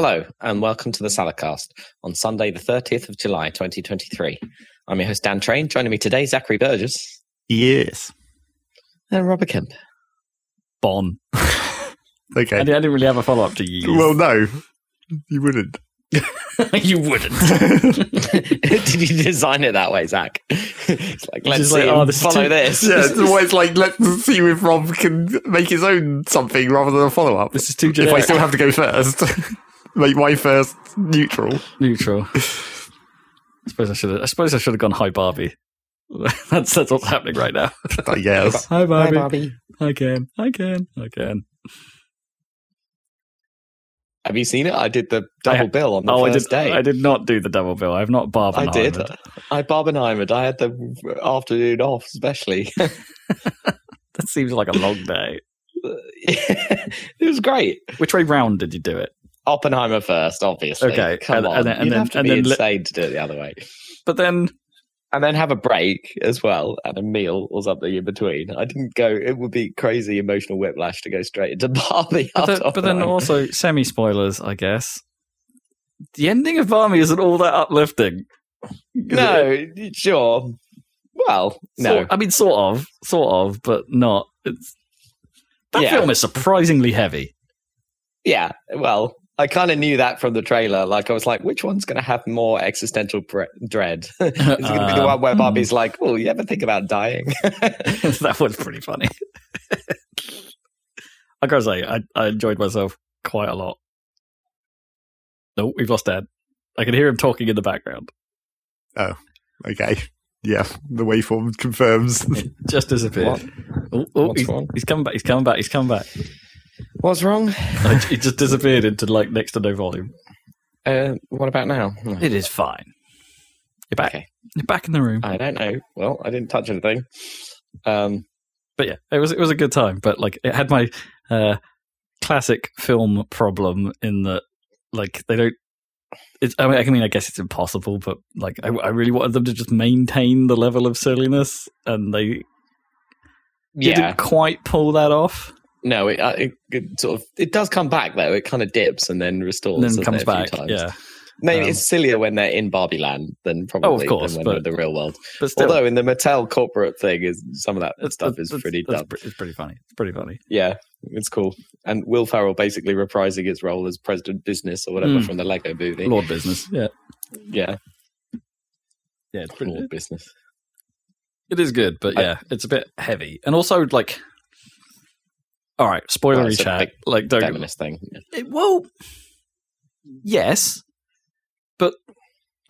Hello, and welcome to the Saladcast on Sunday, the 30th of July, 2023. I'm your host, Dan Train. Joining me today, Zachary Burgess Yes. and Robert Kemp. Bon. Okay. I, didn't really have a follow up to you. Well, no, you wouldn't. you wouldn't. Did you design it that way, Zach? It's like, let's just see like, oh, this follow too- this. Yeah, it's always like let's see if Rob can make his own something rather than a follow up. This is too If I still have to go first, make my first neutral. Neutral. I suppose I should. have I suppose I should have gone hi Barbie. that's that's what's happening right now. I guess. Hi Hi, Barbie. Barbie. I can. I can. I can. Have you seen it? I did the double I- bill on the oh, I first did. day. I did not do the double bill. I have not barbed. I did. Barbenheimed. I Barbenheimed. I had the afternoon off, especially. That seems like a long day. it was great. Which way round did you do it? Oppenheimer first, obviously. Okay, come and- on. and then- You'd then- have to and be then insane to do it the other way. But then, And then have a break as well, and a meal or something in between. I didn't go. It would be crazy emotional whiplash to go straight into Barbie. but after then, but then also semi spoilers, I guess. The ending of Barbie isn't all that uplifting. no, sure. Well, no. Sort- I mean, sort of, sort of, but not. It's that Yeah. film is surprisingly heavy. Yeah, well, I kind of knew that from the trailer. Like, I was like, which one's going to have more existential bre- dread? Is it going to be the Um, one where hmm. Barbie's like, oh, you ever think about dying? that was pretty funny. I gotta say, I, I enjoyed myself quite a lot. No, we've lost Dan. I can hear him talking in the background. Oh, okay. Yeah, the waveform confirms. Just disappeared. Oh, oh, he's, he's coming back. He's coming back. He's coming back. What's wrong? it just disappeared into like next to no volume. Uh, what about now? It is fine. You're back. Okay. You're back in the room. I don't know. Well, I didn't touch anything. Um, but yeah, it was it was a good time. But like, it had my uh, classic film problem in that like they don't. It's, I mean, I mean, I guess it's impossible, but like, I, I really wanted them to just maintain the level of silliness, and they yeah. didn't quite pull that off. No, it, uh, it, it sort of it does come back though. It kind of dips and then restores, And then comes it, a few back. Yeah, Maybe Um, it's sillier when they're in Barbie Land than probably course, than when but- they're in the real world. but still, Although in the Mattel corporate thing, is some of that it's- stuff it's- is pretty it's, dumb. It's pretty funny. It's pretty funny. Yeah, it's cool. And Will Ferrell basically reprising his role as President Business or whatever Mm. from the Lego movie. Lord business. Yeah, Yeah, yeah, it's pretty. Lord Business. It is good, but I- yeah, it's a bit heavy, and also like. All right, spoilery chat. Like, don't Feminist thing. It, well, yes, but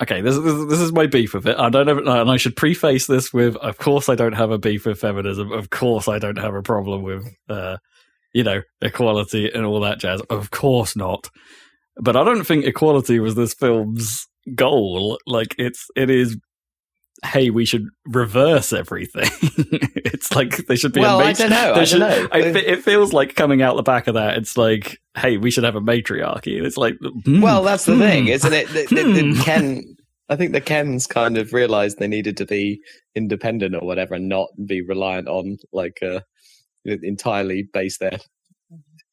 okay. This, this this is my beef with it. I don't know, and I should preface this with, of course, I don't have a beef with feminism. Of course, I don't have a problem with, uh, you know, equality and all that jazz. Of course not. But I don't think equality was this film's goal. Like it's it is. Hey, we should reverse everything. it's like they should be. Well, a I don't know. I should- don't know. I, it feels like coming out the back of that. It's like, hey, we should have a matriarchy, and it's like, hmm, Well, that's the hmm. thing, isn't it? The, the, the Hmm. Ken, I think the Kens kind of realized they needed to be independent or whatever, and not be reliant on like uh, entirely base their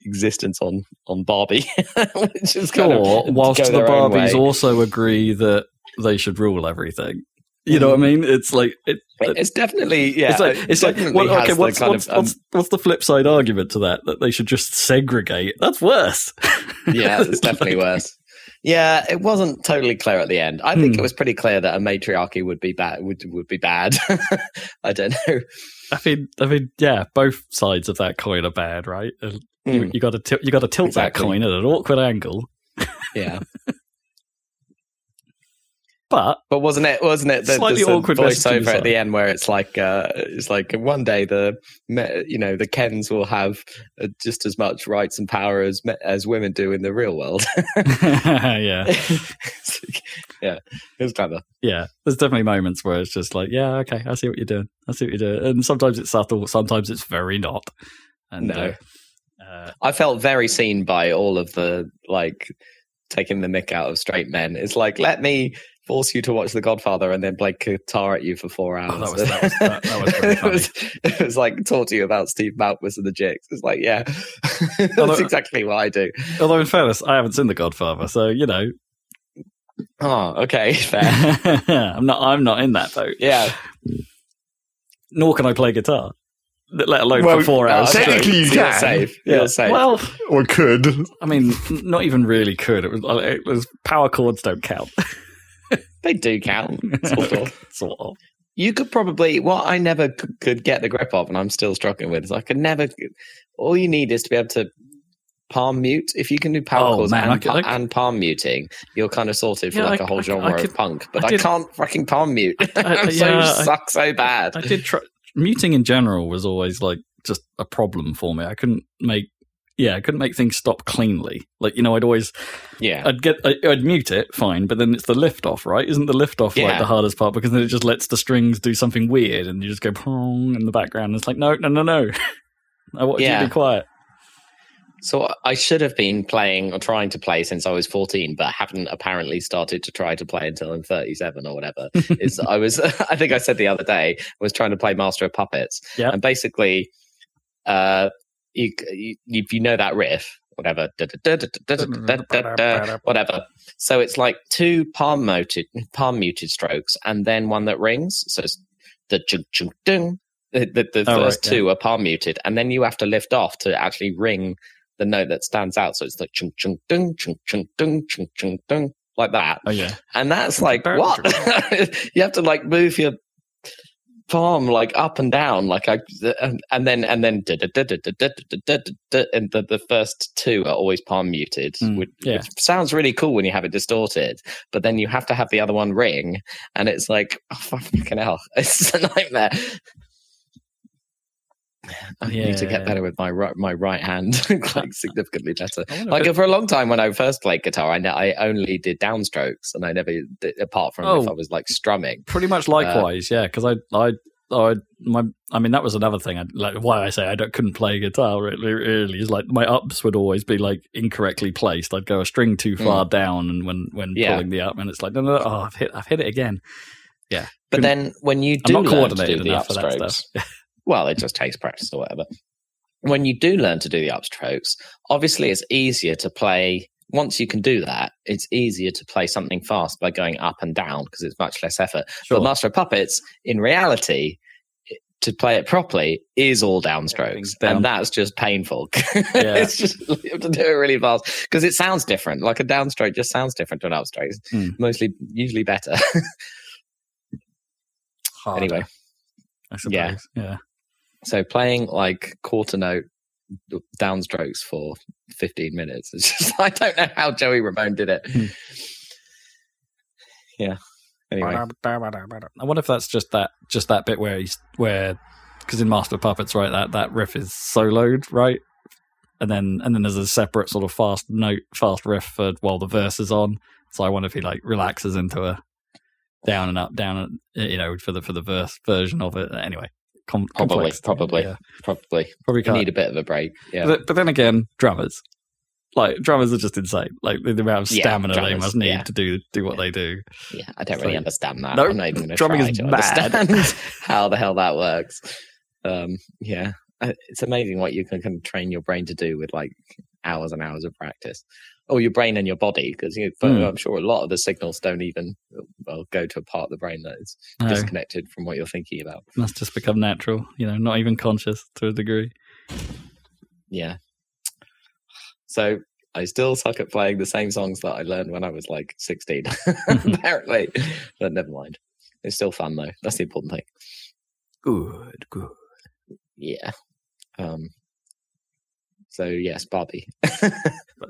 existence on on Barbie, which is kind Sure, of whilst the Barbies also agree that they should rule everything. You know what I mean? It's like it, It's definitely yeah. it's like it it's like has okay. What's what's, of, um, what's what's the flip side argument to that? That they should just segregate. That's worse. yeah, it's definitely worse. Yeah, it wasn't totally clear at the end. I think Hmm. it was pretty clear that a matriarchy would be bad. Would would be bad. I don't know. I mean, I mean, yeah, both sides of that coin are bad, right? And You, Hmm, you got to you got to tilt Exactly. that coin at an awkward angle. yeah, But but wasn't it? Wasn't it the, Slightly the awkward voiceover at the end where it's like, uh, it's like one day the you know the Kens will have uh, just as much rights and power as as women do in the real world. yeah, yeah, it was clever. yeah. There's definitely moments where it's just like, yeah, okay, I see what you're doing. I see what you're doing. And sometimes it's subtle, sometimes it's very not. And No. uh, uh, I felt very seen by all of the like taking the mick out of straight men. It's like let me force you to watch The Godfather and then play guitar at you for four hours. Oh, that was- that was- that- that was very it, was, it was like talk to you about Steve Malkmus and the Jicks. It's like, yeah, that's Although- exactly what I do. Although, in fairness, I haven't seen The Godfather, so you know, Oh, okay, fair. I'm not. I'm not in that boat. yeah, Nor can I play guitar, let alone Well, for four hours. uh, straight. technically you so you're can. safe. Yeah. You're safe. Well, Or could. I mean, not even really could. It was. It was power chords don't count. They do count. Sort of. sort of. You could probably what I never could get the grip of, and I'm still struggling with. Is I could never. All you need is to be able to palm mute. If you can do power Oh, chords man, and, could- and palm muting, you're kind of sorted for Yeah, like I- a whole I could- I genre could- of punk. But I I, can't fucking palm mute. I'm so yeah, I- suck so bad. I did try. Muting in general was always like just a problem for me. I couldn't make. Yeah, I couldn't make things stop cleanly. Like you know, I'd always yeah, I'd get I, I'd mute it fine, but then it's the lift off, right? Isn't the lift off like the hardest part because then it just lets the strings do something weird and you just go pong in the background. And It's like no, no, no, no. I want you to be quiet. So I should have been playing or trying to play since I was 14, but haven't apparently started to try to play until I'm 37 or whatever. is I was, I think I said the other day, I was trying to play Master of Puppets, Yeah. and basically, uh, you, if you know that riff, whatever, whatever. So it's like two palm muted, palm muted strokes, and then one that rings. So it's the chung chung ding. The, the, the oh, first right, two yeah. are palm muted, and then you have to lift off to actually ring the note that stands out. So it's like chung chung ding, chung chung ding, chung chung ding. Like that, oh yeah, and that's like what you have to like move your palm like up and down, like I, and, then and then and the, the first two are always palm muted, yeah. which sounds really cool when you have it distorted, but then you have to have the other one ring, and it's like oh, fucking hell, it's a nightmare. I need to get better with my right my right hand, like significantly better. If Like for a long time when I first played guitar, I, I only did downstrokes, and I never did, apart from if Oh. I was like strumming. pretty much likewise. yeah, because I I. I, my, I mean, that was another thing. I, like why I say I don't, couldn't play guitar. Really, really is like my ups would always be like incorrectly placed. I'd go a string too far down, and when when Hmm. Yeah. pulling the up, and it's like no, no, no, oh, I've hit, I've hit it again. Yeah, but then when you I'm do not to do coordinated the enough for that upstrokes, stuff. Well, it just takes practice or whatever. When you do learn to do the upstrokes, obviously it's easier to play. Once you can do that, it's easier to play something fast by going up and down because it's much less effort. Sure. But Master of Puppets, in reality, to play it properly is all downstrokes, down. and that's just painful. Yeah. it's just you have to do it really fast because it sounds different. Like a downstroke just sounds different to an upstroke. It's Hmm. Mostly, usually better. Anyway, I suppose. yeah. yeah. So playing like quarter note downstrokes for 15 minutes. It's just I don't know how Joey Ramone did it. Hmm. yeah. Anyway, I wonder if that's just that just that bit where he's where because in Master of Puppets, right, that that riff is soloed, right, and then and then there's a separate sort of fast note, fast riff for while the verse is on. So I wonder if he like relaxes into a down and up, down, and you know, for the for the verse version of it. Anyway, com- Probably, probably. yeah. probably probably can't. need a bit of a break. Yeah. But, but then again, drummers. Like drummers are just insane. Like the, amount of Yeah, stamina they drummers, must need yeah. to do do what they do. yeah, I don't really understand that. No, I'm not even going to drumming try is to mad. understand how the hell that works. Um, yeah, it's amazing what you can, can train your brain to do with like hours and hours of practice, or your brain and your body, because you know, Hmm. I'm sure a lot of the signals don't even well go to a part of the brain that is No, disconnected from what you're thinking about. must just become natural. You know, not even conscious to a degree. Yeah. So I still suck at playing the same songs that I learned when I was like 16, apparently. But never mind. It's still fun though. That's the important thing. Good, good. Yeah. Um. So yes, Barbie.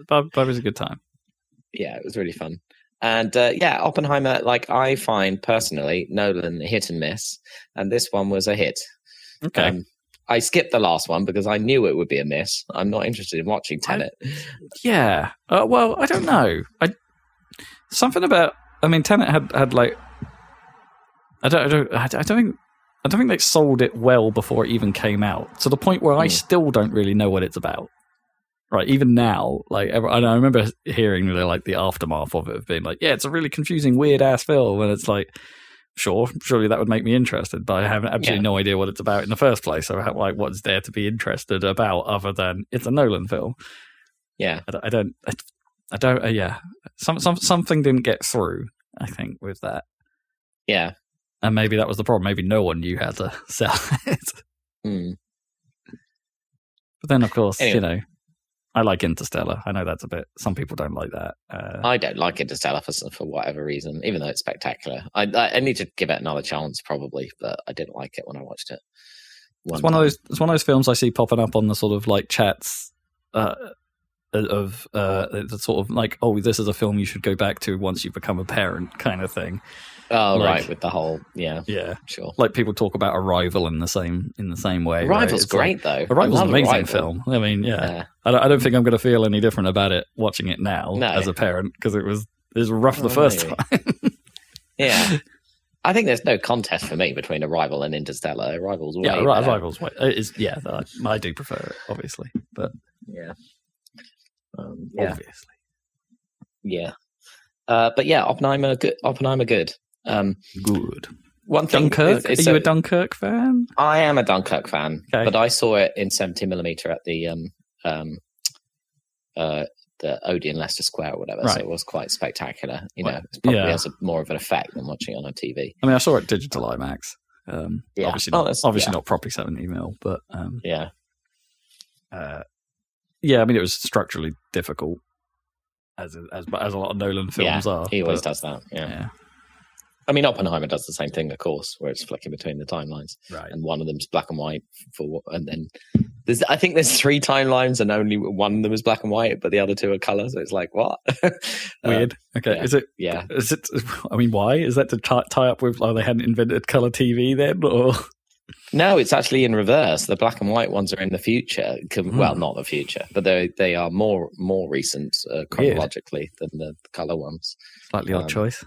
That was a good time. yeah, it was really fun. And uh, yeah, Oppenheimer, like I find personally, Nolan hit and miss, and this one was a hit. Okay. Um, I skipped the last one because I knew it would be a miss. I'm not interested in watching Tenet. yeah. Uh, well, I don't know. I something about. I mean, Tenet had had like. I don't. I don't. I don't think. I don't think they sold it well before it even came out. To the point where I Hmm. still don't really know what it's about. Right? Even now, like ever- I I remember hearing the, like the aftermath of it of being like, yeah, it's a really confusing, weird ass film, and it's like, sure, surely that would make me interested, but I have absolutely Yeah. no idea what it's about in the first place. So, how, like, what's there to be interested about other than it's a Nolan film? Yeah. I don't, I don't, I, don't uh, yeah, some, some something didn't get through. I think with that, Yeah. and maybe that was the problem. Maybe no one knew how to sell it. Mm. But then, of course, you know, I like Interstellar. I know that's a bit. Some people don't like that. Uh, I don't like Interstellar for, for whatever reason, even though it's spectacular. I, I I need to give it another chance, probably, but I didn't like it when I watched it. it's one of those. It's one of those films I see popping up on the sort of like chats uh, of uh, the sort of like, oh, this is a film you should go back to once you become a parent, kind of thing. Oh, like- right, with the whole, yeah, Yeah, sure. like people talk about Arrival in the same in the same way. Arrival's It's like- great, though. Arrival's an amazing Arrival. film. I mean, yeah, Yeah. I, don't, I don't think I'm going to feel any different about it watching it now No. as a parent because it was it was rough the Oh, first maybe. time. Yeah. I think there's no contest for me between Arrival and Interstellar. Arrival's way yeah, right. Arrival's way. Is, yeah, I, I do prefer it, obviously, but Yeah. Um, yeah. obviously. Yeah. Uh, but yeah, Oppenheimer, good. Oppenheimer, good. Um, Good. one thing. Dunkirk? it's- it's Are you so- a Dunkirk fan? I am a Dunkirk fan, Okay. but I saw it in 70 millimeter at the um, um, uh, the Odeon Leicester Square or whatever. So it was quite spectacular. You Well, know, it probably yeah. has a, more of an effect than watching it on a TV. I mean, I saw it digital IMAX. Um, Yeah. Obviously, Oh, not, that's- obviously yeah. not properly 70 mil, but um, Yeah, uh, yeah, I mean, it was structurally difficult, as as as a lot of Nolan yeah. films are. he always but, does that. Yeah. Yeah, I mean, Oppenheimer does the same thing, of course, where it's flicking between the timelines, right. and one of them's black and white for, and then there's I think there's three timelines, and only one of them is black and white, but the other two are color. So it's like what? Uh, Weird. Okay, yeah. is it? yeah. Is it? I mean, why is that to tie, tie up with? Oh, they hadn't invented color TV then, or No, it's actually in reverse. The black and white ones are in the future. Hmm. Well, not the future, but they they are more more recent uh, chronologically than the, color ones. slightly odd Um, choice?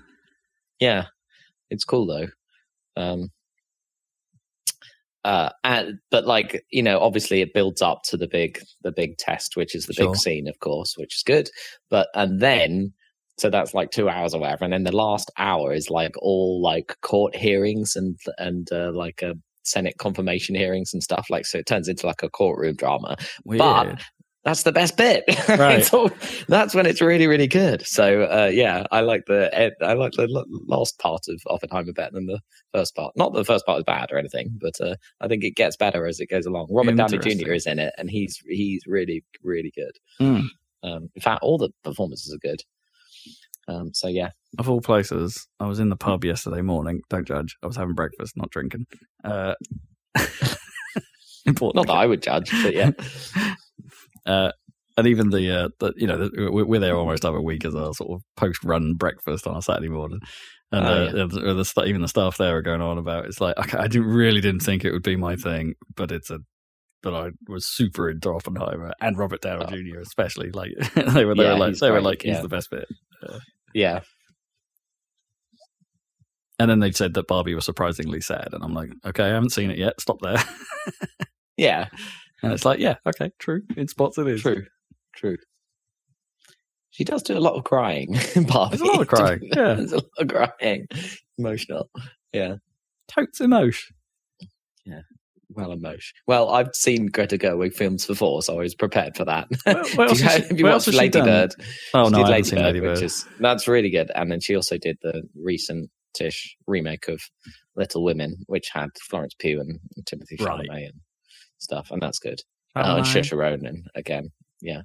Yeah, it's cool though. Um, uh, and, but like you know, obviously it builds up to the big the big test, which is the Sure. big scene, of course, which is good. But and then so that's like two hours or whatever, and then the last hour is like all like court hearings and and uh, like a Senate confirmation hearings and stuff. Like so, it turns into like a courtroom drama. Weird. but- That's the best bit. Right. All- that's when it's really, really good. So uh, yeah, I like the I like the last part of Oppenheimer better than the first part. Not that the first part is bad or anything, but uh, I think it gets better as it goes along. Robert Downey Jr. is in it, and he's he's really, really good. Hmm. Um, in fact, all the performances are good. Um, so yeah, of all places, I was in the pub yesterday morning. Don't judge. I was having breakfast, not drinking. Uh, important. not that I would judge, but yeah, Uh, and even the, uh, the you know, the, we're there almost every week as a sort of post-run breakfast on a Saturday morning, and Oh, uh, yeah. the, the, even the staff there are going on about it's like okay, I didn't really didn't think it would be my thing, but it's a, but I was super into Oppenheimer and Robert Downey Oh. Jr. especially. Like they were, they Yeah, were like they were like he's yeah. the best bit. yeah. And then they said that Barbie was surprisingly sad, and I'm like, okay, I haven't seen it yet. Stop there. Yeah, and it's like, yeah, okay, true. In spots it is. true, true. She does do a lot of crying. Barbie. There's a lot of crying, yeah. There's a lot of crying. Emotional. Yeah. Totes emotion. Yeah, well, emotion. Well, I've seen Greta Gerwig films before, so I was prepared for that. What- what else you, she- have you watched Lady? Bird? Oh she no, did I Lady seen Bird, Lady Bird. which is that's really good. And then she also did the recent-ish remake of Little Women, which had Florence Pugh and Timothée Right. Chalamet and stuff, and that's good. Oh, and Hi. Ronan again, yeah.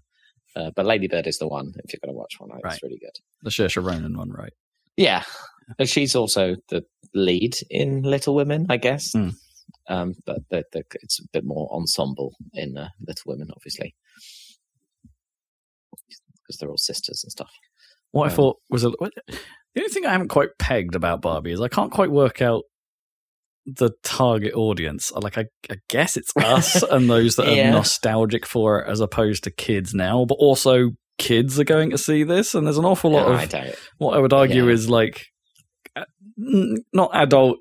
Uh, but Lady Bird is the one if you're going to watch one. It's Right. really good. the Saoirse Ronan one, right? Yeah, and she's also the lead in Little Women, I guess. Hmm. Um, but the, the, it's a bit more ensemble in uh, Little Women, obviously, because they're all sisters and stuff. What I Um, thought was a the only thing I haven't quite pegged about Barbie is I can't quite work out the target audience. Like I, I guess it's us and those that Yeah. are nostalgic for it, as opposed to kids now. But also, kids are going to see this, and there's an awful lot No, of I what I would argue Yeah. is like not adult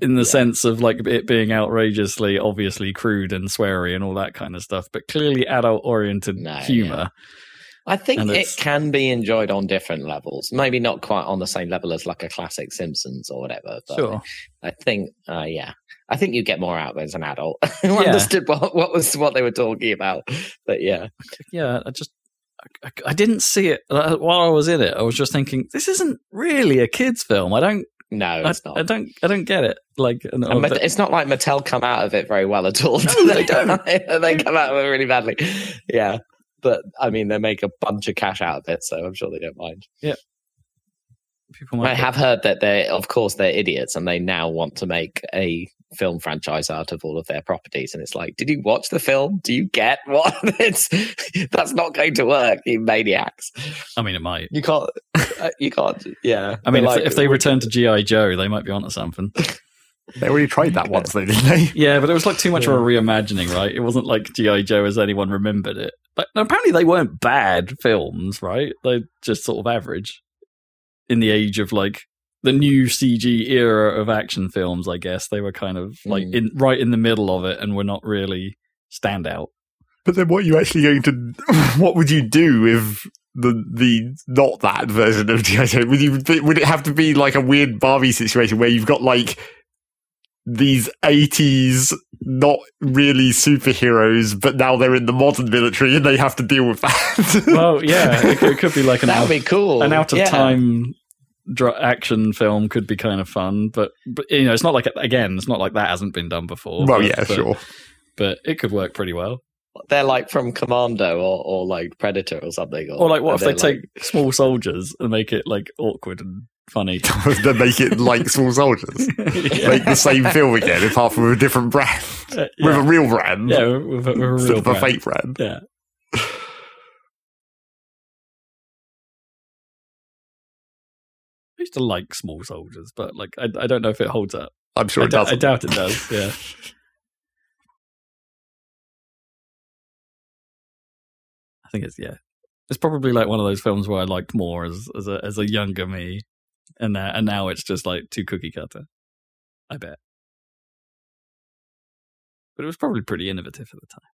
in the Yeah. sense of like it being outrageously, obviously crude and sweary and all that kind of stuff, but clearly adult oriented No, humor. I think it can be enjoyed on different levels. Maybe not quite on the same level as like a classic Simpsons or whatever. But Sure. I think, uh, yeah, I think you get more out of it as an adult who Yeah. understood what, what was what they were talking about. But yeah, Yeah, I just. I, I didn't see it uh, while I was in it. I was just thinking, this isn't really a kids' film. I don't, no, I, it's not. I don't, I don't get it. Like, and- And Mat- but- it's not like Mattel come out of it very well at all. No, they don't. they come out of it really badly. Yeah, but I mean, they make a bunch of cash out of it, so I'm sure they don't mind. Yeah. People might I have heard that they, of course, they're idiots, and they now want to make a film franchise out of all of their properties. And it's like, did you watch the film? Do you get what? It's that's not going to work, you maniacs. I mean, it might. You can't. uh, You can't. Yeah. I mean, if, like, if they return to GI Joe, they might be onto something. They already tried that once, though, didn't they? Yeah, but it was like too much of a reimagining, right? It wasn't like GI Joe as anyone remembered it. But apparently, they weren't bad films, right? They just sort of average in the age of like the new CG era of action films. I guess they were kind of like Mm. in right in the middle of it, and were not really standout. But then, what are you actually going to? What would you do if the the not that version of GI Joe? Would you? Would it have to be like a weird Barbie situation where you've got like these eighties not really superheroes, but now they're in the modern military and they have to deal with that? Well, yeah, it, could- it could be like an that out, be cool an out of yeah. time dr- action film could be kind of fun, but but you know, it's not like again, it's not like that hasn't been done before. well, but- yeah, but- sure. but it could work pretty well. They're like from Commando or, or like Predator or something. Or like, what if they they're take small soldiers and make it like awkward and funny? then make it like small soldiers. yeah. Make the same film again, apart from a different brand, Uh, with a real brand, yeah, with, a- with a instead real of a fake brand. Yeah. I used to like small soldiers, but like I, I don't know if it holds up. I'm sure I, it d- does. I doubt it does. Yeah. I think it's yeah. It's probably like one of those films where I liked more as as a as a younger me, and now and now it's just like too cookie cutter. I bet, but it was probably pretty innovative at the time.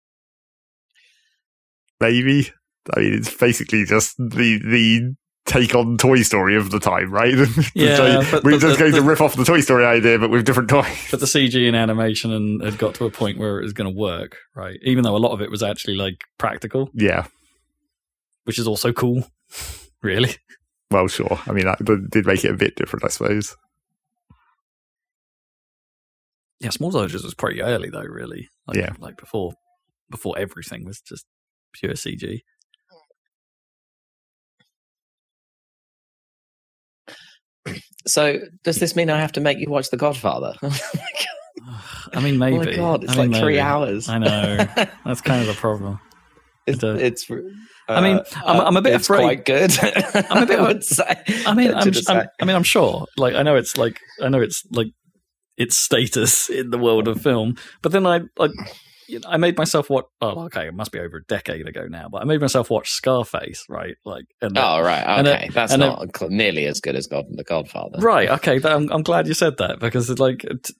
Maybe. I mean, it's basically just the the take on Toy Story of the time, right? Yeah, So but- we're but just the- going to rip off the Toy Story idea, but with different toys. But the CG and animation and had got to a point where it was going to work, right? Even though a lot of it was actually like practical, Yeah. which is also cool, really. Well, sure. I mean, that that did make it a bit different, I suppose. Yeah, Small Soldiers was pretty early though, really. Like, Yeah. like before, before everything was just pure CG. So does this mean I have to make you watch The Godfather? Oh I mean, maybe. Oh my god, it's I mean, like three maybe. hours. I know. That's kind of the problem. it's, it's I mean, uh, I'm- I'm a bit it's afraid- Quite good. I'm a bit- I would say. I mean, I'm, I'm. I mean, I'm sure. Like, I know it's like, I know it's like its status in the world of film, but then I, like, you know, I made myself watch. Oh, okay, it must be over a decade ago now, but I made myself watch Scarface, right? Like, and Oh right, and okay. it- That's and not nearly as good as God, The Godfather. right, okay. I'm, I'm glad you said that because it's like, t-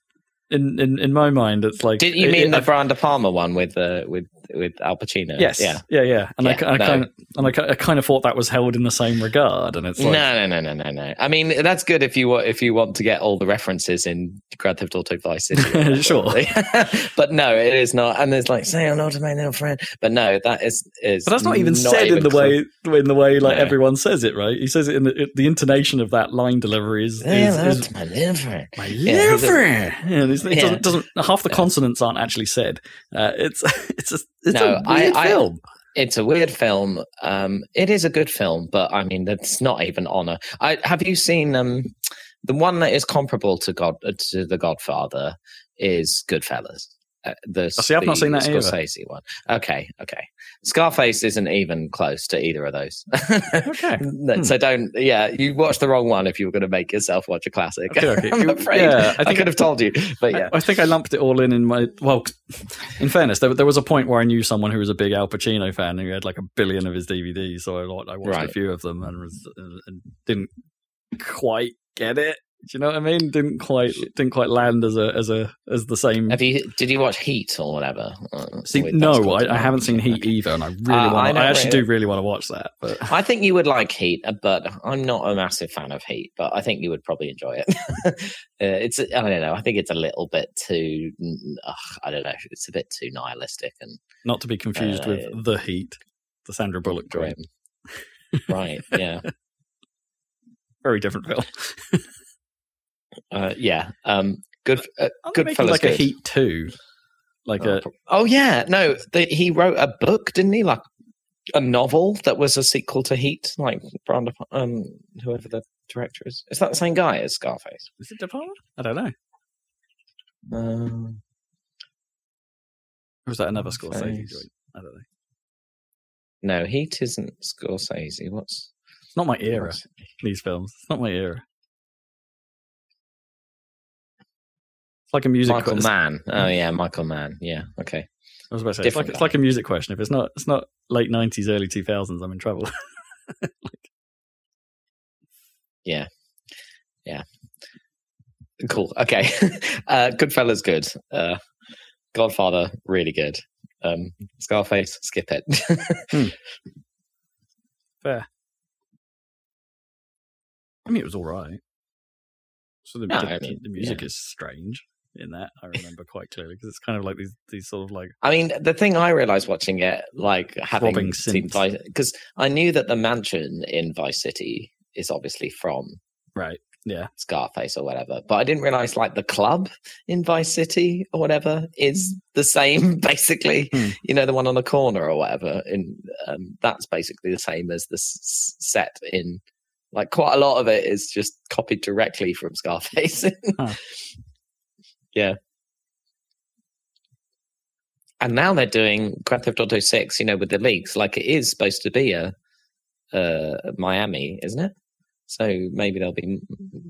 in in in my mind, it's like. Did you mean it- the I- Brian De Palma one with uh, with with Al Pacino? Yes. Yeah. Yeah. Yeah. And I, Yeah, I no. kind of, and I, I kind of thought that was held in the same regard, and it's like, no, no, no, no, no, no. I mean, that's good if you want if you want to get all the references in Grand Theft Auto Vice City. Sure. but no, it is not. And there's like, say I'm not my little friend. But no, that is is. But that's not even said even in the close. way in the way like No. everyone says it, right? He says it in the, the intonation of that line delivery is, is, hello is my little friend. my little it- friend. Yeah, it Yeah. doesn't, doesn't half the Yeah. consonants aren't actually said. Uh, it's it's a it's No, a I- weird I- film. It's a weird film. Um, it is a good film, but I mean, that's not even honor. I have you seen um, the one that is comparable to God uh, to The Godfather is Goodfellas. Uh, the, see, I've not seen that either. One. Okay, okay. Scarface isn't even close to either of those. Okay. Hmm. So don't. Yeah, you watched the wrong one if you were going to make yourself watch a classic. Okay, okay. I'm afraid. Yeah, I I, think- could have told you, but yeah. I, I think I lumped it all in in my well. In fairness, there, there was a point where I knew someone who was a big Al Pacino fan and who had like a billion of his DVDs, so I, I watched a few of them and, was, and didn't quite get it you know what I mean? Didn't quite didn't quite land as a as a as the same. Have you? Did you watch Heat or whatever? See, no, I, I haven't seen Heat either, and I really Uh, I want. I, know actually it- do really want to watch that. But I think you would like Heat, uh, but I'm not a massive fan of Heat. But I think you would probably enjoy it. uh, it's I don't know. I think it's a little bit too. ugh, I don't know. It's a bit too nihilistic and not to be confused Uh, with the Heat, the Sandra Bullock joint. right? Yeah. Very different film. Uh, yeah. Um. Good. Uh, good like a. Heat two, like Oh, a oh yeah, no, the, he wrote a book, didn't he? Like a novel that was a sequel to Heat, like Brian De, um, whoever the director is. Is that the same guy as Scarface? is it De Palma? I don't know. Um, Or is that another Scorsese joint? I don't know. no, Heat isn't Scorsese. What's It's not my era. These films. It's not my era. It's like a music. Michael Mann. Oh yeah, Michael Mann. Yeah, okay. I was about to say it's like, it's like a music question. If it's not, it's not late nineties, early two thousands. I'm in trouble. Like, yeah. Yeah. Cool. Okay. uh, Goodfellas, good. Uh, Godfather, really good. Um, Scarface, skip it. Fair. I mean, it was all right. So the, No, the, I mean, the music yeah. is strange in that. I remember quite clearly because it's kind of like these these sort of like I mean, the thing I realized watching it, like having seen. Vice, because I knew that the mansion in Vice City is obviously from right. Yeah. Scarface or whatever, but I didn't realize like the club in Vice City or whatever is the same, basically. Hmm. You know, the one on the corner or whatever. In um, that's basically the same as the s- set in. Like quite a lot of it is just copied directly from Scarface. Huh. Yeah. And now they're doing Grand Theft Auto Six, you know, with the leaks. Like it is supposed to be a, uh Miami, isn't it? So maybe there'll be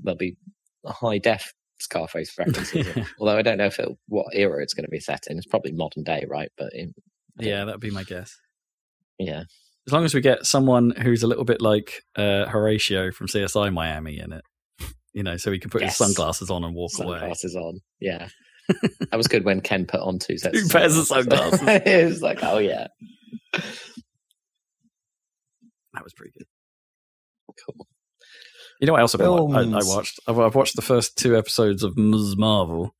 there'll be a high def Scarface references. yeah. Although I don't know if it, what era it's going to be set in. It's probably modern day, right? But in, Yeah, that'd be my guess. yeah, As long as we get someone who's a little bit like uh, Horatio from CSI Miami in it, you know, so he can put Yes. his sunglasses on and walk away. sunglasses on. Yeah, that was good when Ken put on two sets. Two pairs of sunglasses. it was like, oh yeah, That was pretty good. cool. You know what else I've been I, I watched? I've, I've watched the first two episodes of Ms. Marvel.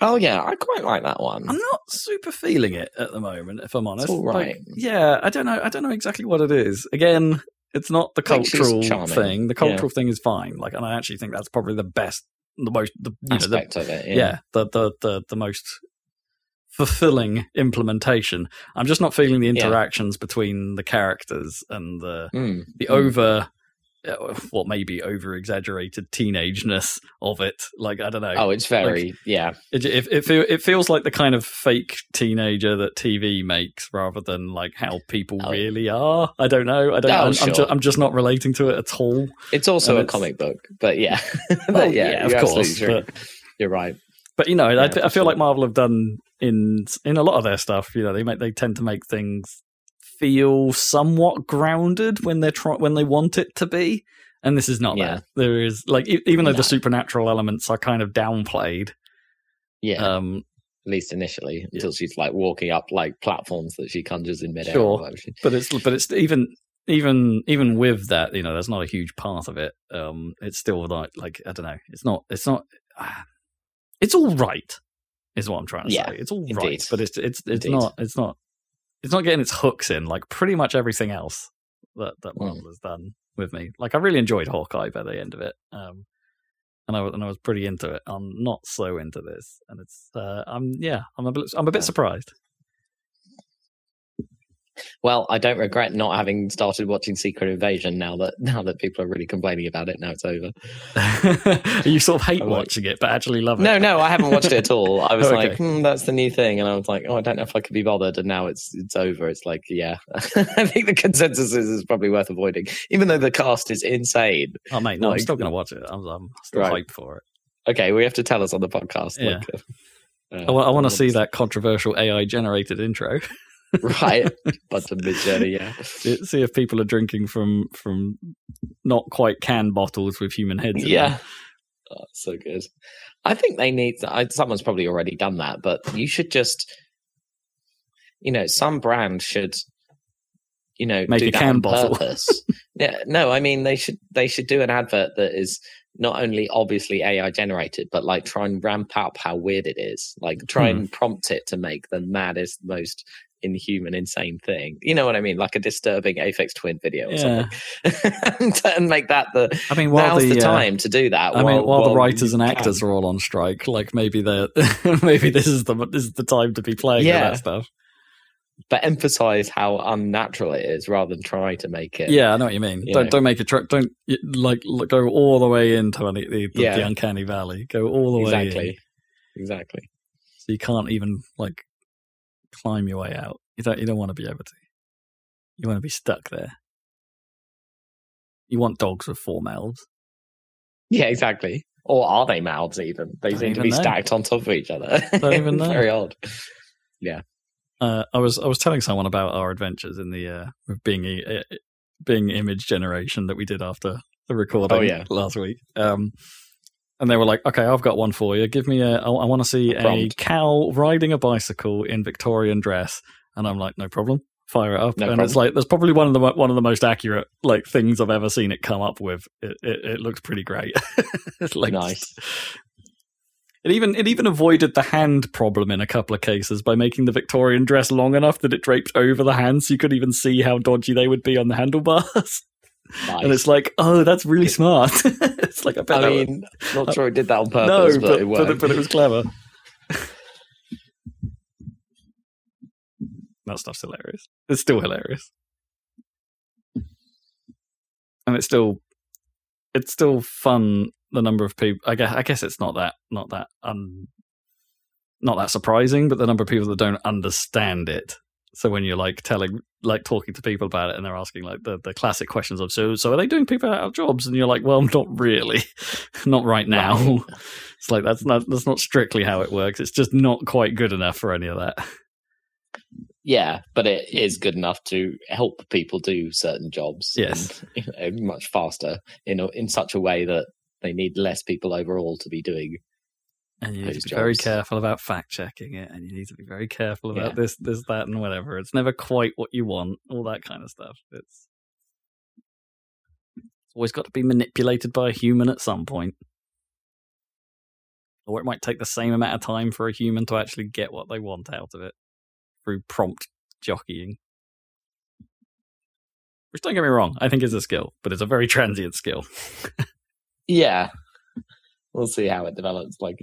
Oh yeah, I quite like that one. I'm not super feeling it at the moment, if I'm honest. All right. Like, yeah, I don't know. I don't know exactly what it is. Again, it's not the I think she's cultural thing. The cultural thing is fine. Like, and I actually think that's probably the best, the most, the you know, the, Aspect of it, yeah, yeah. the, the the the most fulfilling implementation. I'm just not feeling the Yeah. interactions between the characters and the Mm. the Mm. over Uh, what may be over exaggerated teenageness of it. Like I don't know. Oh, it's very yeah. It, it, it, feel, it feels like the kind of fake teenager that TV makes rather than like how people Oh. really are. I don't know. I don't. Oh, I'm, I'm, sure. ju- I'm just not relating to it at all. It's also And a it's- comic book, but yeah, Well, But yeah, of you're course, but- You're right. But you know, Yeah, I, I feel like. Marvel have done in in a lot of their stuff. You know, they make they tend to make things feel somewhat grounded when they're try- when they want it to be. And this is not Yeah. that. There is like e- even though No. the supernatural elements are kind of downplayed. Yeah, Um, at least initially, until she's like walking up like platforms that she conjures in midair. Sure. or whatever she- but it's but it's even even even with that you know there's not a huge part of it um it's still not like i don't know it's not it's not it's all right is what i'm trying to Yeah, say it's all right, indeed. but it's it's it's Indeed. not it's not it's not getting its hooks in like pretty much everything else that that Mm. marvel has done with me like i really enjoyed hawkeye by the end of it um and I, was- and I was pretty into it. I'm not so into this, and it's uh, I'm yeah I'm a bit I'm a bit surprised. Well, I don't regret not having started watching Secret Invasion now that now that people are really complaining about it. Now it's over. you sort of hate I'm like- watching it, but actually love it. No, no, I haven't watched it at all. I was Okay. like, hmm, that's the new thing, and I was like, oh, I don't know if I could be bothered. And now it's it's over. It's like, yeah, I think the consensus is it's probably worth avoiding, even though the cast is insane. Oh mate, no, I'm still going to watch it. I'm, I'm still Right. hyped for it. Okay, we have to tell us on the podcast. Yeah. Like, uh, I want, I want to see that controversial AI generated intro. Right, but Midjourney. Yeah, see see if people are drinking from from not quite can bottles with human heads. in yeah. Oh, so good. I think they need. I, someone's probably already done that, but you should just, you know, some brand should, you know, Make do a can bottle. yeah, no, I mean they should they should do an advert that is not only obviously AI generated, but like try and ramp up how weird it is. Like try Hmm. and prompt it to make the maddest, most inhuman, insane thing. You know what I mean? Like a disturbing Aphex Twin video or Yeah. something, and, and make that the I mean, while now's the, the, uh, time to do that. I mean, while, the writers and can. actors are all on strike, like maybe they're maybe this is the this is the time to be playing Yeah. with that stuff. but emphasize how unnatural it is rather than try to make it. Yeah, I know what you mean. You don't know. don't make it tr- don't like go all the way into the, the, Yeah. the uncanny valley. Go all the way exactly, exactly. so you can't even like climb your way out. You don't you don't want to be able to. You want to be stuck there. You want dogs with four mouths. Yeah, exactly. Or are they mouths even? They Don't seem to be know. stacked on top of each other. Don't even know. Very odd. Yeah. Uh, I was I was telling someone about our adventures in the uh, with being uh, Bing image generation that we did after the recording Oh, yeah. last week. Um, and they were like, "Okay, I've got one for you. Give me a. I, I want to see a Prompt. cow riding a bicycle in Victorian dress." And I'm like, "No problem. Fire it up." No and it's like that's probably one of the one of the most accurate like things I've ever seen it come up with. It it, it looks pretty great. It's like Nice. it even it even avoided the hand problem in a couple of cases by making the Victorian dress long enough that it draped over the hands, so you could even see how dodgy they would be on the handlebars. nice. And it's like, oh, that's really smart. it's like I bet I was- mean, not sure it did that on no, purpose, but but, it but, it, but it was clever. that stuff's hilarious. It's still hilarious, and it's still it's still fun. The number of people, I guess, I guess it's not that not that um not that surprising, but the number of people that don't understand it. So when you're like telling, like talking to people about it, and they're asking like the, the classic questions of, so so are they doing people out of jobs? And you're like, well, not really, not right now. Right. It's like that's not that's not strictly how it works. It's just not quite good enough for any of that. yeah, but it is good enough to help people do certain jobs. Yes. and, you know, much faster in a, in such a way that they need less people overall to be doing. And you need to be very careful about fact checking it, and you need to be very careful about Yeah. this, this, that, and whatever. It's never quite what you want. All that kind of stuff. It's it's always got to be manipulated by a human at some point, or it might take the same amount of time for a human to actually get what they want out of it through prompt jockeying. Which don't get me wrong, I think is a skill, but it's a very transient skill. Yeah, we'll see how it develops. Like,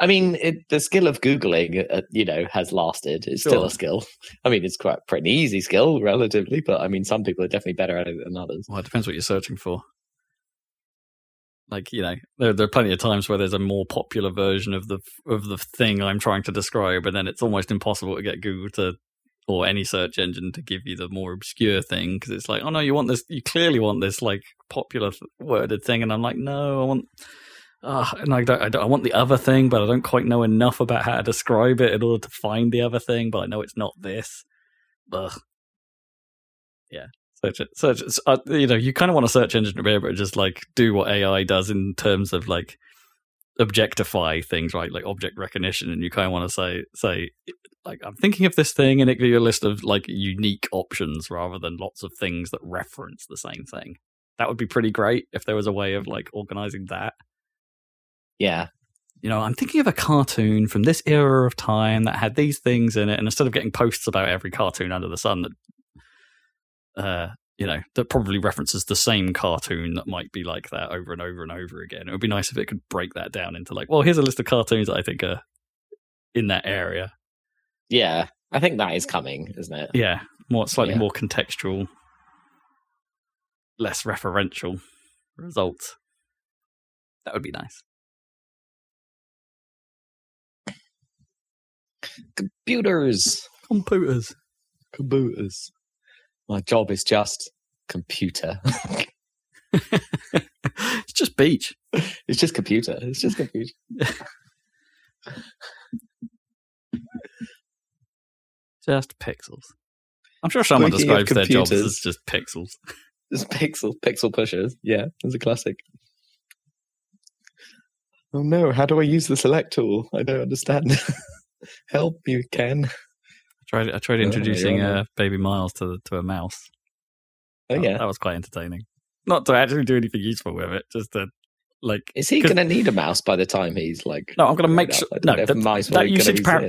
I mean, it, the skill of googling, uh, you know, has lasted. It's still a skill. I mean, it's quite pretty easy skill relatively, but I mean, some people are definitely better at it than others. Well, it depends what you're searching for. Like you know, there there are plenty of times where there's a more popular version of the of the thing I'm trying to describe, and then it's almost impossible to get Google to or any search engine to give you the more obscure thing because it's like, oh no, you want this, you clearly want this like popular th- worded thing, and I'm like, no, I want. Uh, and I don't, I don't. I want the other thing, but I don't quite know enough about how to describe it in order to find the other thing. But I know it's not this. Ugh. Yeah. Search it. Search. it. Uh, you know, you kind of want a search engine to be able to just like do what AI does in terms of like objectify things, right? Like object recognition, and you kind of want to say say like I'm thinking of this thing, and it gives you a list of like unique options rather than lots of things that reference the same thing. That would be pretty great if there was a way of like organizing that. Yeah, You know, I'm thinking of a cartoon from this era of time that had these things in it, and instead of getting posts about every cartoon under the sun that uh, you know, that probably references the same cartoon that might be like that over and over and over again. It would be nice if it could break that down into like, well, here's a list of cartoons that I think are in that area. yeah. I think that is coming, isn't it? Yeah, more slightly Yeah. more contextual, less referential results. That would be nice. Computers, Computers. computers. My job is just computer. it's just beach. it's just computer. It's just computer. Just pixels. I'm sure someone Speaking describes their jobs as just pixels. Just pixel pixel pushers. Yeah, it's a classic. Oh no! How do I use the select tool? I don't understand. Help you, Ken. I tried, I tried introducing uh, baby Miles to to a mouse. Oh That- yeah. that was quite entertaining. Not to actually do anything useful with it, just to like. Is he going to need a mouse by the time he's like? No, I'm going to make sure. up? I don't No, that, mice that usage par-.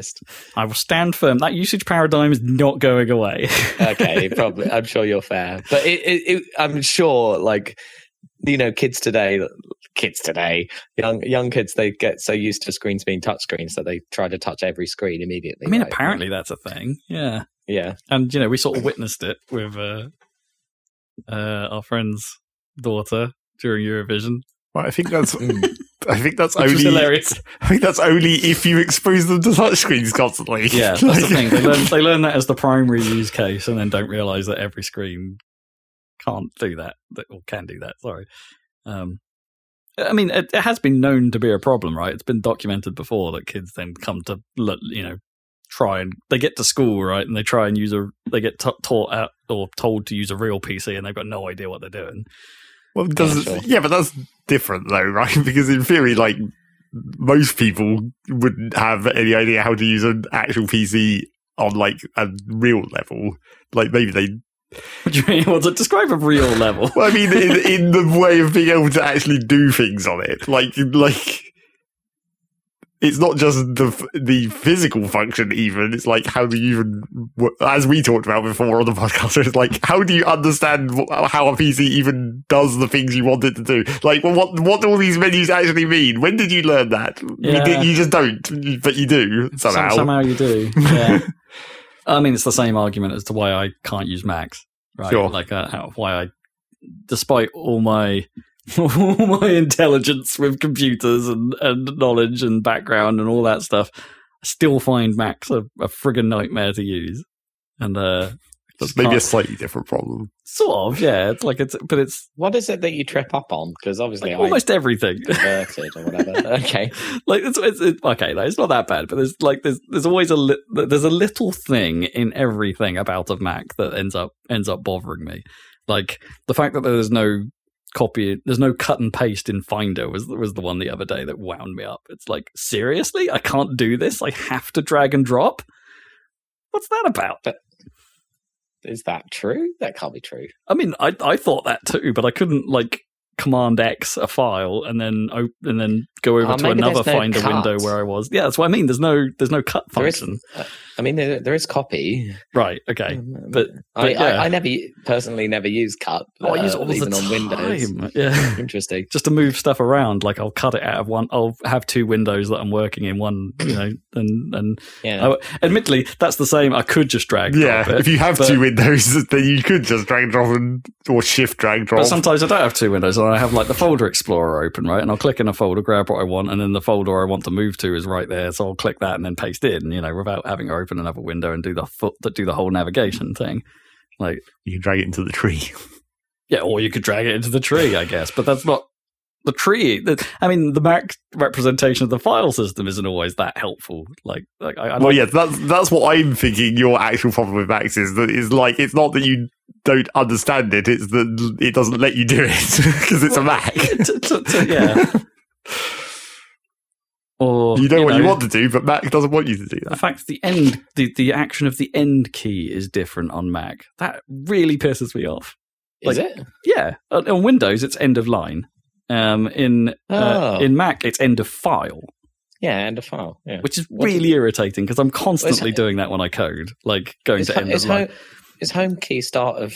I will stand firm. That usage paradigm is not going away. okay, probably. I'm sure you're fair, but it, it, it, I'm sure, like you know, kids today, kids today, young young kids, they get so used to screens being touch screens that they try to touch every screen immediately. I mean, right? apparently that's a thing. Yeah, yeah. and you know, we sort of witnessed it with uh, uh, our friend's daughter during Eurovision, Well, I think that's Mm. I think that's which only hilarious. I think that's only if you expose them to touchscreens constantly. Yeah, that's Like- the thing. They learn, they learn that as the primary use case, and then don't realize that every screen can't do that, that or can do that. Sorry. Um, I mean, it, it has been known to be a problem, right? It's been documented before that kids then come to, le- you know, try and they get to school, right, and they try and use a, they get t- taught out or told to use a real PC, and they've got no idea what they're doing. Well, does sure. yeah, but that's different though, right? Because in theory, like most people wouldn't have any idea how to use an actual PC on like a real level. Like maybe they. What do you mean? Well, to describe a real level. Well, I mean, in, in the way of being able to actually do things on it, like like. It's not just the the physical function, even. It's like how do you even, as we talked about before on the podcast, it's like how do you understand how a PC even does the things you want it to do? Like, well, what what do all these menus actually mean? When did you learn that? You Yeah. did- you just don't, but you do Some- somehow. somehow you do. Yeah. I mean, it's the same argument as to why I can't use Macs, right? Sure. Like uh, how, why I, despite all my all my intelligence with computers and, and knowledge and background and all that stuff, I still find Macs a, a friggin' nightmare to use. And uh, That's maybe a slightly different problem. sort of, yeah. It's like it's, but it's what is it that you trip up on? Because obviously like almost everything. I converted or whatever. Okay, like it's, it's, it's okay no, it's not that bad but there's like there's there's always a li- there's a little thing in everything about a mac that ends up ends up bothering me like the fact that there's no copy there's no cut and paste in finder was was the one the other day that wound me up it's like seriously i can't do this i have to drag and drop what's that about is that true? That can't be true. i mean i i thought that too but i couldn't like command x a file and then op- and then go over Oh, to another no finder cut. window where i was yeah that's what i mean there's no there's no cut There is, function uh, I mean, there, there is copy. Right. Okay. Um, But, I, yeah. I, I never personally never use cut. oh, I use it uh, all the even time. on Windows. Yeah. Interesting. Just to move stuff around, like I'll cut it out of one. I'll have two windows that I'm working in one, you know, and and Yeah. oh, admittedly, that's the same. I could just drag. Yeah, drop it, if you have but- two windows, then you could just drag and drop and or shift drag drop. But sometimes I don't have two windows, and I have like the folder explorer open, right? And I'll click in a folder, grab what I want, and then the folder I want to move to is right there. So I'll click that and then paste it, and you know, without having to open another window and do the foot that do the whole navigation thing. Like, you can drag it into the tree. Yeah, or you could drag it into the tree, I guess. But that's not the tree. I mean, the Mac representation of the file system isn't always that helpful. Like, like I, I well, yeah, that's that's what I'm thinking. Your actual problem with Macs is that is like it's not that you don't understand it; it's that it doesn't let you do it because it's a Mac. to- to- to- yeah. Or You know what you want to do, but Mac doesn't want you to do that. The fact the end, the, the action of the end key is different on Mac. That really pisses me off. is it? Yeah, on, on Windows it's end of line. Um, in uh, Oh. in Mac it's end of file, Yeah, end of file. Yeah. which is What do really irritating because I'm constantly it- doing that when I code, like going Is, to ho- end is, of line. home, is home key start of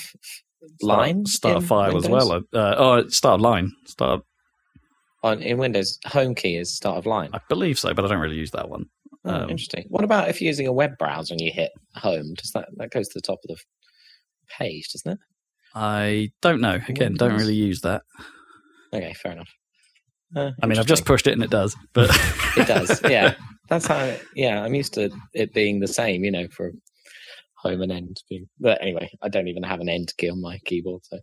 line? start in file as well. Uh, oh, start line, start. On, in Windows, home key is start of line. I believe so, but I don't really use that one. Oh, Um, interesting. What about if you're using a web browser and you hit home? Does that that goes to the top of the page, doesn't it? I don't know. Again, don't really use that. Okay, fair enough. Uh, I mean, I've just pushed it and it does, but it does. Yeah, that's how. Yeah, I'm used to it being the same. You know, for home and end. Being, but anyway, I don't even have an end key on my keyboard. So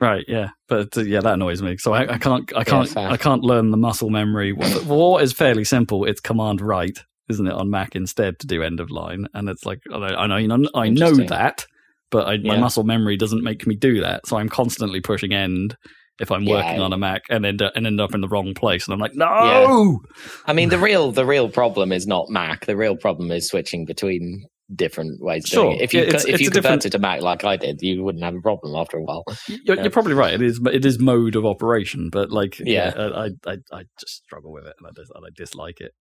Right, yeah, but uh, yeah, that annoys me. So I, I can't, I can't, fair. I can't learn the muscle memory. What what is fairly simple? It's command right, isn't it, on Mac instead to do end of line? And it's like I know, I know, you know, I know that, but I, my muscle memory doesn't make me do that. So I'm constantly pushing end if I'm Yeah. working on a Mac and end up, and end up in the wrong place, and I'm like, no. I mean, the real the real problem is not Mac. The real problem is switching between different ways. Sure. it. If you it's- if it's you different- converted to Mac like I did, you wouldn't have a problem after a while. You're, you're um, probably right. It is it is mode of operation, but like yeah, Yeah. I, I I just struggle with it and I, dis- and I dislike it.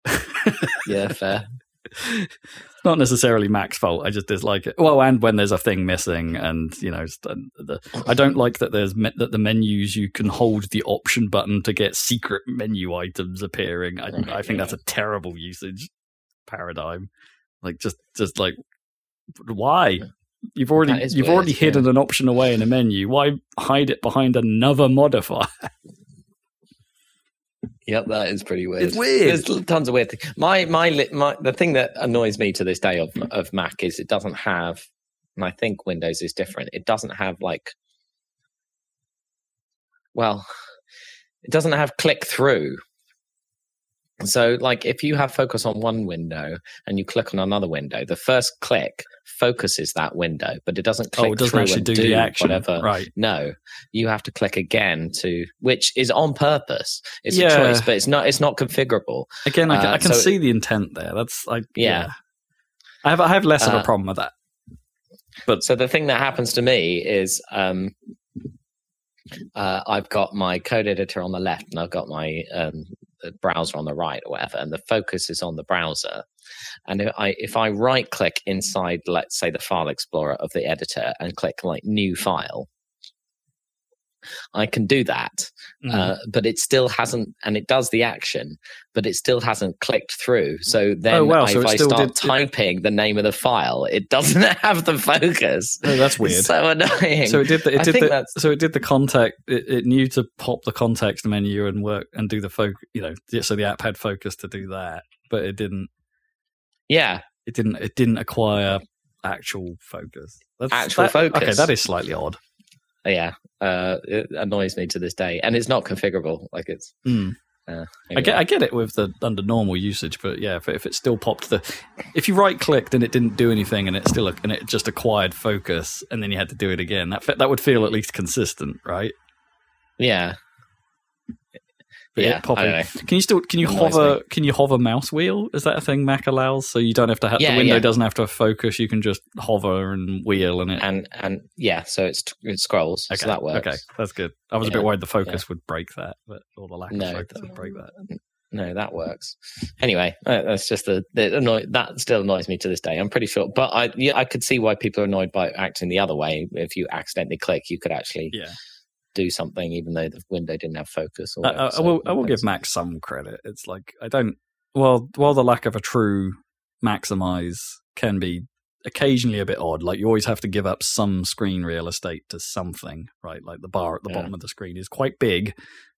Yeah, fair. it's not necessarily Mac's fault. I just dislike it. Well, and when there's a thing missing, and you know, the, I don't like that there's me- that the menus you can hold the option button to get secret menu items appearing. I, I think that's a terrible usage paradigm. Like just just like why you've already you've weird, already hidden yeah. an option away in a menu. Why hide it behind another modifier? Yep, that is pretty weird. It's weird. There's tons of weird things. My, my my the thing that annoys me to this day of of Mac is it doesn't have, and I think Windows is different. It doesn't have like, well, it doesn't have click through. So, like, if you have focus on one window and you click on another window, the first click focuses that window, but it doesn't click oh, it doesn't through actually and do, the action, whatever. right? No, you have to click again to, which is on purpose. It's Yeah. a choice, but it's not. It's not configurable. Again, I can, Uh, I can so- see the intent there. That's like yeah. Yeah. I have I have less of a Uh, problem with that. But so the thing that happens to me is, um, uh, I've got my code editor on the left, and I've got my um, browser on the right, or whatever, and the focus is on the browser. And if I if I right click inside, let's say the file explorer of the editor, and click like new file. I can do that, Mm. uh, but it still hasn't, and it does the action, but it still hasn't clicked through. So then, Oh, wow, if so I start did- typing the name of the file, it doesn't have the focus. Oh, that's It's weird. so annoying. So it did the, it I did the, that's- so it did the context. It, it knew to pop the context menu and work and do the focus. You know, so the app had focus to do that, but it didn't. yeah, It didn't. It didn't acquire actual focus. That's, Actual that- Okay, that is slightly odd. Yeah. Uh, it annoys me to this day, and it's not configurable. Like it's. Hmm. Uh, I get, I get it with the under normal usage, but yeah, if, if it still popped the, if you right clicked and it didn't do anything and it still and it just acquired focus and then you had to do it again, that that would feel at least consistent, right? yeah. Yeah, popping- I don't know. Can you still can you hover can you hover mouse wheel? Is that a thing Mac allows? So you don't have to have Yeah, the window yeah. doesn't have to focus. You can just hover and wheel and it. And and yeah, so it's it scrolls, okay, so that works. okay, that's good. I was a bit worried the focus would break that, but or the lack No, of focus would break that. No, that works. Anyway, uh, that's just the, the annoy, that still annoys me to this day. I'm pretty sure, but I yeah, I could see why people are annoyed by acting the other way. If you accidentally click, you could actually Yeah. Do something, even though the window didn't have focus. Or I, I, I will. I will give Mac some credit. It's like I don't. Well, while the lack of a true maximize can be occasionally a bit odd, like you always have to give up some screen real estate to something, right? Like the bar at the Yeah. bottom of the screen is quite big,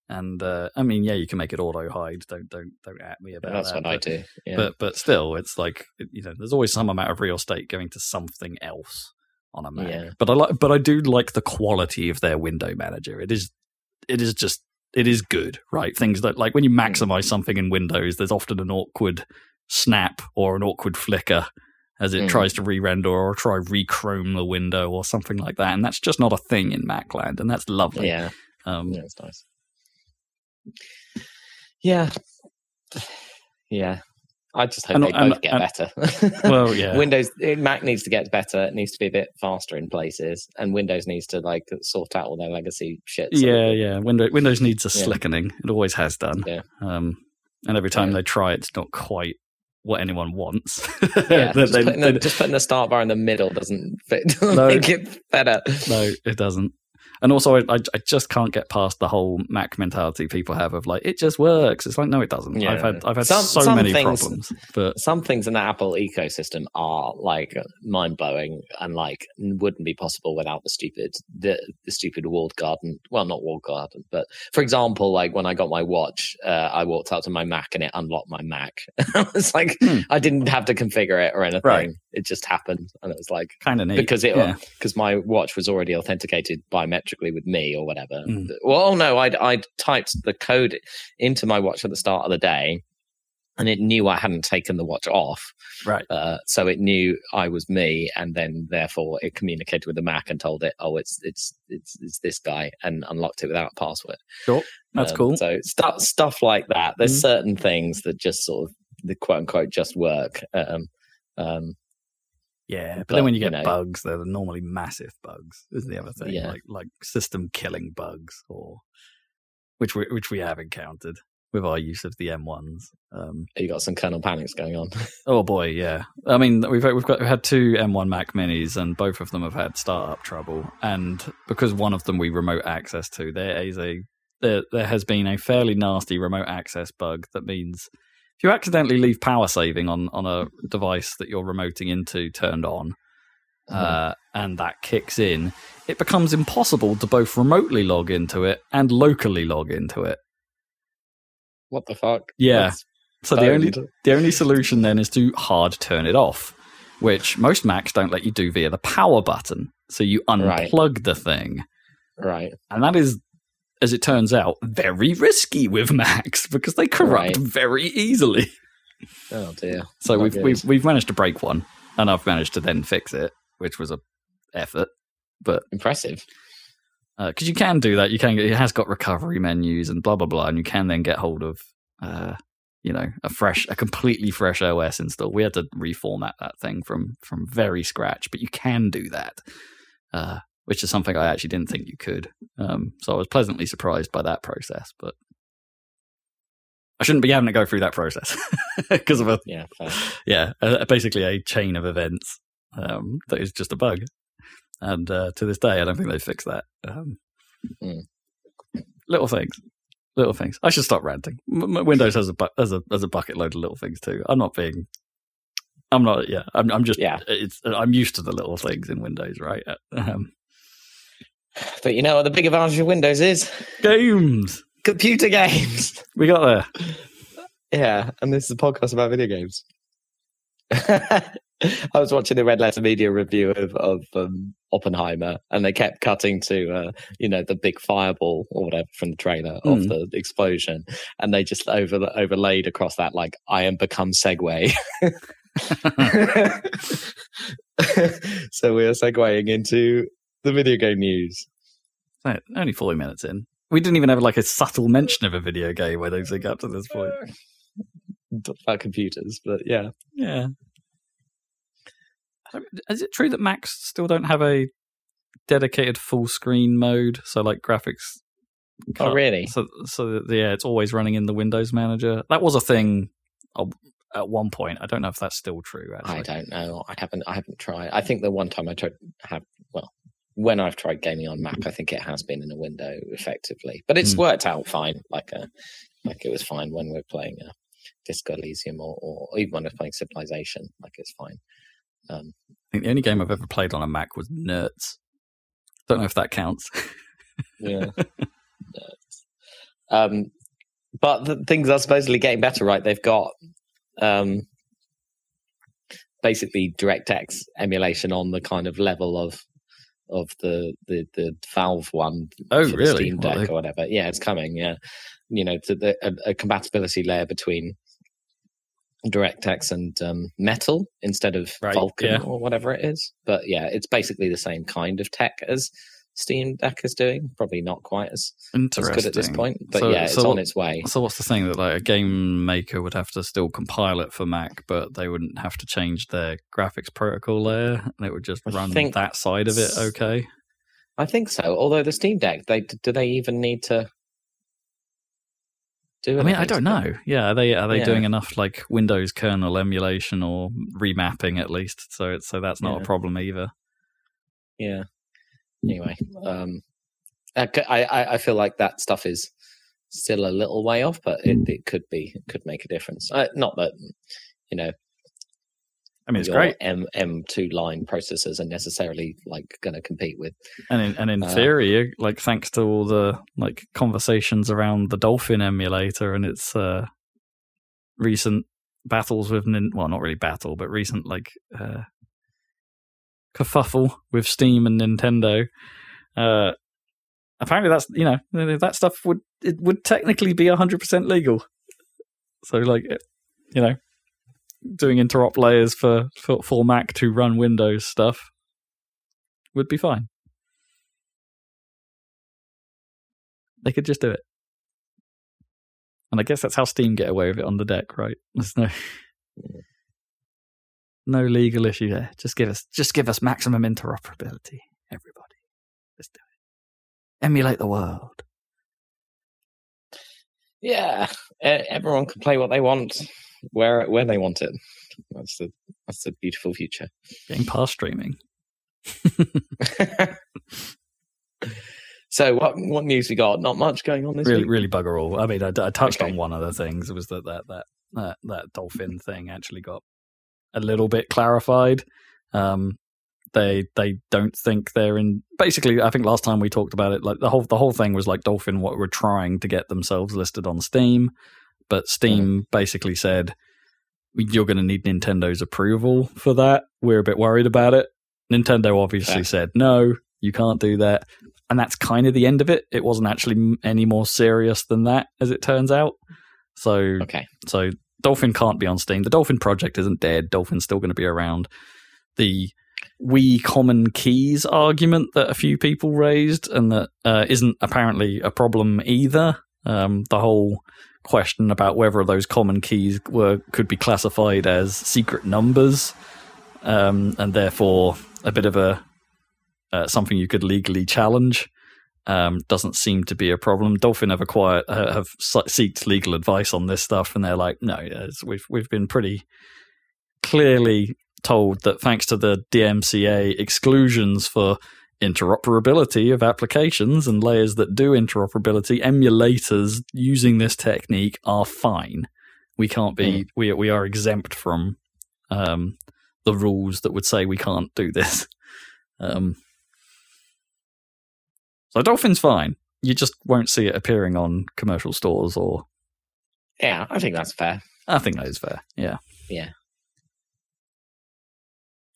and uh, I mean, yeah, you can make it auto hide. Don't don't don't at me about That's that. what I do. Yeah. But but still, it's like you know, there's always some amount of real estate going to something else on a Mac. Yeah. But I like, but I do like the quality of their window manager. It is, it is just, it is good, right? Things that like when you maximize something in Windows, there's often an awkward snap or an awkward flicker as it Mm. tries to re-render or try re-chrome the window or something like that, and that's just not a thing in Macland, and that's lovely. yeah, Um, yeah, it's nice. Yeah, yeah. I just hope And- they and- both get and- better. Well, yeah. Windows Mac needs to get better. It needs to be a bit faster in places, and Windows needs to like sort out all their legacy shit. so yeah, yeah. Windows Windows needs a Yeah. slickening. It always has done. Yeah. Um, and every time Yeah. they try, it's not quite what anyone wants. Yeah, just, they- putting the, they- just putting the start bar in the middle doesn't fit, No. make it better. no, it doesn't. And also, I, I, I just can't get past the whole Mac mentality people have of like it just works. It's like no, it doesn't. Yeah. I've had I've had Some- so some many things- problems, but Some things in the Apple ecosystem are like mind blowing and like wouldn't be possible without the stupid the, the stupid walled garden. Well, not walled garden, but for example, like when I got my watch, uh, I walked out to my Mac and it unlocked my Mac. it's like Hmm. I didn't have to configure it or anything. Right. It just happened, and it was like kind of neat because it yeah. because my watch was already authenticated with me or whatever. Mm. Well, no, I'd I'd typed the code into my watch at the start of the day, and it knew I hadn't taken the watch off. Right. Uh, so it knew I was me, and then therefore it communicated with the Mac and told it, "Oh, it's it's it's, it's this guy," and unlocked it without a password. Sure. That's Um, cool. So stuff stuff like that. There's Mhm. certain things that just sort of the quote unquote just work. Um, um, Yeah, but, But, then when you you get know- bugs, they're normally massive bugs. Is the other thing, Yeah. like like system killing bugs, or which we which we have encountered with our use of the M1s. Um, you got some kernel panics going on. oh boy, yeah. I mean, we've we've got we've had two M1 Mac Minis, and both of them have had startup trouble. And because one of them we remote access to, there is a there there has been a fairly nasty remote access bug that means if you accidentally leave power saving on on a device that you're remoting into turned on, uh, and that kicks in, it becomes impossible to both remotely log into it and locally log into it. what the fuck? Yeah. That's So the only the only solution then is to hard turn it off, which most Macs don't let you do via the power button. So you Right. unplug the thing, right. and that is, as it turns out, very risky with Macs because they corrupt Right. very easily. Oh dear. So Not we've good. we've we've managed to break one, and I've managed to then fix it, which was a effort. But Impressive. because you can do that. You can. It has got recovery menus and blah blah blah, and you can then get hold of, uh, you know, a fresh, a completely fresh OS install. We had to reformat that thing from from very scratch, but you can do that, uh, which is something I actually didn't think you could. Um, so I was pleasantly surprised by that process, but I shouldn't be having to go through that process because of a Yeah. Fair. yeah, uh, basically a chain of events um, that is just a bug. And uh, to this day, I don't think they fixed that. Um, Mm. Little things, little things. I should stop ranting. M- m- Windows has a bu- has a has a bucket load of little things too. I'm not being. I'm not. Yeah, I'm. I'm just. Yeah. It's. I'm used to the little things in Windows, right? Uh, Um, But you know what the big advantage of Windows is? games. Computer games. We got there. Yeah, and this is a podcast about video games. I was watching the Red Letter Media review of, of um, Oppenheimer, and they kept cutting to, uh, you know, the big fireball or whatever from the trailer of Mm. the explosion, and they just over overlaid across that like "I am become Segway." so we are segueing into the video game news. Only forty minutes in. We didn't even have like a subtle mention of a video game. I don't think up to this point. About computers, but yeah, Yeah. Is it true that Macs still don't have a dedicated full screen mode? So like graphics. Oh, really? So so yeah, it's always running in the Windows Manager. That was a thing at one point. I don't know if that's still true. Actually, I don't know. I haven't. I haven't tried. I think the one time I tried have well, when I've tried gaming on Mac, I think it has been in a window effectively, but it's Hmm. worked out fine. Like a, like it was fine when we are playing a Disco Elysium or, or even when I was playing Civilization. Like it's fine. Um, I think the only game I've ever played on a Mac was Nerds. Don't know if that counts. yeah. um, but the things are supposedly getting better, right? They've got um, basically DirectX emulation on the kind of level of of the the, the Valve one. Oh, really? Steam Well, they- or whatever. Yeah, it's coming. Yeah, you know, to the, a, a compatibility layer between DirectX and um, Metal instead of Right, Vulkan yeah. or whatever it is. But yeah, it's basically the same kind of tech as Steam Deck is doing. Probably not quite as, as good at this point, but So- yeah, it's so on what- its way. So what's the thing that like a game maker would have to still compile it for Mac, but they wouldn't have to change their graphics protocol layer, and it would just I run think that side of it okay. I think so. Although the Steam Deck, they do they even need to do? I mean, I don't know. Yeah, are they are they Yeah. doing enough like Windows kernel emulation or remapping at least? So it's so that's not a problem either. Yeah. Anyway, um, I, I- I- I feel like that stuff is still a little way off, but it, it could be it could make a difference. Uh, not that you know I mean, it's great, M M two line processors are necessarily like going to compete with. and in, and in uh, theory, like thanks to all the like conversations around the Dolphin emulator and its uh, recent battles with nin- well, not really battle, but recent like uh, kerfuffle with Steam and Nintendo. Uh, apparently, that's you know that stuff would it would technically be hundred percent legal. So like, you know, doing interop layers for, for for Mac to run Windows stuff would be fine. They could just do it. And I guess that's how Steam get away with it on the deck, right? There's no no legal issue there. Just give us just give us maximum interoperability, everybody. Let's do it. Emulate the world. Yeah, everyone can play what they want, where where they want it. That's the that's the beautiful future. Getting past streaming. so what what news we got? Not much going on this really, week. really bugger all. I mean, I, I touched Okay. on one of the things. It was that that that that, that dolphin thing actually got a little bit clarified. Um, they they don't think they're in. Basically, I think last time we talked about it, like the whole the whole thing was like Dolphin what were trying to get themselves listed on Steam, but Steam basically said you're going to need Nintendo's approval for that. We're a bit worried about it. Nintendo obviously Fair. said no, you can't do that and that's kind of the end of it. It wasn't actually any more serious than that, as it turns out. So, Okay. so Dolphin can't be on Steam. The Dolphin project isn't dead. Dolphin's still going to be around. The we common keys argument that a few people raised, and that uh, isn't apparently a problem either. Um, the whole question about whether those common keys were could be classified as secret numbers, um, and therefore a bit of a uh, something you could legally challenge. Um, doesn't seem to be a problem. Dolphin have acquired uh, have seeked legal advice on this stuff, and they're like, no, we've we've been pretty clearly told that thanks to the DMCA exclusions for interoperability of applications and layers that do interoperability, emulators using this technique are fine. We can't be we we are exempt from um, the rules that would say we can't do this. Um, so Dolphin's fine. You just won't see it appearing on commercial stores or Yeah, I think that's fair. I think that is fair. Yeah. Yeah.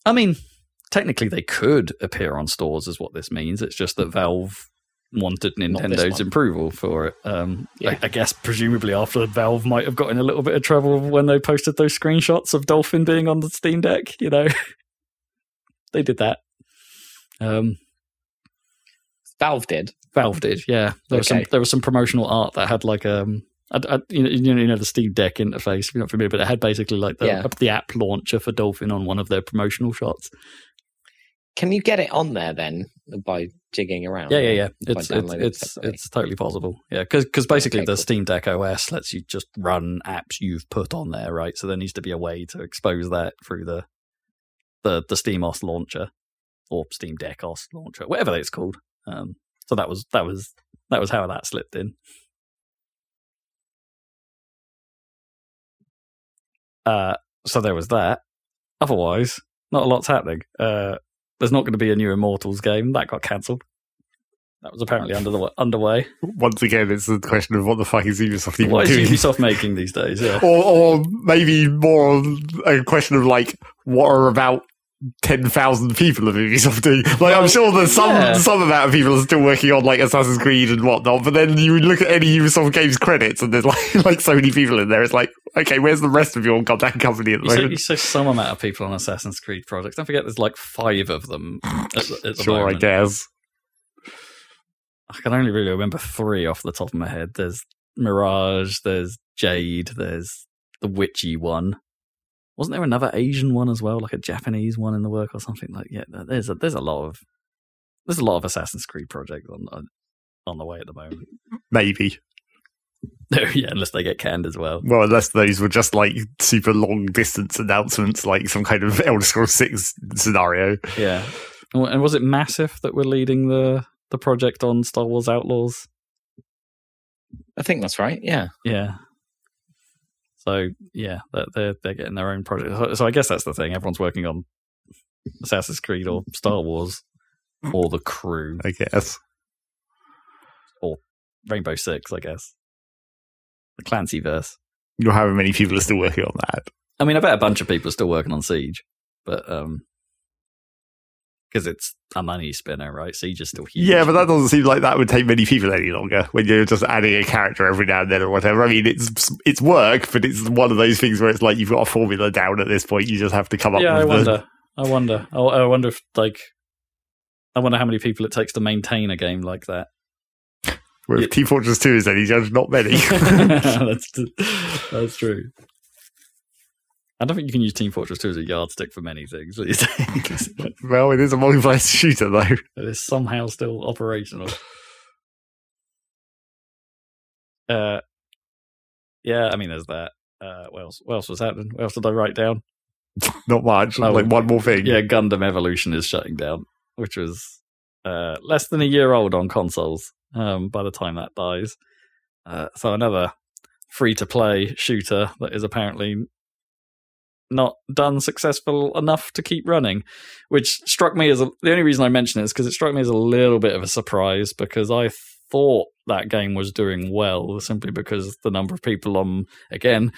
I mean, technically they could appear on stores is what this means. It's just that Valve wanted Nintendo's approval for it. Um, Yeah. I, I guess presumably after Valve might have gotten a little bit of trouble when they posted those screenshots of Dolphin being on the Steam Deck, you know. they did that. Um, Valve did. Valve did, yeah. There was some there was some promotional art that had like um, I, I, you, know, you know the Steam Deck interface. If you're not familiar, but it had basically like the Yeah. the app launcher for Dolphin on one of their promotional shots. Can you get it on there then by jigging around? Yeah, yeah, yeah. If I It's it's it it's, it's totally possible. Yeah, because basically Okay, the cool. Steam Deck OS lets you just run apps you've put on there, right? So there needs to be a way to expose that through the the the Steam OS launcher or Steam Deck OS launcher, whatever it's called. Um, so that was that was that was how that slipped in. Uh, so there was that. Otherwise, not a lot's happening. Uh, there's not going to be a new Immortals game that got cancelled. That was apparently under the underway. Once again, it's the question of what the fuck is Ubisoft even What is doing? Ubisoft making these days? Yeah. or, or maybe more a question of like, what are about ten thousand people of Ubisoft doing? Like, I'm sure there's some yeah. some amount of people are still working on like Assassin's Creed and whatnot. But then you look at any Ubisoft games credits, and there's like like so many people in there. It's like, okay, where's the rest of your goddamn company at the You say, you say some amount of people on Assassin's Creed projects. Don't forget, there's like five of them. At, the- at the Sure, I guess. I can only really remember three off the top of my head. There's Mirage, there's Jade, there's the witchy one. Wasn't there another Asian one as well, like a Japanese one in the work or something like? Yeah, there's a there's a lot of there's a lot of Assassin's Creed projects on on, on the way at the moment. Maybe. No, yeah, unless they get canned as well. Well, unless those were just like super long distance announcements, like some kind of Elder Scrolls Six scenario. Yeah, and was it Massive that were leading the the project on Star Wars Outlaws? I think that's right. Yeah. Yeah. So yeah, they're they're, they're getting their own project. So, I guess that's the thing. Everyone's working on Assassin's Creed or Star Wars or the Crew, I guess. Or Rainbow Six, I guess. The Clancy verse. You'll however many people are still working on that. I mean, I bet a bunch of people are still working on Siege, but um, because it's a money spinner, right? Siege is still huge. Yeah, but that doesn't seem like that would take many people any longer when you're just adding a character every now and then or whatever. I mean, it's it's work, but it's one of those things where it's like you've got a formula down at this point. You just have to come up yeah, I with the. wonder. I wonder. I, I wonder if like, I wonder how many people it takes to maintain a game like that. Whereas Yeah. Team Fortress 2 is any judge, not many. that's that's true. I don't think you can use Team Fortress 2 as a yardstick for many things these days. well, it is a multiplayer shooter, though. it is somehow still operational. Uh, yeah, I mean, there's that. Uh, what else? What else was happening? What else did I write down? Not much. Oh, like one more thing. Yeah, Gundam Evolution is shutting down, which was uh, less than a year old on consoles um, by the time that dies. Uh, so another free to play shooter that is apparently not done successful enough to keep running, which struck me as a, the only reason I mention it is because it struck me as a little bit of a surprise because I thought that game was doing well simply because the number of people on again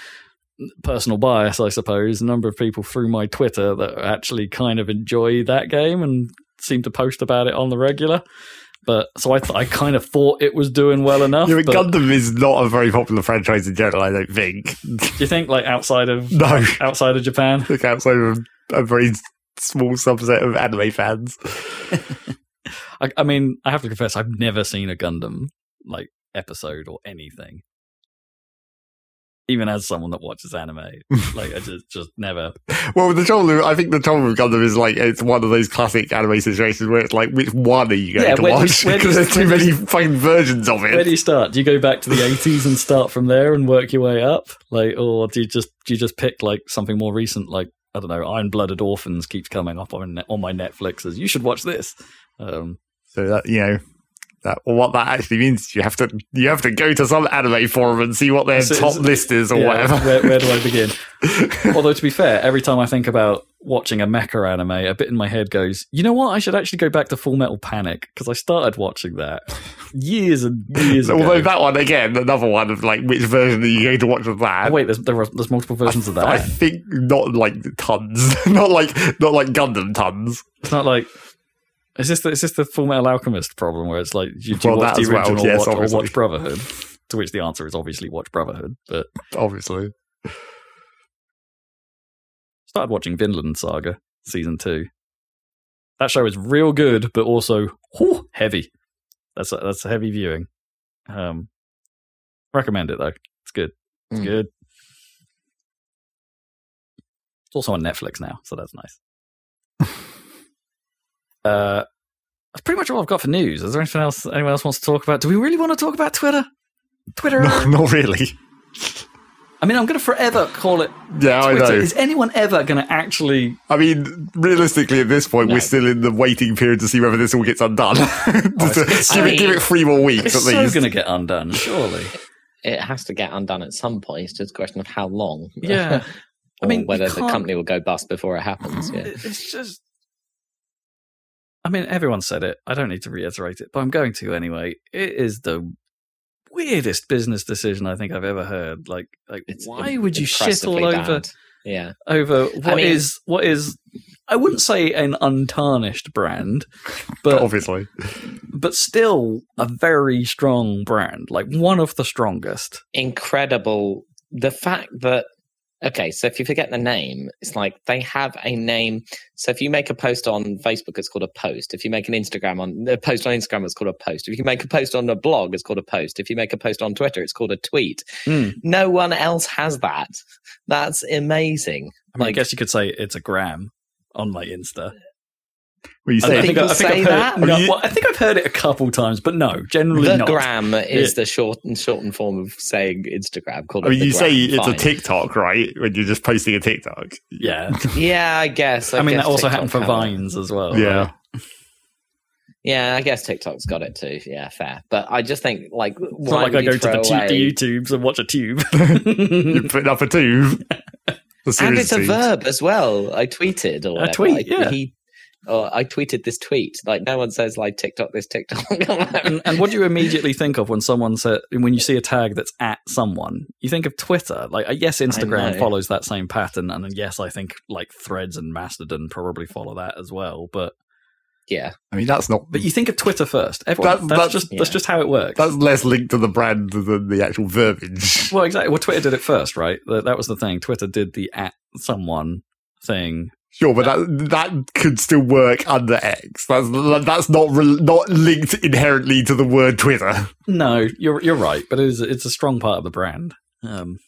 personal bias, I suppose, the number of people through my Twitter that actually kind of enjoy that game and seem to post about it on the regular. But so I, th- I kind of thought it was doing well enough. Yeah, but Gundam is not a very popular franchise in general, I don't think. do you think like outside of No. outside of Japan? Look outside of a very small subset of anime fans. I, I mean, I have to confess, I've never seen a Gundam like episode or anything. Even as someone that watches anime, like I just just never. Well, the trouble, I think the trouble with Gundam is like it's one of those classic anime situations where it's like, which one are you going Yeah, to where do you- watch? Because there's too many fucking versions of it. Where do you start? Do you go back to the eighties and start from there and work your way up, like, or do you just do you just pick like something more recent, like I don't know, Iron Blooded Orphans keeps coming up on on my Netflix as you should watch this. Um, So that you know. That, well, what that actually means, you have to you have to go to some anime forum and see what their So top list is or yeah, whatever. Where, where do I begin? Although to be fair, every time I think about watching a mecha anime, a bit in my head goes, you know what? I should actually go back to Full Metal Panic because I started watching that years and years ago. Although that one again, another one of like which version are you going to watch of that? Oh, wait, there's there are, there's multiple versions of that. I think not like tons, not like not like Gundam tons. It's not like. Is this the, is this the Full Metal Alchemist problem where it's like you, do Well, watch the as well, original yes, watch, or watch Brotherhood? To which the answer is obviously watch Brotherhood. But Obviously, started watching Vinland Saga season two. That show is real good, but also whew, heavy. That's a, that's a heavy viewing. Um, recommend it though. It's good. It's Mm. good. It's also on Netflix now, so that's nice. uh, that's pretty much all I've got for news. Is there anything else anyone else wants to talk about? Do we really want to talk about Twitter? Twitter. no, not really. I mean, I'm going to forever call it Yeah, I Twitter. know. Is anyone ever going to actually I mean, realistically, at this point, No. we're still in the waiting period to see whether this all gets undone. Just to- it's- give, I it, give it three more weeks It's at so least. going to get undone, surely. It has to get undone at some point. It's just a question of how long. Yeah. I mean, whether the company will go bust before it happens. Yeah. It's just. I mean, everyone said it. I don't need to reiterate it, but I'm going to anyway. It is the weirdest business decision I think I've ever heard. Like, like It's why would you shit all impressively over bad. Yeah. over what is mean- what is? I wouldn't say an untarnished brand, but Obviously, but still a very strong brand, like one of the strongest. Incredible. The fact that okay, so if you forget the name, it's like they have a name. So if you make a post on Facebook, it's called a post. If you make an Instagram on a post on Instagram, it's called a post. If you make a post on a blog, it's called a post. If you make a post on Twitter, it's called a tweet. Hmm. No one else has that. That's amazing. I, mean, I guess you could say it's a gram on my Insta. Well, you I, say I think, I, People I think say I've heard that? it, no, You- well, I think I've heard it a couple times, but no, generally The not. gram is Yeah. the short and shortened form of saying Instagram. Called I mean, it the you say gram, it's a. TikTok, right? When you're just posting a TikTok. Yeah, Yeah, I guess. I, mean guess that also TikTok happened for had. Vines as well. Yeah. Yeah, I guess TikTok's got it too. Yeah, fair. But I just think like It's not like I go to the, throw tu- away- the YouTubes and watch a tube. You're putting up a tube. And it's a tube. verb as well. I tweeted or whatever. tweet, Like, yeah. He, or I tweeted this tweet. Like no one says like TikTok this TikTok. and, and what do you immediately think of when someone says when you see a tag that's at someone? You think of Twitter. Like uh, yes, Instagram follows that same pattern, and then yes, I think like Threads and Mastodon probably follow that as well. But yeah, I mean, that's not. But you think of Twitter first. Everyone, That's- that's, that's- just that's just how it works. That's less linked to the brand than the actual verbiage. well, exactly. Well, Twitter did it first, right? That, that was the thing. Twitter did the at someone thing. Sure, but that that could still work under X. That's that's not re- not linked inherently to the word Twitter. No, you're you're right, but it is it's a strong part of the brand. Um,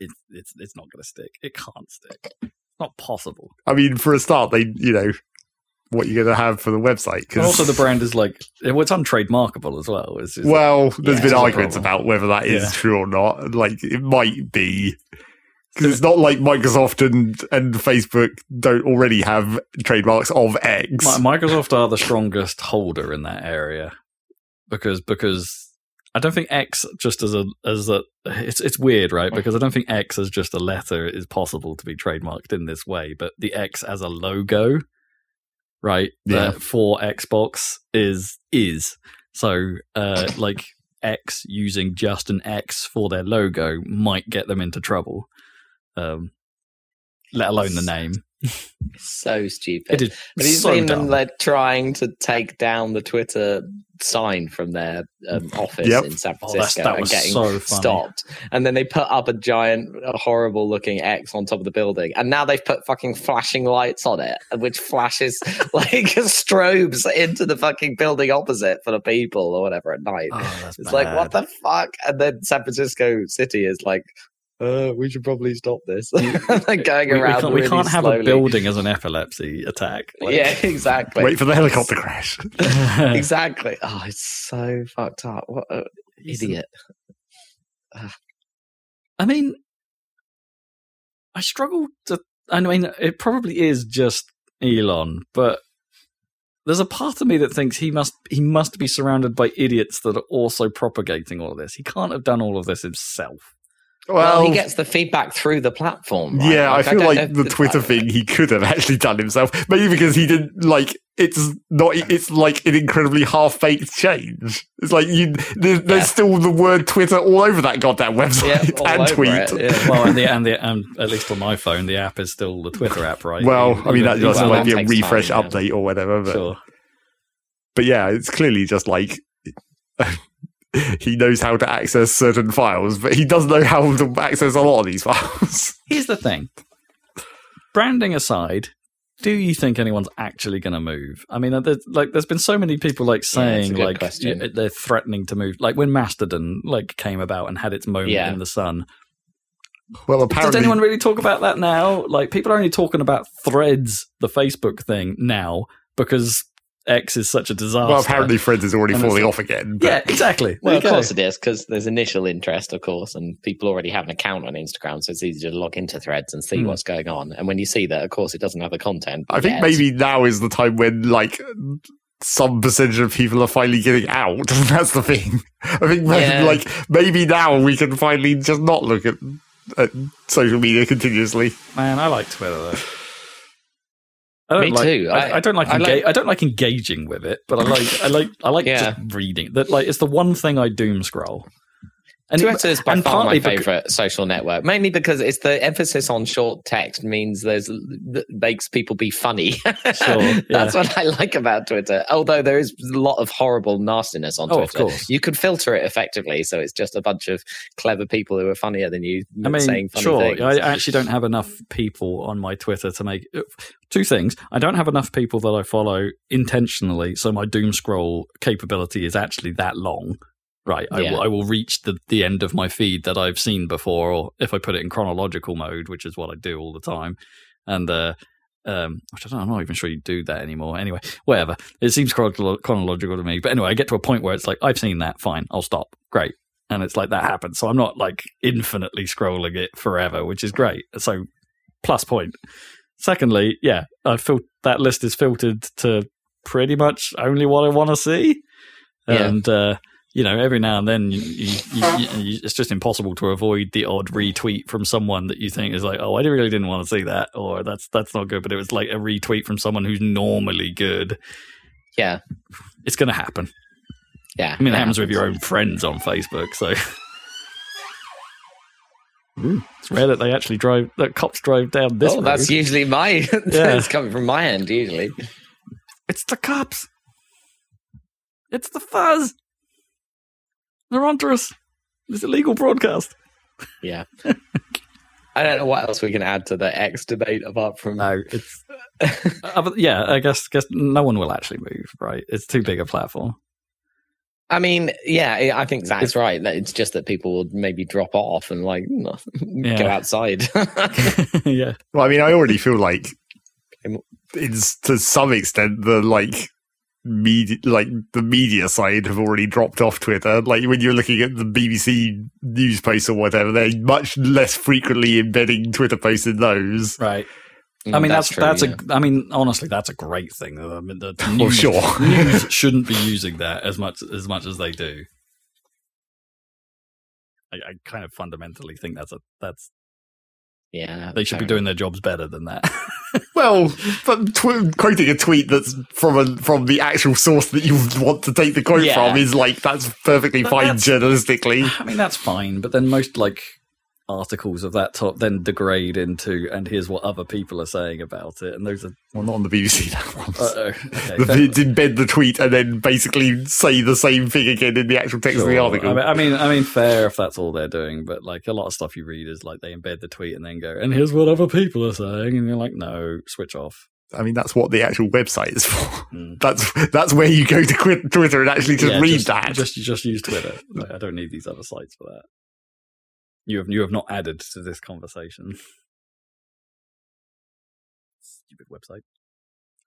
it's it's it's not going to stick. It can't stick. It's not possible. I mean, for a start, they you know what you're going to have for the website. And 'cause- also, the brand is like well, it's untrademarkable as well. Well, there's Yeah, been arguments about whether that is Yeah. true or not. Like it might be. Because it's not like Microsoft and, and Facebook don't already have trademarks of X. Microsoft are the strongest holder in that area because because I don't think X just as a as a it's it's weird, right? Because I don't think X as just a letter is possible to be trademarked in this way, but the X as a logo, right? Yeah. for Xbox is is so uh like X using just an X for their logo might get them into trouble. Um let alone the name. so stupid. It Have you so seen dumb. them like trying to take down the Twitter sign from their um, office Yep. in San Oh, Francisco that and getting so stopped? And then they put up a giant, horrible looking X on top of the building, and now they've put fucking flashing lights on it, which flashes like strobes into the fucking building opposite for the people or whatever at night. Oh, It's like, what the fuck? And then San Francisco City is like, uh, we should probably stop this. They're going we, we around. can't, we really can't have slowly. a building as an epilepsy attack. Like- Yeah, exactly. Wait for the helicopter crash. exactly. Oh, it's so fucked up. What an idiot. I mean, I struggle to. I mean, it probably is just Elon, but there's a part of me that thinks he must he must be surrounded by idiots that are also propagating all of this. He can't have done all of this himself. Well, he gets the feedback through the platform. right? Yeah, I feel don't like the Twitter like- thing he could have actually done himself, maybe because he didn't like. It's not. It's like an incredibly half-baked change. It's like you. There's, Yeah. there's still the word Twitter all over that goddamn website Yeah, all and over tweet. it, yeah. Well, and the and the and at least on my phone, the app is still the Twitter app, right? Well, Even- I mean that even- just well, might be a refresh time, yeah. update or whatever. But, sure. but yeah, it's clearly just like he knows how to access certain files, but he doesn't know how to access a lot of these files. Here's the thing. Branding aside, do you think anyone's actually going to move? I mean, there's, like, there's been so many people like Yeah, it's a saying good like question. they're threatening to move. Like when Mastodon like came about and had its moment Yeah. in the sun. well, apparently, Does apparently, anyone really talk about that now? Like people are only talking about Threads, the Facebook thing now because X is such a disaster. well, apparently, Threads is already And falling like- off again. but- yeah, exactly. Well, There of course it is because there's initial interest, of course, and people already have an account on Instagram, so it's easy to log into Threads and see Hmm. what's going on. And when you see that, of course, it doesn't have the content. I think yet. maybe now is the time when like some percentage of people are finally getting out. That's the thing. I think maybe, Yeah. like maybe now we can finally just not look at, at social media continuously. Man, I like Twitter though. I don't Me like, too. I, I- I don't like, I enga- like- I don't like engaging with it, but I like I like I like Yeah. just reading. That like it's the one thing I doom scroll. And Twitter is by and far my favorite social network, mainly because it's the emphasis on short text means there's that makes people be funny. Sure, yeah. That's what I like about Twitter. Although there is a lot of horrible nastiness on Oh, of Twitter, course. you could filter it effectively, so it's just a bunch of clever people who are funnier than you I mean, saying funny sure. things. I actually don't have enough people on my Twitter to make uh, two things. I don't have enough people that I follow intentionally, so my doom scroll capability is actually that long. Right, I, Yeah. will, I will reach the, the end of my feed that I've seen before, or if I put it in chronological mode, which is what I do all the time, and uh, um, which I don't, I'm not even sure you do that anymore. Anyway, whatever. It seems chronolo- chronological to me, but anyway, I get to a point where it's like I've seen that. Fine, I'll stop. Great, and it's like that happens. So I'm not like infinitely scrolling it forever, which is great. So plus point. Secondly, yeah, I feel that list is filtered to pretty much only what I want to see, Yeah. and uh, you know, every now and then you, you, you, you, it's just impossible to avoid the odd retweet from someone that you think is like, oh, I really didn't want to see that, or that's that's not good, but it was like a retweet from someone who's normally good. yeah, It's going to happen. yeah. I mean, it that happens with your own friends on Facebook, so. It's rare that they actually drive that cops drive down this. oh, road. that's usually my. Yeah. it's coming from my end usually. It's the cops. It's the fuzz. They're onto us. This illegal broadcast. Yeah. I don't know what else we can add to the X debate apart from. No, it's uh, yeah. I guess guess no one will actually move. Right? It's too big a platform. I mean, yeah, I I think Zach's right. It's just that people would maybe drop off and like go outside. yeah, Well, I mean, I already feel like it's to some extent the like media, like the media side have already dropped off Twitter. Like when you're looking at the BBC news posts or whatever, they're much less frequently embedding Twitter posts in those. right. Mm, I mean, that's that's, true, yeah. a. I mean, honestly, that's a great thing. I mean, the Well, oh, news, sure. news shouldn't be using that as much as much as they do. I, I kind of fundamentally think that's a that's yeah. they should be doing their jobs better than that. Well, but tw- quoting a tweet that's from a, from the actual source that you want to take the quote Yeah. from is like that's perfectly But fine that's- journalistically. I mean, that's fine, but then most like articles of that top then degrade into and here's what other people are saying about it, and those are Well, not on the BBC that once. uh, okay, The fair- embed the tweet and then basically say the same thing again in the actual text of the article. I mean, I mean, I mean, fair if that's all they're doing, but like a lot of stuff you read is like they embed the tweet and then go, and here's what other people are saying, and you're like, no, switch off. I mean, that's what the actual website is for. Mm. That's that's where you go to quit Twitter and actually just Yeah, read just, that. Just just use Twitter. Like, I don't need these other sites for that. You have you have not added to this conversation. Stupid website.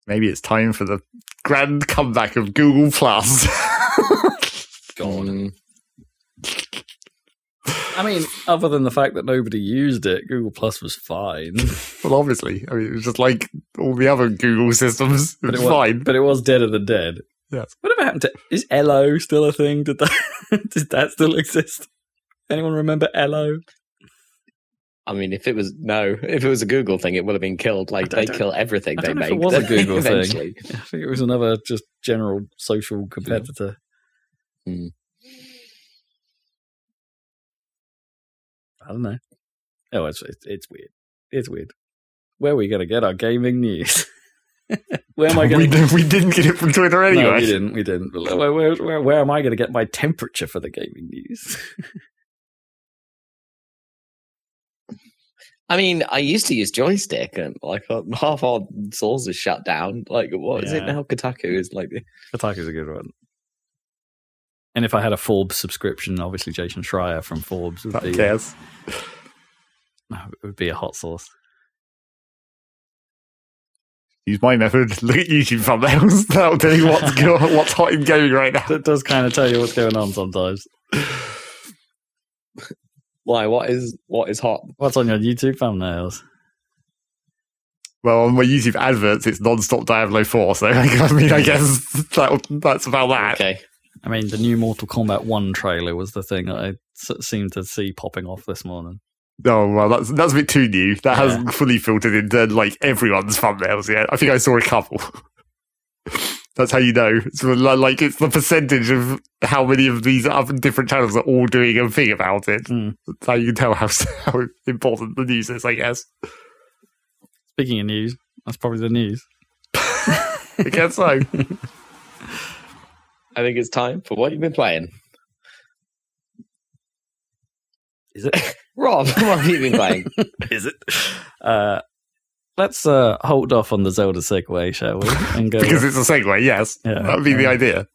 Maybe it's time for the grand comeback of Google Plus. God. Mm, I mean, other than the fact that nobody used it, Google Plus was fine. well, obviously, I mean, it was just like all the other Google systems. It But was it was, fine. but it was deader than dead. Yes. Whatever happened to is Ello still a thing? Did that did that still exist? Anyone remember Ello? I mean, if it was no, if it was a Google thing, it would have been killed. Like they kill everything I they don't know if make. it was a Google thing. I think it was another just general social competitor. Hmm. I don't know. Oh, it's it's, it's weird. It's weird. Where are we going to get our gaming news? where am I going to? we didn't get it from Twitter anyway. No, we didn't. We didn't. Where, where, where, where am I going to get my temperature for the gaming news? I mean, I used to use Joystiq, and like half our source is shut down. Like, what is it now? Kotaku is like, Kotaku's a good one. And if I had a Forbes subscription, obviously Jason Schreier from Forbes would Who be cares? It would be a hot sauce. Use my method. Look at YouTube thumbnails. That'll tell you what's, go- what's hot in gaming right now. That does kind of tell you what's going on sometimes. Why? What is what is hot? What's on your YouTube thumbnails? Well, on my YouTube adverts, it's non-stop Diablo 4, so I mean, I guess that, that's about that. Okay, I mean, the new Mortal Kombat 1 trailer was the thing that I s- seemed to see popping off this morning. Oh, well, that's that's a bit too new. That Yeah. hasn't fully filtered into, like, everyone's thumbnails yet. I think I saw a couple. that's how you know. It's like, it's the percentage of how many of these other different channels are all doing a thing about it. Mm. That's how you can tell how, how important the news is, I guess. Speaking of news, that's probably the news. I guess so. I think it's time for what you've been playing. Is it? Rob, what have you been playing? Is it? Uh, let's uh, hold off on the Zelda segue, shall we? And go because it's a segue, yes. Yeah. that would be the idea.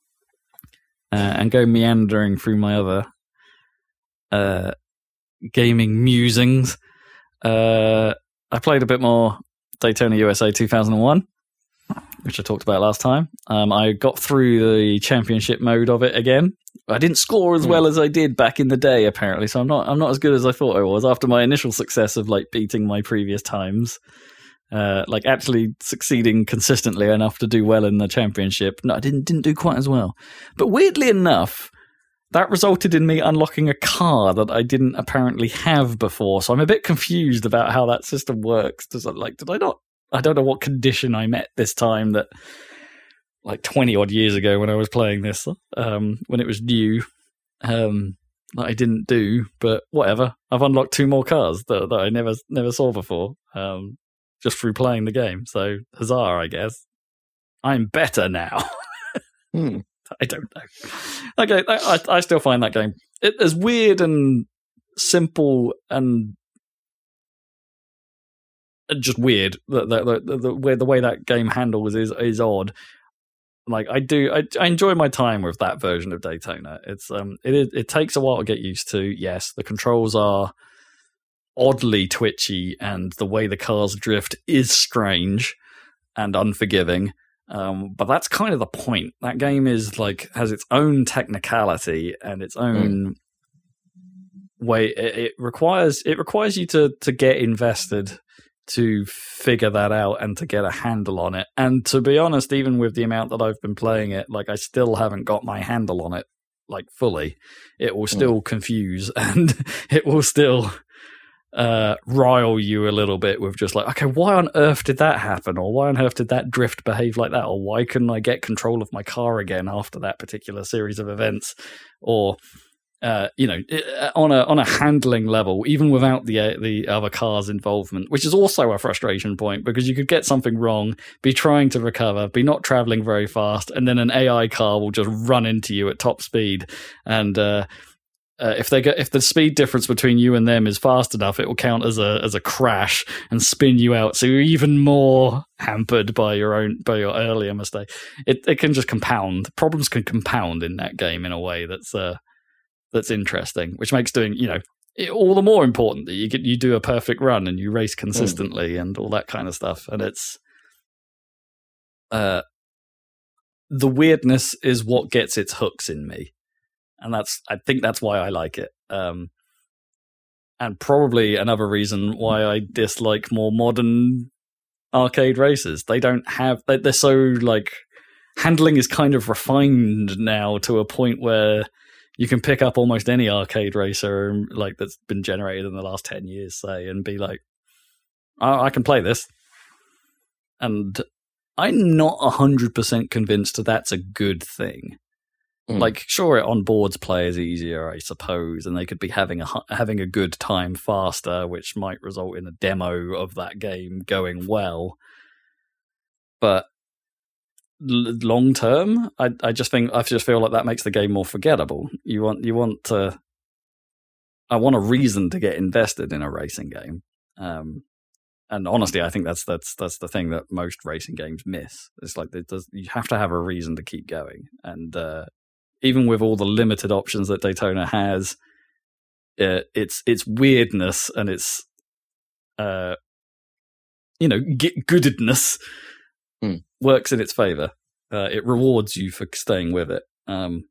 uh, and go meandering through my other uh, gaming musings. Uh, I played a bit more Daytona USA 2001, which I talked about last time. Um, I got through the championship mode of it again. I didn't score as Hmm. well as I did back in the day, apparently. So I'm not I'm not as good as I thought I was after my initial success of like beating my previous times. Uh, like actually succeeding consistently enough to do well in the championship. No, I didn't didn't do quite as well. But weirdly enough, that resulted in me unlocking a car that I didn't apparently have before. So I'm a bit confused about how that system works. Does it like did I not I don't know what condition I met this time that like 20 odd years ago when I was playing this um when it was new. Um that I didn't do, but whatever. I've unlocked two more cars that, that I never never saw before, um, just through playing the game. So huzzah, I guess. I'm better now. Hmm. I don't know. Okay, I, I still find that game it, as weird and simple and just weird. The the, the, way the way that game handles is is odd. Like I do, I, I enjoy my time with that version of Daytona. It's um, it it takes a while to get used to. Yes, the controls are oddly twitchy, and the way the cars drift is strange and unforgiving. Um, but that's kind of the point. That game is like has its own technicality and its own mm. way. It, it, requires it requires you to to get invested to figure that out and to get a handle on it. And to be honest, even with the amount that I've been playing it, like I still haven't got my handle on it like fully. It will hmm. still mm. confuse and it will still uh, rile you a little bit with just like, okay, why on earth did that happen? Or why on earth did that drift behave like that? Or why couldn't I get control of my car again after that particular series of events? Or uh, you know, uh, on a on a handling level, even without the uh, the other car's involvement, which is also a frustration point because you could get something wrong, be trying to recover, be not traveling very fast, and then an AI car will just run into you at top speed, and uh, if they get if the speed difference between you and them is fast enough, it will count as a as a crash and spin you out. So you're even more hampered by your own by your earlier mistake. It it can just compound. Problems can compound in that game in a way that's uh that's interesting, which makes doing you know it, all the more important that you get you do a perfect run and you race consistently mm. and all that kind of stuff. And it's uh the weirdness is what gets its hooks in me, and that's I think that's why I like it. Um, and probably another reason why I dislike more modern arcade races. They don't have they're so like handling is kind of refined now to a point where you can pick up almost any arcade racer like that's been generated in the last 10 years say and be like I, I can play this and i'm not 100% convinced that that's a good thing mm. like sure it onboards players easier i suppose and they could be having a having a good time faster which might result in a demo of that game going well but long term, I I just think I just feel like that makes the game more forgettable. You want you want to. I want a reason to get invested in a racing game, um, and honestly, I think that's that's that's the thing that most racing games miss. It's like does, you have to have a reason to keep going, and uh, even with all the limited options that Daytona has, uh, its its weirdness and its uh, you know goodness mm. works in its favor. Uh, it rewards you for staying with it. Um,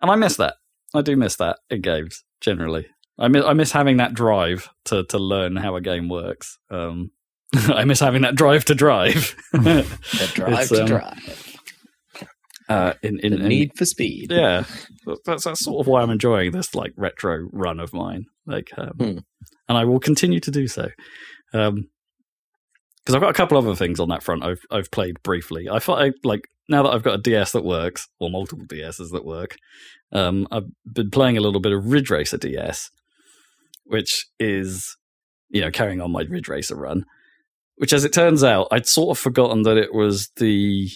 and I miss that. I do miss that in games generally. I miss I miss having that drive to to learn how a game works. Um, I miss having that drive to drive. the drive to um, drive. Uh, in, in, the need in, for speed. Yeah, that's that's sort of why I'm enjoying this like retro run of mine. Like, um, hmm. and I will continue to do so. Um, because I've got a couple other things on that front. I've I've played briefly. I thought I like now that I've got a DS that works or multiple DSs that work. Um, I've been playing a little bit of Ridge Racer DS, which is you know carrying on my Ridge Racer run. Which, as it turns out, I'd sort of forgotten that it was the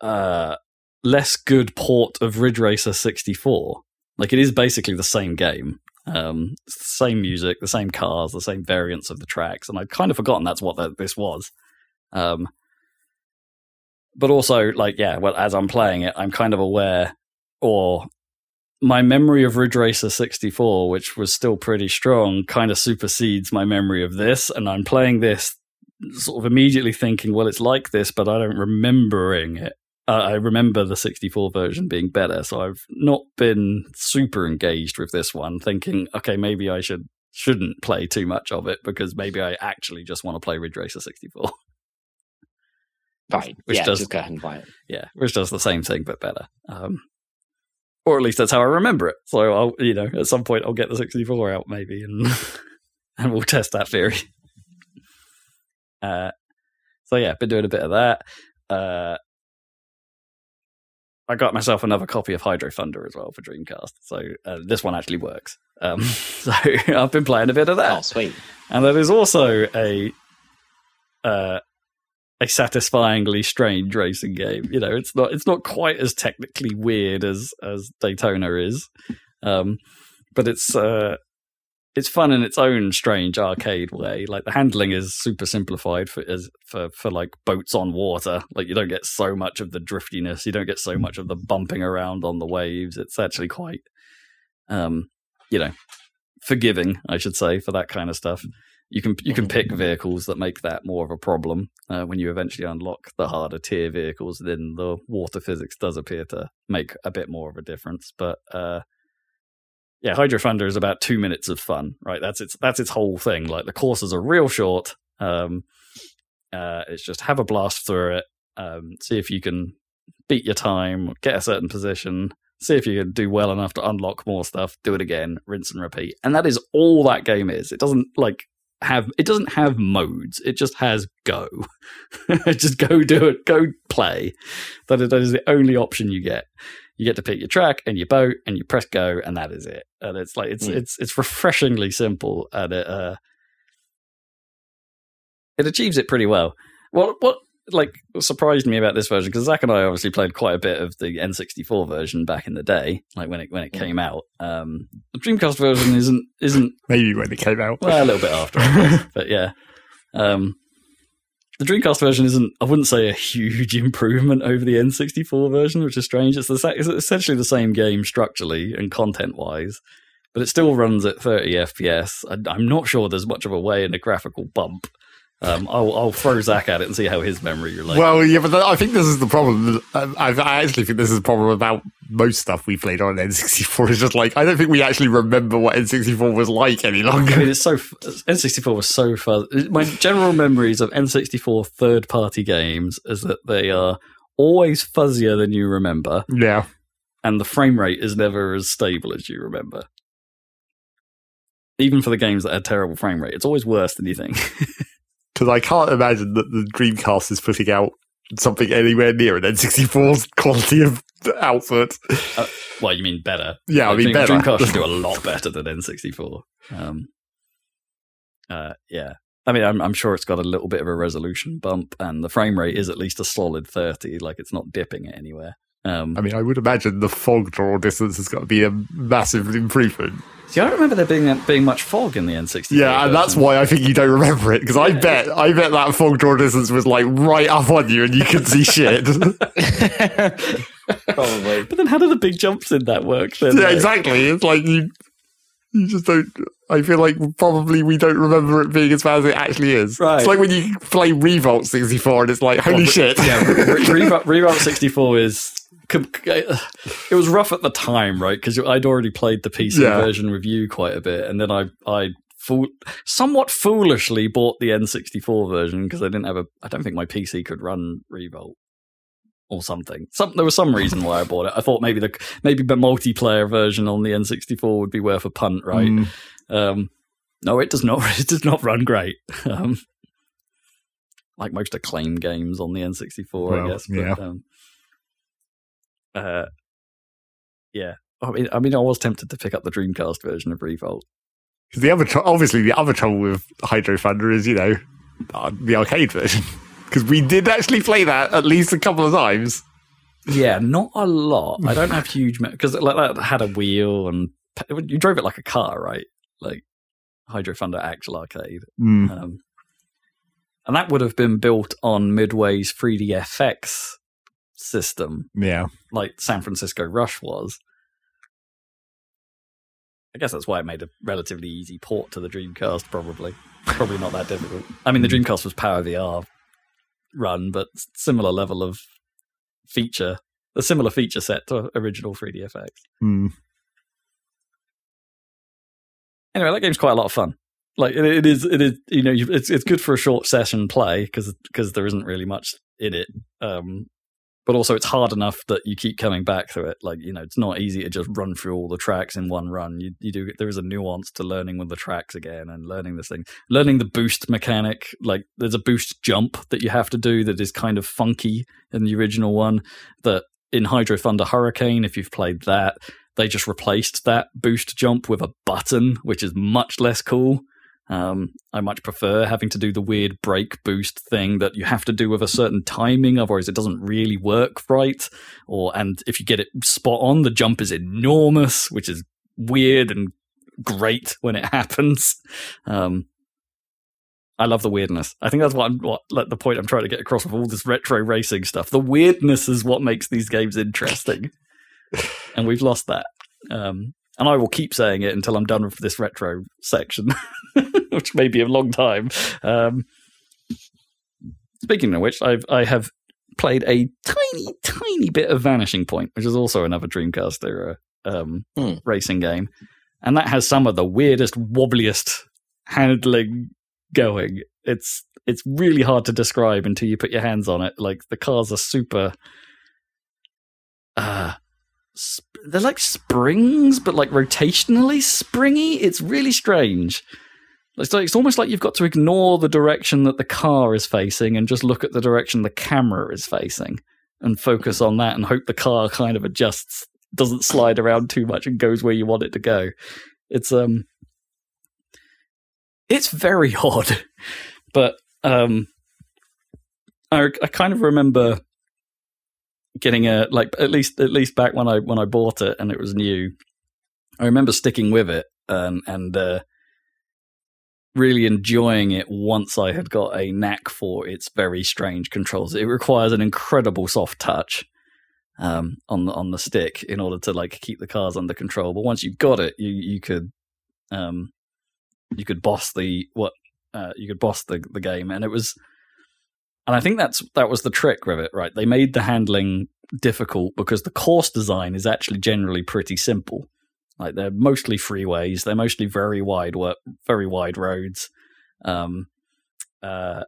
uh, less good port of Ridge Racer 64. Like it is basically the same game, um, same music, the same cars, the same variants of the tracks, and I'd kind of forgotten that's what that, this was. Um, but also, like, yeah, well, as I'm playing it, I'm kind of aware, or my memory of Ridge Racer 64, which was still pretty strong, kind of supersedes my memory of this, and I'm playing this sort of immediately thinking, well, it's like this, but I don't remembering it uh, I remember the 64 version being better, so I've not been super engaged with this one, thinking, okay, maybe I should shouldn't play too much of it because maybe I actually just want to play Ridge Racer 64. Fine. Which yeah, does, just go ahead and buy it. Yeah, which does the same thing but better. Um, or at least that's how I remember it. So I'll, you know, at some point I'll get the 64 out maybe, and and we'll test that theory. Uh, so yeah, been doing a bit of that. Uh, I got myself another copy of Hydro Thunder as well for Dreamcast. So uh, this one actually works. Um, so I've been playing a bit of that. Oh, sweet. And there is also a uh, a satisfyingly strange racing game. You know, it's not it's not quite as technically weird as as Daytona is, um, but it's uh, it's fun in its own strange arcade way. Like the handling is super simplified for for for like boats on water. Like you don't get so much of the driftiness. You don't get so much of the bumping around on the waves. It's actually quite, um, you know, forgiving, I should say, for that kind of stuff. You can you can pick vehicles that make that more of a problem uh, when you eventually unlock the harder tier vehicles. Then the water physics does appear to make a bit more of a difference, but. Uh, yeah, Hydro Thunder is about two minutes of fun, right? That's its that's its whole thing. Like the courses are real short. Um, uh, it's just have a blast through it. Um, see if you can beat your time, get a certain position, see if you can do well enough to unlock more stuff. Do it again, rinse and repeat, and that is all that game is. It doesn't like have it doesn't have modes. It just has go. just go do it. Go play. That is, that is the only option you get you get to pick your track and your boat and you press go and that is it and it's like it's Mm. it's it's refreshingly simple and it uh it achieves it pretty well what what like surprised me about this version because Zach and I obviously played quite a bit of the N64 version back in the day, like when it when it came out. Um, the Dreamcast version isn't isn't Maybe when it came out. well a little bit after, guess, but yeah. Um, the Dreamcast version isn't, I wouldn't say, a huge improvement over the N64 version, which is strange. It's, the, it's essentially the same game structurally and content wise, but it still runs at 30 FPS. I'm not sure there's much of a way in a graphical bump. Um, I'll, I'll throw Zach at it and see how his memory relates. well, yeah, but I think this is the problem. I, I actually think this is the problem about most stuff we played on N64. It's just like I don't think we actually remember what N64 was like any longer. I mean, it's so N64 was so fun. My general memories of N64 third-party games is that they are always fuzzier than you remember, Yeah, and the frame rate is never as stable as you remember. Even for the games that had terrible frame rate, it's always worse than you think. because I can't imagine that the Dreamcast is putting out something anywhere near an N64's quality of output. well, you mean better? Yeah, I mean better. Dreamcast should do a lot better than N64. Um, uh, yeah. I mean, I'm, I'm sure it's got a little bit of a resolution bump, and the frame rate is at least a solid 30. Like, it's not dipping it anywhere. Um, I mean, I would imagine the fog draw distance has got to be a massive improvement. see, I don't remember there being being much fog in the N64. Yeah, and that's why I think you don't remember it because I bet I bet that fog draw distance was like right up on you and you could see shit. Probably. But then, how do the big jumps in that work? Then, yeah, Like, exactly. It's like you you just don't. I feel like probably we don't remember it being as bad as it actually is. Right. It's like when you play Revolt 64 and it's like, holy Well, shit. Yeah, Reroute Reroute 64 is. Com- It was rough at the time, right? Because I'd already played the PC Yeah. version with you quite a bit, and then I I fool, somewhat foolishly bought the N64 version because I didn't have a. I don't think my PC could run Revolt or something. Some there was some reason why I bought it. I thought maybe the maybe the multiplayer version on the N64 would be worth a punt, right? Mm. Um, no, it does not. It does not run great. Um, like most acclaim games on the N64, I guess. But, yeah. Um, uh, yeah. I mean, I mean, I was tempted to pick up the Dreamcast version of Revolt. the other, tr- obviously, the other trouble with Hydro Thunder is, you know, uh, the arcade version. Because we did actually play that at least a couple of times. Yeah, not a lot. I don't have huge because like that had a wheel and you drove it like a car, right? Like Hydro Thunder Actual Arcade. Mm. Um, and that would have been built on Midway's 3DFX system, Yeah. like San Francisco Rush was. I guess that's why it made a relatively easy port to the Dreamcast, probably. Probably not that difficult. I mean, the Dreamcast was Power VR run, but similar level of feature, a similar feature set to original 3DFX. Mm. anyway, that game's quite a lot of fun. Like it, it is, it is. You know, you, it's it's good for a short session play because because there isn't really much in it. Um, but also, it's hard enough that you keep coming back to it. Like you know, it's not easy to just run through all the tracks in one run. You you do there is a nuance to learning with the tracks again and learning this thing, learning the boost mechanic. Like there's a boost jump that you have to do that is kind of funky in the original one that in Hydro Thunder Hurricane, if you've played that, they just replaced that boost jump with a button, which is much less cool. Um, I much prefer having to do the weird break boost thing that you have to do with a certain timing, otherwise it doesn't really work right. Or and if you get it spot on, the jump is enormous, which is weird and great when it happens. Um, I love the weirdness. I think that's what I'm what like the point I'm trying to get across with all this retro racing stuff. The weirdness is what makes these games interesting, and we've lost that. Um, and I will keep saying it until I'm done with this retro section, which may be a long time. Um, speaking of which, I've I have played a tiny, tiny bit of Vanishing Point, which is also another Dreamcast era um, Hmm. racing game, and that has some of the weirdest, wobbliest handling going. It's it's really hard to describe until you put your hands on it. Like the cars are super. Uh, sp- they're like springs, but like rotationally springy. It's really strange. It's like it's almost like you've got to ignore the direction that the car is facing and just look at the direction the camera is facing and focus on that and hope the car kind of adjusts, doesn't slide around too much and goes where you want it to go. It's um it's very odd. But um I I kind of remember getting a like at least at least back when I when I bought it and it was new. I remember sticking with it um, and uh, really enjoying it once I had got a knack for its very strange controls. It requires an incredible soft touch um, on the on the stick in order to like keep the cars under control. But once you've got it, you you could um, you could boss the what uh, you could boss the the game, and it was and I think that's that was the trick with it, right? They made the handling difficult because the course design is actually generally pretty simple. Like they're mostly freeways, they're mostly very wide very wide roads, um, uh,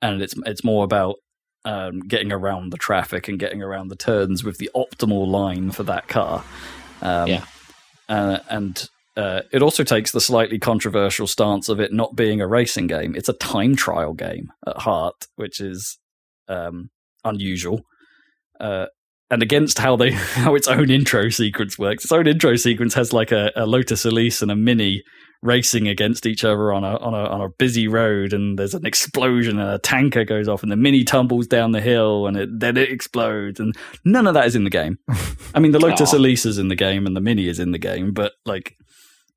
and it's it's more about um, getting around the traffic and getting around the turns with the optimal line for that car. Um, Yeah. uh, and uh, it also takes the slightly controversial stance of it not being a racing game. It's a time trial game at heart, which is um, unusual. Uh, and against how they how its own intro sequence works, its own intro sequence has like a, a Lotus Elise and a Mini racing against each other on a on a on a busy road, and there's an explosion, and a tanker goes off, and the Mini tumbles down the hill, and it, then it explodes, and none of that is in the game. I mean, the Lotus Elise is in the game, and the Mini is in the game, but like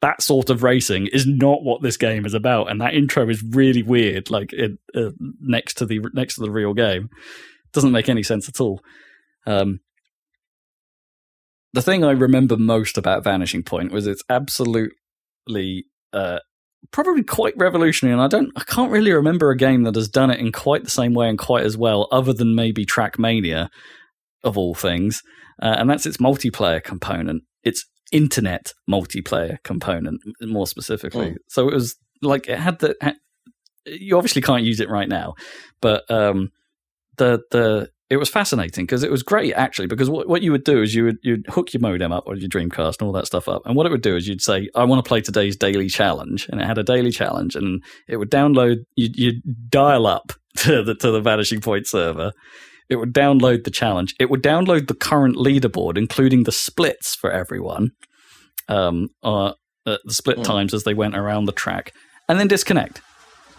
that sort of racing is not what this game is about, and that intro is really weird. Like it uh, next to the next to the real game, doesn't make any sense at all. Um, the thing I remember most about Vanishing Point was it's absolutely uh, probably quite revolutionary, and I don't, I can't really remember a game that has done it in quite the same way and quite as well, other than maybe Trackmania, of all things, uh, and that's its multiplayer component. Its internet multiplayer component, more specifically. Mm. So it was like it had the. You obviously can't use it right now, but um, the the it was fascinating because it was great actually because what, what you would do is you would you'd hook your modem up or your Dreamcast and all that stuff up and what it would do is you'd say I want to play today's daily challenge and it had a daily challenge and it would download you you dial up to the to the Vanishing Point server it would download the challenge it would download the current leaderboard including the splits for everyone um uh, uh, the split Hmm. times as they went around the track and then disconnect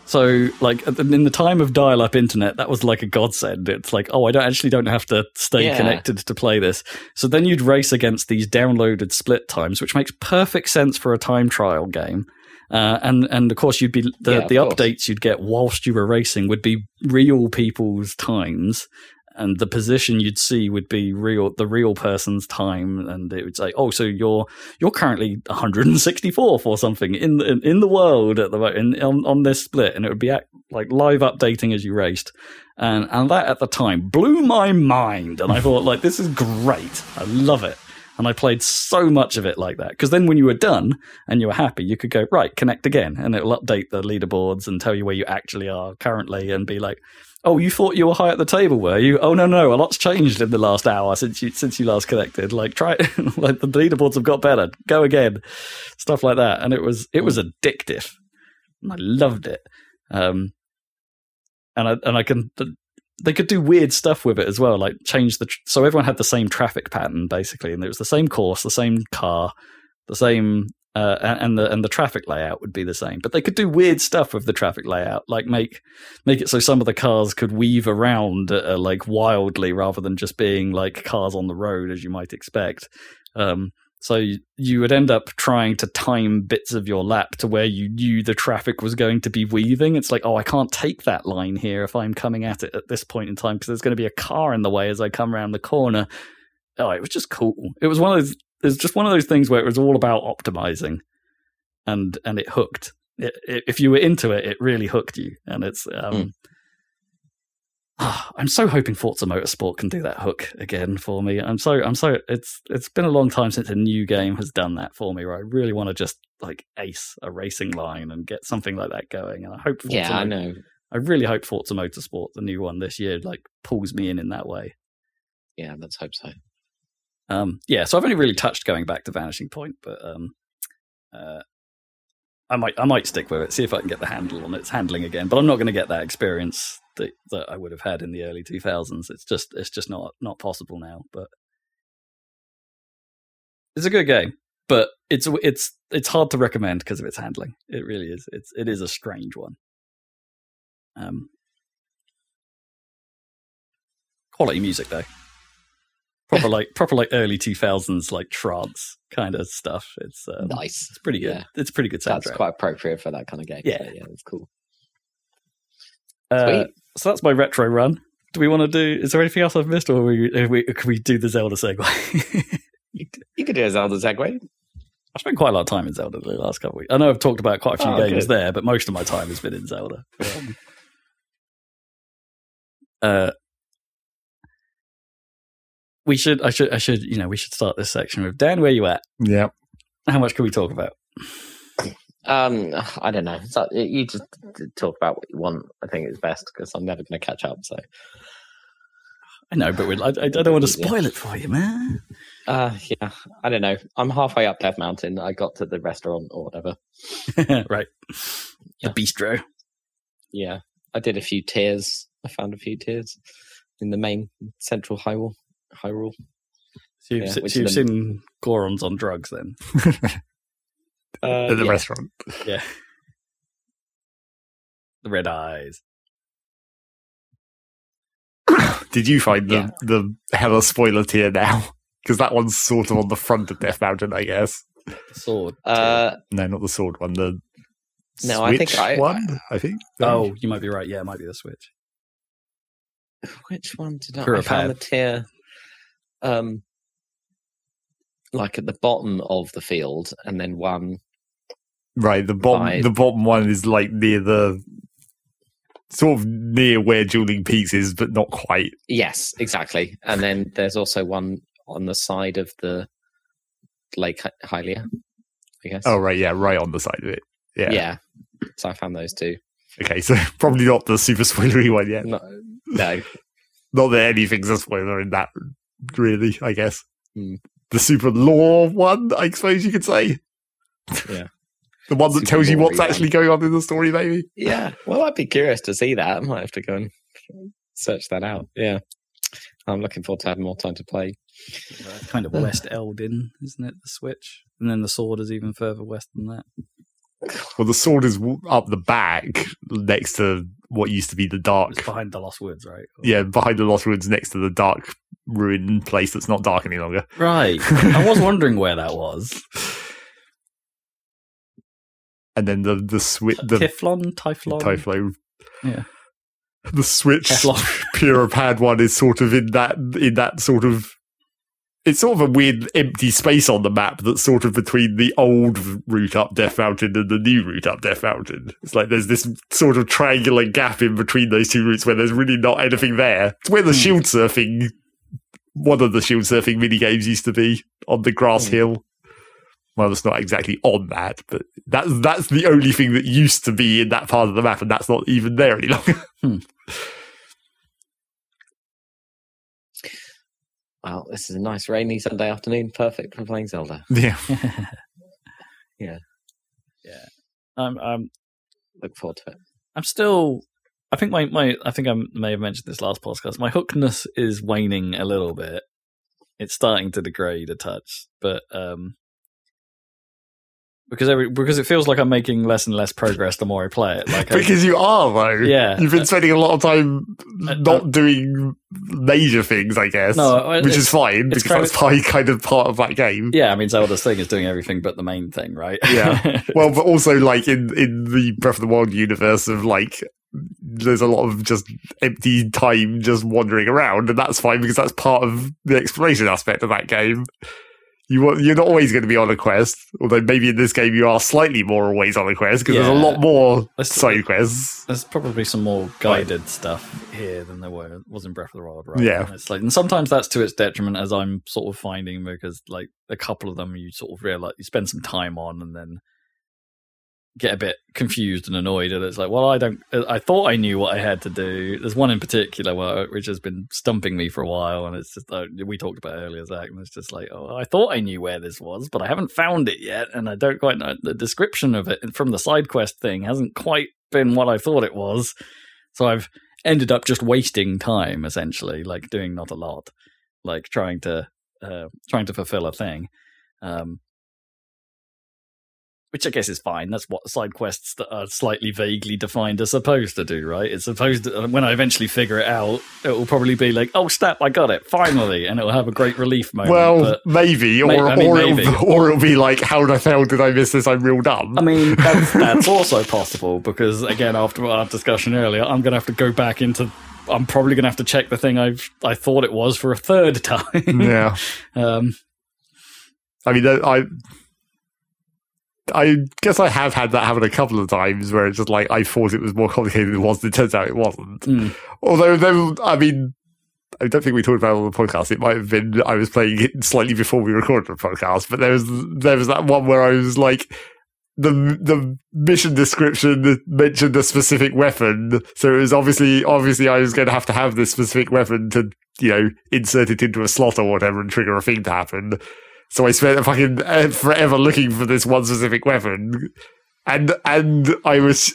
so, like in the time of dial-up internet, that was like a godsend. It's like, oh, I don't actually don't have to stay Yeah. connected to play this. So then you'd race against these downloaded split times, which makes perfect sense for a time trial game. Uh, and and of course, you'd be the Yeah, the updates you'd get whilst you were racing would be real people's times, and the position you'd see would be real the real person's time, and it would say, oh, so you're you're currently 164th or something in the in the world at the in on, on this split, and it would be like live updating as you raced, and and that at the time blew my mind, and I thought like this is great, I love it. And I played so much of it like that. Because then when you were done and you were happy, you could go, right, connect again. And it will update the leaderboards and tell you where you actually are currently and be like, oh, you thought you were high at the table, were you? Oh, no, no. A lot's changed in the last hour since you since you last connected. Like, try like the leaderboards have got better. Go again. Stuff like that. And it was it was addictive. I loved it. Um, and I and I can they could do weird stuff with it as well, like change the tr- so everyone had the same traffic pattern basically, and it was the same course, the same car, the same uh, and, the and the traffic layout would be the same. But they could do weird stuff with the traffic layout, like make make it so some of the cars could weave around uh, like wildly rather than just being like cars on the road as you might expect. Um, so you, you would end up trying to time bits of your lap to where you knew the traffic was going to be weaving. It's like, oh, I can't take that line here if I'm coming at it at this point in time because there's going to be a car in the way as I come around the corner. Oh, it was just cool. It was one of those. It's just one of those things where it was all about optimizing, and and it hooked. It, it, if you were into it, it really hooked you, and it's. Um, Mm. I'm so hoping Forza Motorsport can do that hook again for me. I'm so I'm so it's it's been a long time since a new game has done that for me. Where I really want to just like ace a racing line and get something like that going. And I hope Forza Yeah, I know. I really hope Forza Motorsport, the new one this year, like pulls me in in that way. Yeah, let's hope so. Um, yeah, so I've only really touched going back to Vanishing Point, but um, uh, I might I might stick with it, see if I can get the handle on its handling again. But I'm not going to get that experience that, that I would have had in the early 2000s. It's just it's just not not possible now. But it's a good game, but it's it's it's hard to recommend because of its handling. It really is. It's it is a strange one. Um, quality music though proper like proper like early 2000s like trance kind of stuff it's um, nice. it's pretty good Yeah. it's a pretty good soundtrack That's quite appropriate for that kind of game. Yeah. Yeah, it's cool. uh, so that's my retro run do we want to do is there anything else i've missed or we, we, can we do the zelda segue You, you could do a Zelda segue. i spent quite a lot of time in zelda the last couple of weeks i know i've talked about quite a few Oh, games good. there but most of my time has been in zelda Um, uh we should i should i should you know we should start this section with dan where you at Yeah. how much can we talk about Um, I don't know. So you just talk about what you want. I think it's best because I'm never going to catch up. So, I know, but we, I, I don't want to spoil it for you, man. uh, yeah, I don't know. I'm halfway up Death Mountain. I got to the restaurant or whatever. right. Yeah. The bistro. Yeah, I did a few tears. I found a few tears in the main central Hyrule. Hyrule. So you've, Yeah, so you've is seen Gorons on drugs then? Uh, At the yeah. restaurant. Yeah. The red eyes. Did you find the, Yeah. the hella spoiler tear now? Because that one's sort of on the front of Death Mountain, I guess. The sword. Uh, No, not the sword one. The No, I think I- one. I think. oh, you might be right. Yeah, it might be the Switch. which one did I? Purah I found the Pad. tear. Um, like at the bottom of the field, and then one. right. The bottom. Right. The bottom one is like near the sort of near where Dueling Peaks is, but not quite. Yes, exactly. And then there's also one on the side of the Lake Hy- Hylia. I guess. Oh, right. Yeah, right on the side of it. Yeah. yeah. So I found those two. Okay, so probably not the super spoilery one yet. No, no. Not that anything's a spoiler in that, really. I guess Hmm. the super lore one, I suppose you could say. Yeah. the one that Super tells you what's lore-y actually going on in the story, maybe. Yeah. Well, I'd be curious to see that. I might have to go and search that out. Yeah. I'm looking forward to having more time to play. Kind of West Eldin, isn't it? The Switch. And then the sword is even further west than that. Well, the sword is up the back next to what used to be the dark. It's behind the Lost Woods, right? Yeah, behind the Lost Woods next to the dark ruined place that's not dark any longer. Right. I was wondering where that was. And then the the switch, the Tiflon? Typhlon? Typhlo, Yeah. the switch Teflon. Purah Pad one is sort of in that in that sort of it's sort of a weird empty space on the map that's sort of between the old route up Death Mountain and the new route up Death Mountain. It's like there's this sort of triangular gap in between those two routes where there's really not anything there. It's where the Hmm. shield surfing one of the shield surfing mini games used to be on the grass Hmm. hill. Well, it's not exactly on that, but that's that's the only thing that used to be in that part of the map, and that's not even there any longer. Well, this is a nice rainy Sunday afternoon, perfect for playing Zelda. yeah. Yeah. Yeah. I'm, I'm, Look forward to it. I'm still I think my, my I think I may have mentioned this last podcast. My hookness is waning a little bit. It's starting to degrade a touch, but um, because every because it feels like I'm making less and less progress the more I play it. Like I, because you are though. Yeah. you've been spending a lot of time Uh, not doing major things, I guess. No, I- which is fine because kind that's of- kind of part of that game. yeah, I mean Zelda's thing is doing everything but the main thing, right? Yeah. Well, but also like in in the Breath of the Wild universe of like. There's a lot of just empty time just wandering around, and that's fine because that's part of the exploration aspect of that game. You you're not always going to be on a quest, although maybe in this game you are slightly more always on a quest because there's a lot more Let's- side quests. There's probably some more guided stuff here than there were was in Breath of the Wild, right? Yeah. And it's like, and sometimes that's to its detriment, as I'm sort of finding because like a couple of them you sort of realize you spend some time on and then get a bit confused and annoyed, and it's like, well, I don't, I thought I knew what I had to do. There's one in particular where, which has been stumping me for a while, and it's just uh, we talked about earlier, Zach, and it's just like, oh, I thought I knew where this was, but I haven't found it yet, and I don't quite know the description of it from the side quest thing hasn't quite been what I thought it was. So I've ended up just wasting time essentially, like doing not a lot, like trying to uh, trying to fulfill a thing. Um, which I guess is fine. That's what side quests that are slightly vaguely defined are supposed to do, right? It's supposed to, when I eventually figure it out, it will probably be like, oh, snap, I got it, finally. And it will have a great relief moment. Well, maybe, or May- I mean, or, maybe. It'll, or it'll be like, how the hell did I miss this? I'm real dumb. I mean, that's, that's also possible because, again, after our discussion earlier, I'm going to have to go back into. I'm probably going to have to check the thing I've I thought it was for a third time. yeah, um, I mean, I, I guess I have had that happen a couple of times where it's just like I thought it was more complicated than it was, and it turns out it wasn't. mm, Although, then, I mean, I don't think we talked about it on the podcast. It might have been I was playing it slightly before we recorded the podcast, but there was there was that one where I was like. The the mission description mentioned a specific weapon, so it was obviously obviously I was going to have to have this specific weapon to you know insert it into a slot or whatever and trigger a thing to happen. So I spent fucking uh, forever looking for this one specific weapon, and and I was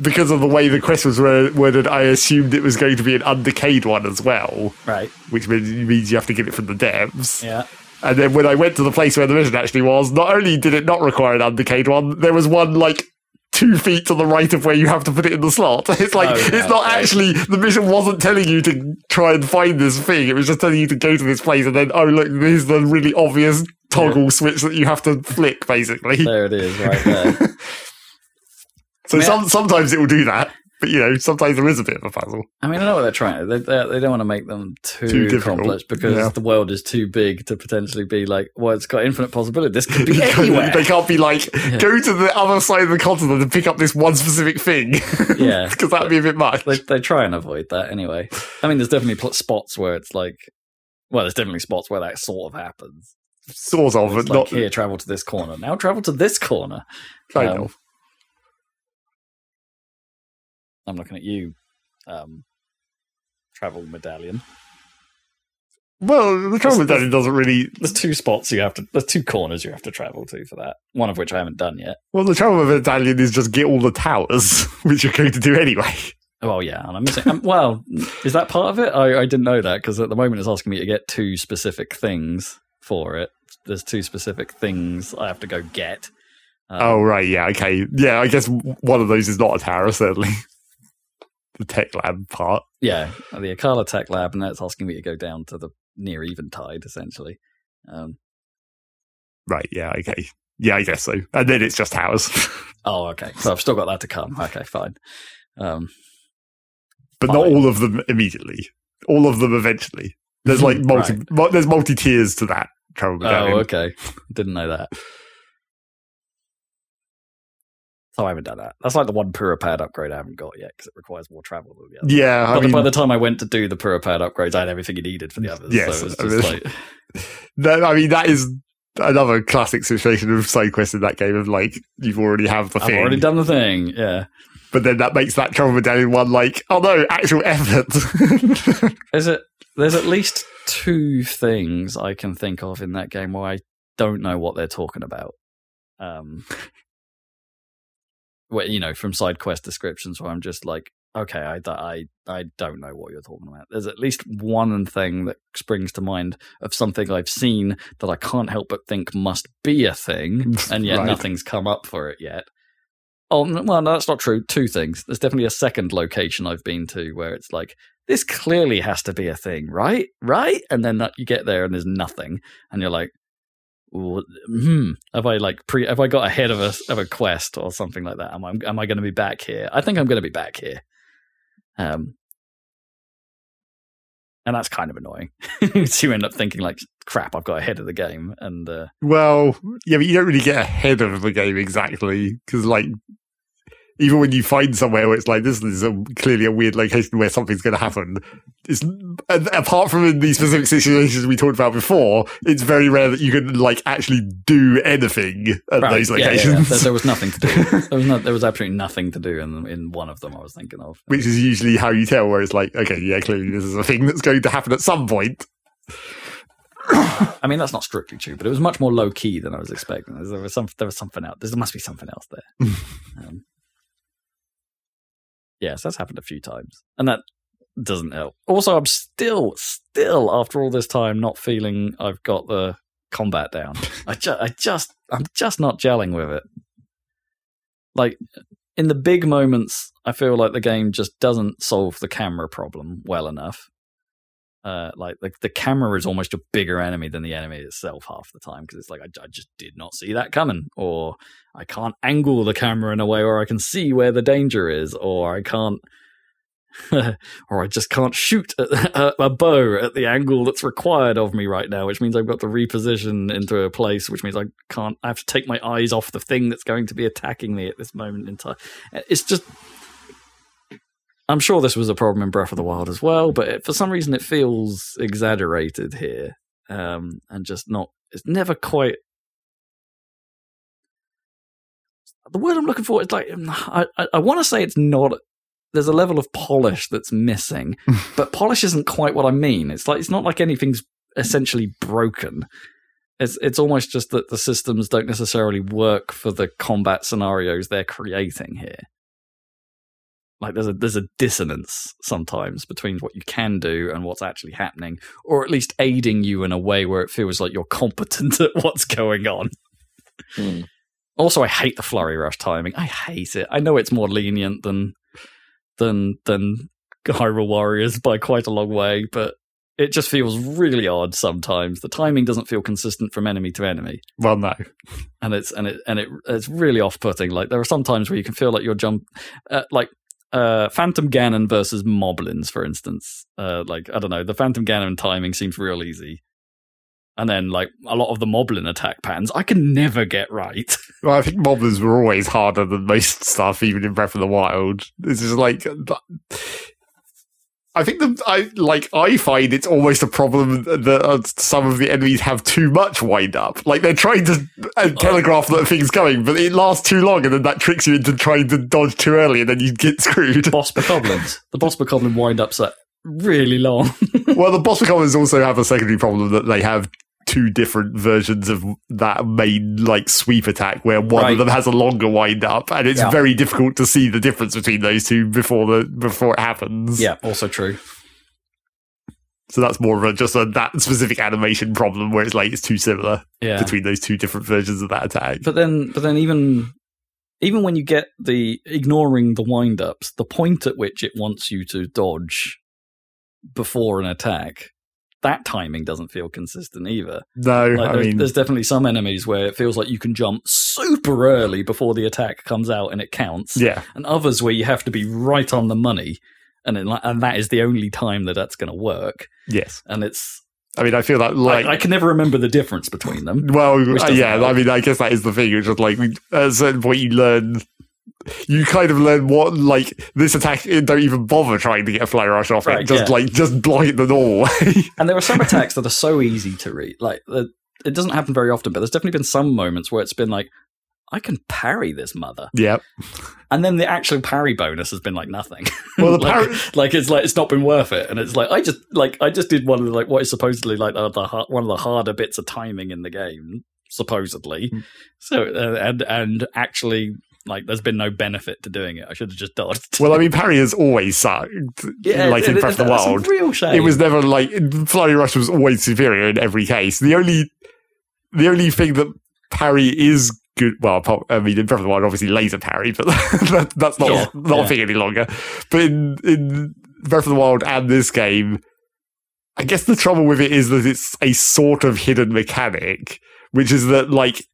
because of the way the quest was worded, I assumed it was going to be an undecayed one as well, right. which means, means you have to get it from the devs. Yeah. And then when I went to the place where the mission actually was, not only did it not require an undecayed one, there was one like two feet to the right of where you have to put it in the slot. It's like Oh, yeah, it's not right. actually the mission wasn't telling you to try and find this thing. It was just telling you to go to this place and then oh look, here's the really obvious toggle switch that you have to flick basically. There it is, right there. So Yeah. some, sometimes it will do that, but you know, sometimes there is a bit of a puzzle. I mean, I know what they're trying. They, they, they don't want to make them too, Too difficult. complex because Yeah. the world is too big to potentially be like, well, it's got infinite possibility. This could be They can't- anywhere. They can't be like, Yeah. go to the other side of the continent and pick up this one specific thing. Yeah. Because that'd be a bit much. they they try and avoid that anyway. I mean, there's definitely spots where it's like, well, there's definitely spots where that sort of happens. Sort of, but like not here, travel to this corner. Now travel to this corner. kind um, of. I'm looking at you, um, travel medallion. Well, the with that, it doesn't really. There's two spots you have to. There's two corners you have to travel to for that. One of which I haven't done yet. Well, the medallion is just get all the towers, which you're going to do anyway. Oh yeah, and I'm missing. Um, well, is that part of it? I, I didn't know that because at the moment it's asking me to get two specific things for it. There's two specific things I have to go get. Um, oh, right. Yeah. Okay. Yeah. I guess one of those is not a tower, certainly. the tech lab part. yeah, the Akkala Tech Lab, and that's asking me to go down to the near Eventide, essentially. Um, Right. Yeah. Okay. Yeah, I guess so. And then it's just towers. oh, okay. So I've still got that to come. Okay, fine. Um, but not all of them immediately. All of them eventually. There's like multi. Right. mu- There's multi tiers to that. Travel oh, medallion. okay. Didn't know that. So I haven't done that. That's like the one Purah Pad upgrade I haven't got yet because it requires more travel than the other. Yeah, I But mean, by the time I went to do the Purah Pad upgrades, I had everything you needed for the others. Yes, so it was I mean- like, that, I mean that is another classic situation of side quest in that game of like you've already have the I've thing, already done the thing. Yeah. but then that makes that travel medallion one like oh no, actual effort. There's a there's at least two things I can think of in that game where I don't know what they're talking about. Um, where you know from side quest descriptions where I'm just like, okay, I, I, I don't know what you're talking about. There's at least one thing that springs to mind of something I've seen that I can't help but think must be a thing, and yet Right. nothing's come up for it yet. Oh, well, no, that's not true. Two things. There's definitely a second location I've been to where it's like, this clearly has to be a thing, right? Right? And then that, you get there and there's nothing, and you're like, hmm, have I like pre? Have I got ahead of a of a quest or something like that? Am I am I going to be back here? I think I'm going to be back here. Um, and that's kind of annoying. so you end up thinking like, crap, I've got ahead of the game, and uh, Well, yeah, but you don't really get ahead of the game exactly because, like, even when you find somewhere where it's like this is a, clearly a weird location where something's going to happen, it's apart from in these specific situations we talked about before, it's very rare that you can like actually do anything at Right, those yeah, yeah, yeah. locations. There, there was nothing to do. There was no, there was absolutely nothing to do in in one of them. I was thinking of. Which is usually how you tell where it's like, okay, yeah, clearly this is a thing that's going to happen at some point. I mean, that's not strictly true, but it was much more low key than I was expecting. There was some, there was something else. There must be something else there. um, yes, that's happened a few times, and that doesn't help. Also, I'm still, still after all this time, not feeling I've got the combat down. I, ju- I just, I'm just not gelling with it. Like in the big moments, I feel like the game just doesn't solve the camera problem well enough uh, like the, the camera is almost a bigger enemy than the enemy itself half the time because it's like I, I just did not see that coming or i can't angle the camera in a way where i can see where the danger is or i can't or i just can't shoot a, a bow at the angle that's required of me right now which means i've got to reposition into a place which means i can't i have to take my eyes off the thing that's going to be attacking me at this moment in time it's just I'm sure this was a problem in Breath of the Wild as well, but it, for some reason it feels exaggerated here, um, and just not. It's never quite. The word I'm looking for is like I, I, I want to say it's not. There's a level of polish that's missing, but polish isn't quite what I mean. It's like it's not like anything's essentially broken. It's it's almost just that the systems don't necessarily work for the combat scenarios they're creating here like there's a there's a dissonance sometimes between what you can do and what's actually happening or at least aiding you in a way where it feels like you're competent at what's going on. Hmm. also i hate the flurry rush timing. I hate it. I know it's more lenient than than than hyrule warriors by quite a long way but it just feels really odd sometimes. The timing doesn't feel consistent from enemy to enemy. Well, no, and it's and it and it it's really off putting. Like there are some times where you can feel like you're jump, uh, like uh, Phantom Ganon versus Moblins, for instance. Uh, like I don't know, the Phantom Ganon timing seems real easy, and then like a lot of the Moblin attack patterns, I can never get right. Well, I think moblins were always harder than most stuff, even in Breath of the Wild. This is like, I think that I like. I find it's almost a problem that uh, some of the enemies have too much wind up. Like they're trying to uh, telegraph that thing's coming, but it lasts too long, and then that tricks you into trying to dodge too early, and then you get screwed. Boss Bokoblins, the Boss Bokoblin wind ups are really long. well, the boss Bokoblins also have a secondary problem that they have two different versions of that main like sweep attack where one Right. of them has a longer wind up and it's Yeah. very difficult to see the difference between those two before the before it happens yeah, also true. so that's more of a just a that specific animation problem where it's like it's too similar Yeah, between those two different versions of that attack but then but then even even when you get the ignoring the wind ups the point at which it wants you to dodge before an attack that timing doesn't feel consistent either. No like i there's, mean there's definitely some enemies where it feels like you can jump super early before the attack comes out and it counts. Yeah. And others where you have to be right on the money and it, and that is the only time that that's going to work. Yes. And it's i mean i feel that like I, I can never remember the difference between them. Well, uh, yeah. I mean, I guess that is the thing. It's just like at a certain point, you learn, you kind of learn what like this attack. Don't even bother trying to get a flurry rush off Right, it. Just yeah. like just it the normal way. And there are some attacks that are so easy to read. Like it doesn't happen very often, but there's definitely been some moments where it's been like, I can parry this mother, yep. and then the actual parry bonus has been like nothing. Well, the like, parry- like it's like it's not been worth it, and it's like I just like I just did one of the, like what is supposedly like the, the one of the harder bits of timing in the game, supposedly. Hmm. So uh, and and actually like there's been no benefit to doing it. I should have just dodged. Well, I mean, parry has always sucked. like in Breath of the Wild, real shame. it was never like Flurry Rush was always superior in every case. The only, the only thing that parry is good. Well, I mean, in Breath of the Wild, obviously laser parry, but that, that's not Yeah, not yeah. a thing any longer. But in in Breath of the Wild and this game, I guess the trouble with it is that it's a sort of hidden mechanic, which is that like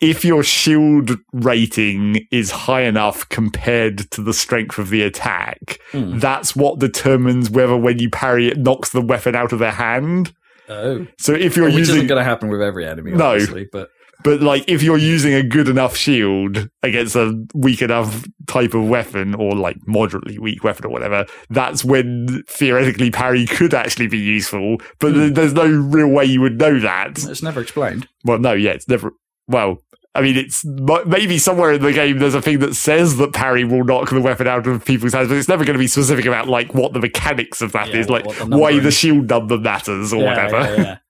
if your shield rating is high enough compared to the strength of the attack, Hmm. that's what determines whether when you parry it knocks the weapon out of their hand. Oh, So if you're which using isn't going to happen with every enemy, No. obviously. But but like if you're using a good enough shield against a weak enough type of weapon or like moderately weak weapon or whatever, that's when theoretically parry could actually be useful. But th- there's no real way you would know that. it's never explained. Well, no, yeah, it's never. Well, I mean, it's maybe somewhere in the game there's a thing that says that parry will knock the weapon out of people's hands, but it's never going to be specific about like what the mechanics of that Yeah, is, like the why numbering- the shield number matters or whatever.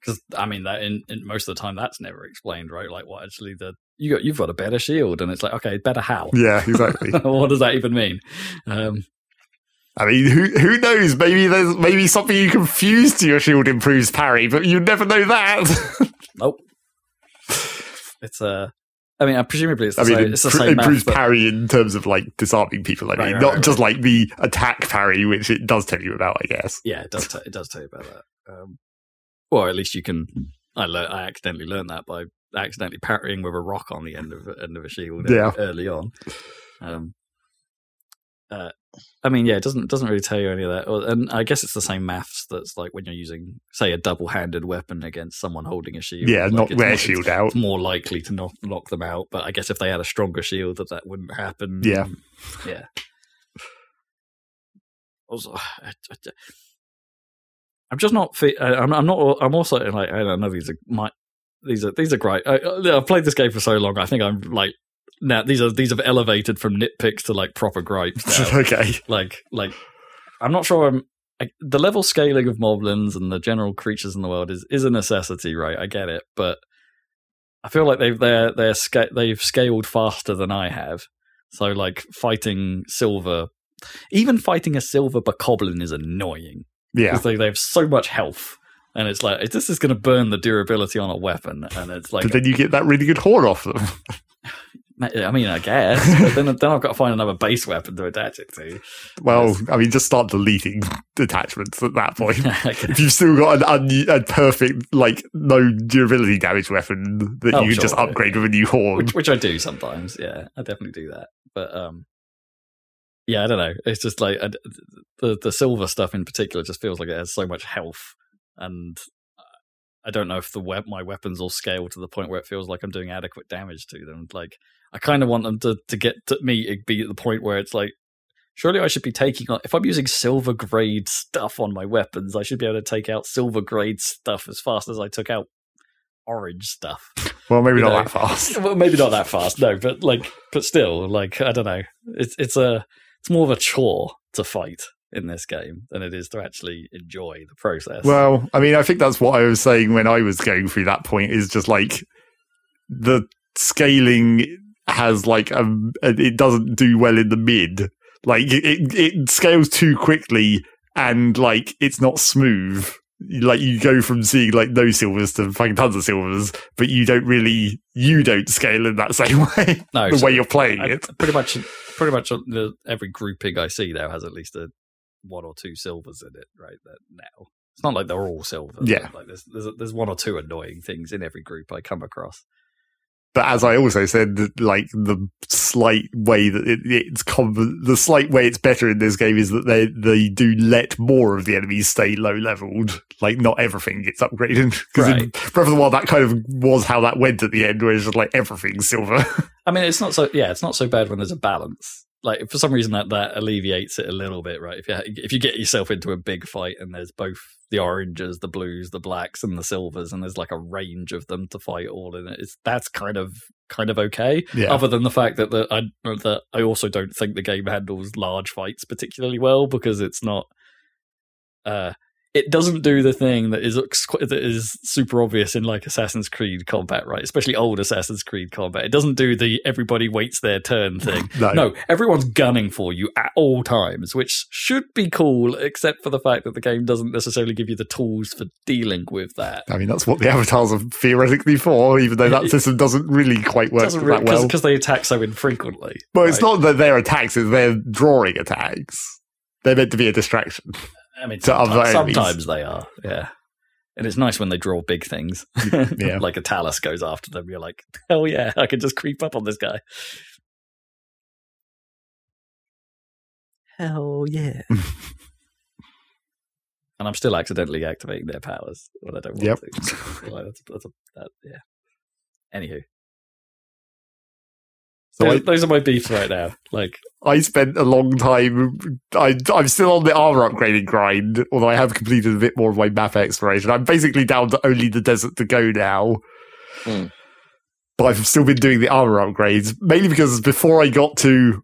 Because I mean, that in, in most of the time, that's never explained, right? Like, what actually the you got? You've got a better shield, and it's like, okay, better how? Yeah, exactly. what does that even mean? Um, I mean, who who knows? Maybe there's maybe something you can fuse to your shield improves parry, but you never know that. nope. It's a. I mean, uh, presumably it's the I mean, same. it It's the pr- same math, improves but- parry in terms of like disarming people. I mean, right, not right, just like the attack parry, which it does tell you about, I guess. Yeah, it does. T- it does tell you about that. Um, or at least you can. I lear- I accidentally learned that by accidentally parrying with a rock on the end of end of a shield Yeah. early on. Um, uh, I mean, yeah, it doesn't doesn't really tell you any of that. And I guess it's the same maths that's like when you're using, say, a double-handed weapon against someone holding a shield. Yeah, like, knock their shield it's, out. More likely to knock knock them out. But I guess if they had a stronger shield, that that wouldn't happen. Yeah. yeah. Also, I, I, I'm just not. I'm, I'm not. I'm also like. I don't know. These are my. These are these are great. I, I've played this game for so long. I think I'm like now. These are these have elevated from nitpicks to like proper gripes. Now. okay. like like I'm not sure. I'm I, the level scaling of moblins and the general creatures in the world is is a necessity, right? I get it, but I feel like they've they're they're sca- they've scaled faster than I have. So like fighting silver, even fighting a silver bokoblin is annoying Yeah. they, they have so much health. And it's like this is going to burn the durability on a weapon, and it's like But then you get that really good horn off them. I mean, I guess, but then then I've got to find another base weapon to attach it to. Well, Yes. I mean, just start deleting attachments at that point. Okay. if you've still got an un- a perfect, like, no durability damage weapon that Oh, you can just sure, upgrade with a new horn. which, which I do sometimes. Yeah, I definitely do that. But um, yeah, I don't know. It's just like I, the the silver stuff in particular just feels like it has so much health, and I don't know if the web my weapons all scale to the point where it feels like I'm doing adequate damage to them. Like I kind of want them to to get to me to be at the point where it's like. Surely I should be taking on if I'm using silver grade stuff on my weapons, I should be able to take out silver grade stuff as fast as I took out orange stuff. well, maybe you not know, that fast. well, maybe not that fast, no, but like, but still, like, I don't know. It's it's a it's more of a chore to fight in this game than it is to actually enjoy the process. Well, I mean, I think that's what I was saying when I was going through that point is just like the scaling has like um it doesn't do well in the mid. Like it, it, it scales too quickly and like it's not smooth. Like you go from seeing like no silvers to fucking tons of silvers, but you don't really you don't scale in that same way. no, the so way you're playing I- it. pretty much, pretty much the, every grouping I see now has at least a one or two silvers in it, right? That now it's not like they're all silver. Yeah. like there's, there's there's one or two annoying things in every group I come across. But as I also said, like the slight way that it, it's com- the slight way it's better in this game is that they they do let more of the enemies stay low leveled. Like not everything gets upgraded because in Right. Breath of the Wild that kind of was how that went at the end, where it's just like everything's silver. I mean, it's not so. Yeah, it's not so bad when there's a balance. Like for some reason that that alleviates it a little bit, right? If you if you get yourself into a big fight and there's both the oranges, the blues, the blacks, and the silvers, and there's like a range of them to fight all in it, it's that's kind of kind of okay. yeah, Other than the fact that the, I that I also don't think the game handles large fights particularly well because it's not. Uh, it doesn't do the thing that is that is super obvious in like Assassin's Creed combat, right? Especially old Assassin's Creed combat. It doesn't do the everybody waits their turn thing. No. no, everyone's gunning for you at all times, which should be cool, except for the fact that the game doesn't necessarily give you the tools for dealing with that. I mean, that's what the avatars are theoretically for, even though that system doesn't really quite work Doesn't that well. because they attack so infrequently. But it's not that they're attacks; it's they're drawing attacks. They're meant to be a distraction. I mean, sometimes, sometimes they are, yeah. And it's nice when they draw big things. Yeah. like a Talus goes after them. You're like, hell yeah, I can just creep up on this guy. Hell yeah. and I'm still accidentally activating their powers when I don't want Yep. to. Like, that's, that's a, that, yeah. Anywho. So those, I, those are my beefs right now. Like, I spent a long time. I, I'm still on the armor upgrading grind, although I have completed a bit more of my map exploration. I'm basically down to only the desert to go now. Hmm. But I've still been doing the armor upgrades, mainly because before I got to.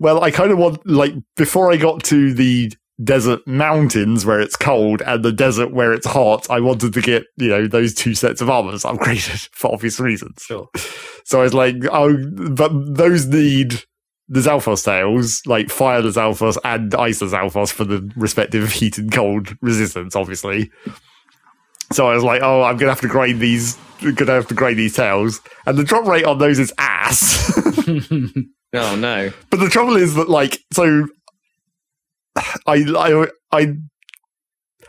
Well, I kind of want, like, before I got to the desert mountains where it's cold and the desert where it's hot, I wanted to get, you know, those two sets of armors upgraded for obvious reasons. sure. So I was like, oh, but those need Lizalfos tails, like fire Lizalfos and ice Lizalfos for the respective heat and cold resistance, obviously. So I was like, oh, I'm gonna have to grind these, gonna have to grind these tails, and the drop rate on those is ass. Oh no. but the trouble is that, like, so I, I, I.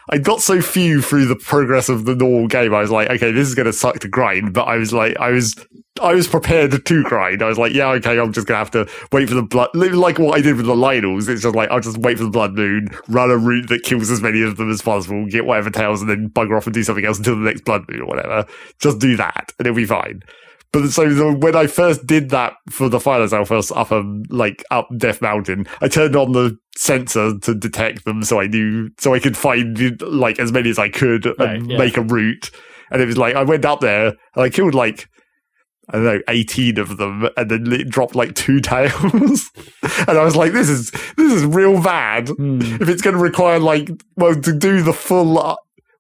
I got so few through the progress of the normal game. I was like, okay, this is going to suck to grind. But I was like, I was, I was prepared to grind. I was like, yeah, okay, I'm just going to have to wait for the blood. Like what I did with the Lynels. It's just like, I'll just wait for the blood moon, run a route that kills as many of them as possible, get whatever tails, and then bugger off and do something else until the next blood moon or whatever. Just do that, and it'll be fine. But so the, when I first did that for the Fire Lizalfos up um like up Death Mountain, I turned on the sensor to detect them, so I knew so I could find like as many as I could Right, and yeah. make a route. And it was like I went up there and I killed like I don't know eighteen of them, and then it dropped like two tails. and I was like, this is this is real bad Hmm. if it's going to require like well to do the full uh,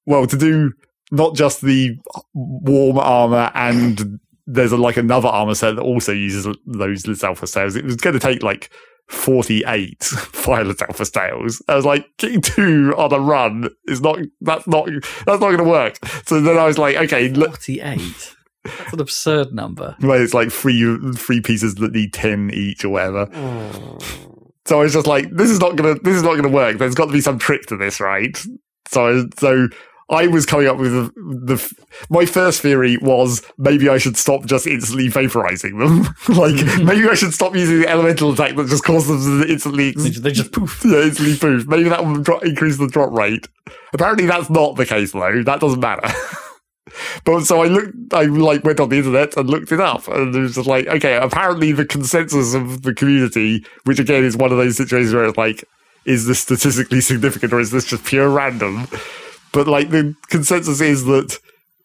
well to do not just the warm armor and there's a, like another armor set that also uses those alpha sails it was going to take like 48 Fire Lizalfos tails i was like getting two on a run is not that's not that's not going to work so then i was like okay look 48. That's an absurd number. well, it's like three three pieces that need 10 each or whatever so I was just like, this is not gonna, this is not gonna work. There's got to be some trick to this, right? So, so I was coming up with the, the my first theory was maybe I should stop just instantly vaporizing them. like mm-hmm. maybe I should stop using the elemental attack that just causes them to instantly, They just, they just poof. yeah, instantly poof. Maybe that will drop, increase the drop rate. Apparently, that's not the case though. That doesn't matter. But so I looked, I like went on the internet and looked it up, and it was just like, okay, apparently the consensus of the community, which again is one of those situations where it's like, is this statistically significant or is this just pure random? But like the consensus is that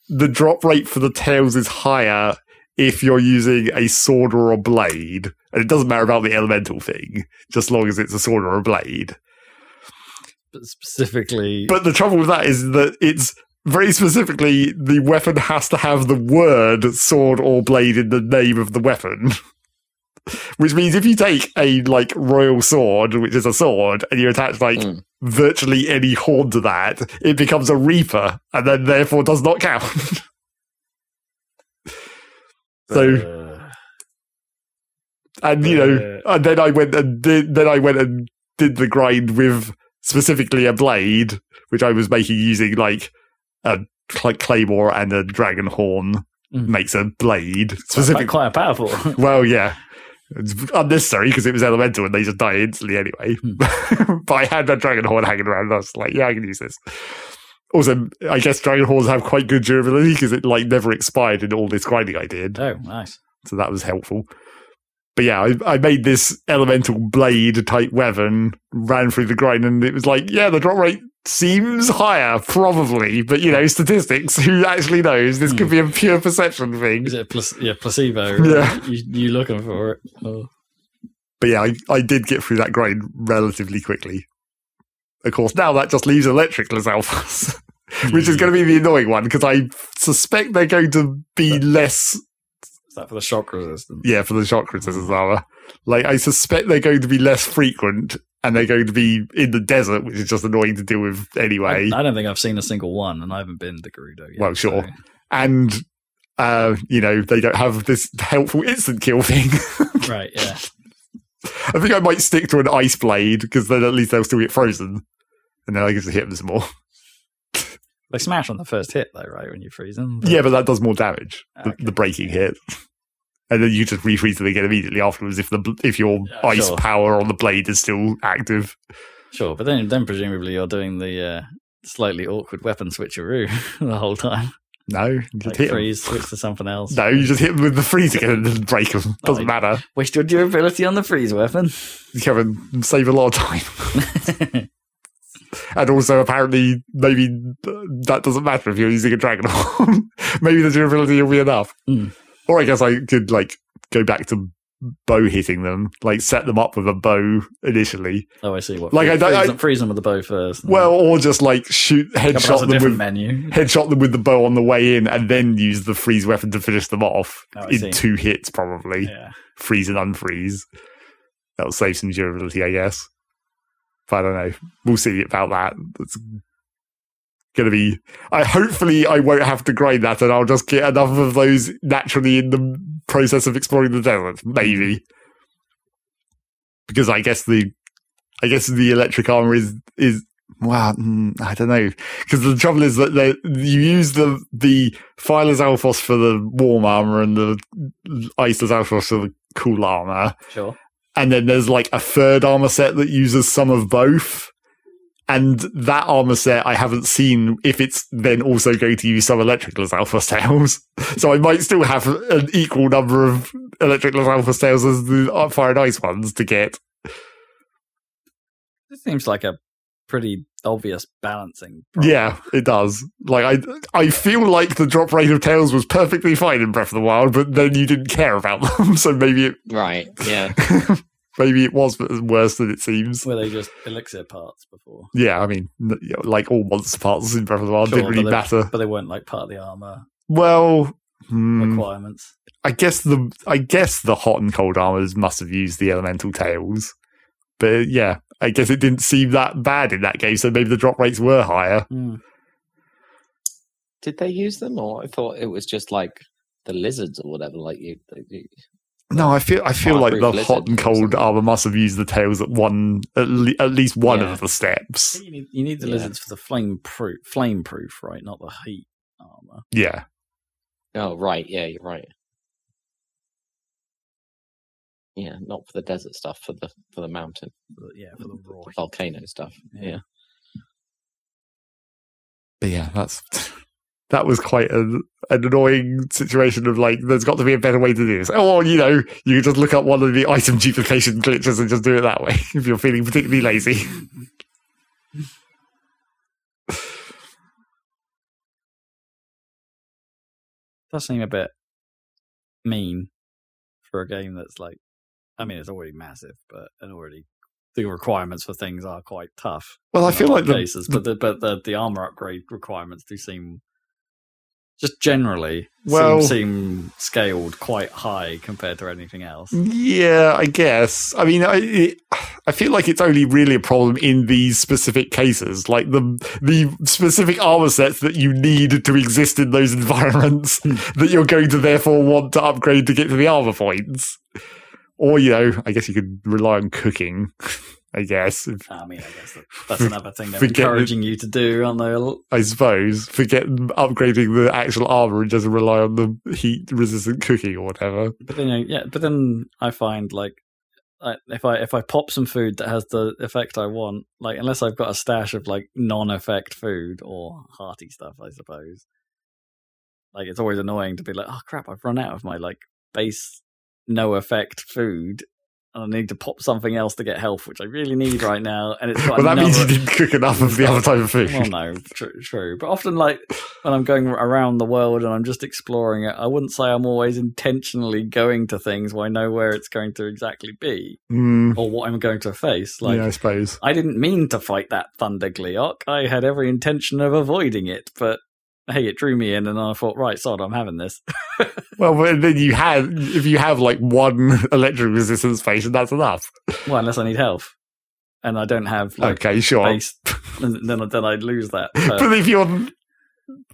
the drop rate for the tails is higher if you're using a sword or a blade, and it doesn't matter about the elemental thing, just long as it's a sword or a blade. But specifically, But the trouble with that is that it's very specifically the weapon has to have the word sword or blade in the name of the weapon. Which means if you take a like royal sword, which is a sword, and you attach like Mm. Virtually any horn to that, it becomes a reaper, and then therefore does not count. so uh, and you know, and then I went and did, then I went and did the grind with specifically a blade, which I was making using like a cl- claymore and a dragon horn Mm. makes a blade quite, specific. quite powerful. Well, yeah. It's unnecessary because it was elemental and they just die instantly anyway. Hmm. but I had that dragon horn hanging around and I was like, yeah, I can use this. Also, I guess dragon horns have quite good durability because it like never expired in all this grinding I did oh, nice. so that was helpful. But yeah, I, I made this elemental blade type weapon, ran through the grind, and it was like, yeah, the drop rate seems higher, probably, but you know, statistics. Who actually knows? This could hmm. be a pure perception thing. Is it a place, yeah, placebo? Yeah. You, you looking for it? Oh. But yeah, I, I did get through that grind relatively quickly. of course, now that just leaves electricless alphas, which is hmm. going to be the annoying one because I suspect they're going to be less Is that for the shock resistance? yeah, for the shock resistance hmm. armor. Like, I suspect they're going to be less frequent and they're going to be in the desert, which is just annoying to deal with anyway. I, I don't think I've seen a single one, and I haven't been to Gerudo yet. Well, sure. so- And, uh, you know, they don't have this helpful instant kill thing. right, yeah. I think I might stick to an ice blade because then at least they'll still get frozen. And then I get to hit them some more. They smash on the first hit, though, right? When you freeze them. Yeah, but that does more damage. The, Okay. the breaking hit. And then you just refreeze them again immediately afterwards if the if your Yeah, ice sure. power on the blade is still active. Sure, but then, then presumably you're doing the uh, slightly awkward weapon switcheroo the whole time. No, you just Like hit freeze, switch to something else. No, you just hit them with the freeze again and then break them. Doesn't Oh, matter. Waste your durability on the freeze weapon. You can save a lot of time. And also, apparently, maybe that doesn't matter if you're using a dragon maybe the durability will be enough. Hmm. Or I guess I could like go back to bow hitting them, like set them up with a bow initially. oh, I see. What? Like, I freeze, don't- I- them, freeze them with the bow first. Well, or just like shoot that's headshot them with menu. headshot them with the bow on the way in, and then use the freeze weapon to finish them off Oh, in see. two hits, probably Yeah. freeze and unfreeze. That'll save some durability, I guess. But I don't know. We'll see about that. It's gonna be. I hopefully I won't have to grind that, and I'll just get enough of those naturally in the process of exploring the desert. Maybe because I guess the, I guess the electric armor is is. Well, mm, I don't know because the trouble is that they, you use the the Fire Lizalfos for the warm armor and the Ice Lizalfos for the cool armor, Sure. and then there's like a third armor set that uses some of both. And that armor set, I haven't seen if it's then also going to use some Electric Lizalfos tails. So I might still have an equal number of Electric Lizalfos tails as the fire and ice ones to get. This seems like a pretty obvious balancing. problem. Yeah, it does. Like I, I feel like the drop rate of tails was perfectly fine in Breath of the Wild, but then you didn't care about them, so maybe it, Right. Yeah. maybe it was worse than it seems. Were they just elixir parts before? Yeah, I mean, n- you know, like all monster parts in Breath of the Wild Sure, didn't really but they- matter. But they weren't like part of the armor Well, hmm, requirements. I guess the I guess the hot and cold armors must have used the elemental tails, but yeah, I guess it didn't seem that bad in that game. So maybe the drop rates were higher. Hmm. Did they use them, or I thought it was just like the lizards or whatever? Like you, you No, I feel I feel like the Fireproof hot and cold armor must have used the tails at one at, le- at least one Yeah. of the steps. You need, you need the Yeah. lizards for the flame proof, flame proof, right? Not the heat armor. Yeah, Oh, right. Yeah, you're right. Yeah, not for the desert stuff, for the for the mountain, But yeah, for the raw. heat. volcano stuff. Yeah. Yeah. but yeah, that's that was quite an, an annoying situation of like, there's got to be a better way to do this. Or you know, you could just look up one of the item duplication glitches and just do it that way if you're feeling particularly lazy. does seem a bit mean for a game that's like, I mean, it's already massive, but and already the requirements for things are quite tough. Well, I feel like of the, cases, but the, but the the armor upgrade requirements do seem just generally Well- seem, seem scaled quite high compared to anything else. Yeah, I guess. I mean, I it, I feel like it's only really a problem in these specific cases, like the the specific armor sets that you need to exist in those environments hmm. that you're going to therefore want to upgrade to get to the armor points. Or you know, I guess you could rely on cooking. I guess I mean, I guess that, that's another thing they're Forget encouraging you to do, aren't they? I suppose forget upgrading the actual armor and just rely on the heat resistant cooking or whatever. But then, you know, yeah, but then I find like I, if I if I pop some food that has the effect I want, like unless I've got a stash of like non-effect food or hearty stuff, I suppose. Like it's always annoying to be like, oh crap, I've run out of my like base no effect food, I need to pop something else to get health, which I really need right now. And it's Well, that means you didn't cook enough of the other type of food. Well, no, true, true. But often, like when I'm going around the world and I'm just exploring it, I wouldn't say I'm always intentionally going to things where I know where it's going to exactly be Mm, or what I'm going to face. Like, yeah, I suppose. I didn't mean to fight that Thunder Gleeok. I had every intention of avoiding it, but hey, it drew me in, and I thought, right, sod, I'm having this. Well, but then you have if you have like one electric resistance patient, that's enough. well, unless I need health, and I don't have like okay, sure. base, then then I'd lose that. perk. But if you're,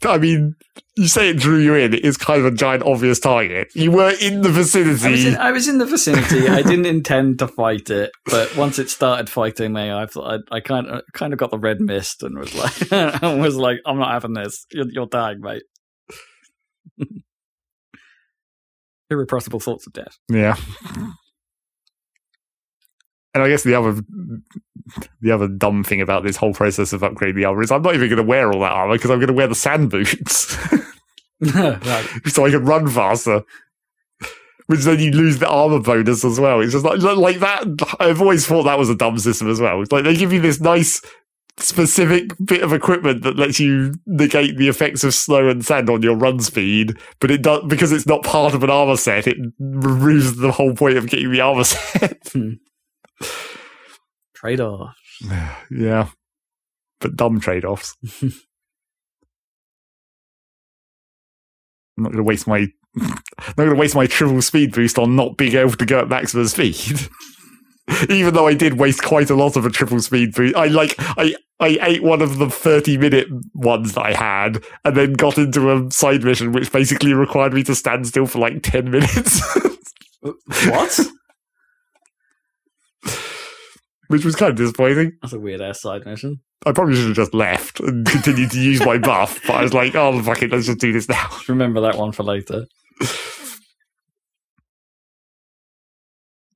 I mean, you say it drew you in. It is kind of a giant obvious target. You were in the I was, vicinity. in, I was in the vicinity. I didn't intend to fight it, but once it started fighting me, I thought I, I kind of kind of got the red mist and was like, and was like, I'm not having this. You're, you're dying, mate. Irrepressible thoughts of death. Yeah. And I guess the other, the other dumb thing about this whole process of upgrading the armor is I'm not even going to wear all that armor because I'm going to wear the sand boots Right. so I can run faster. Which then you lose the armor bonus as well. It's just like like that. I've always thought that was a dumb system as well. It's like they give you this nice specific bit of equipment that lets you negate the effects of snow and sand on your run speed, but it does because it's not part of an armor set. It removes the whole point of getting the armor set. Hmm. Trade off. yeah, but dumb trade offs. I'm not going to waste my I'm not going to waste my triple speed boost on not being able to go at maximum speed. Even though I did waste quite a lot of a triple speed boost, I like I I ate one of the thirty minute ones that I had, and then got into a side mission which basically required me to stand still for like ten minutes, uh, What? Which was kind of disappointing. That's a weird ass side mission. I probably should have just left and continued to use my buff, but I was like, oh fuck it, let's just do this now. Remember that one for later.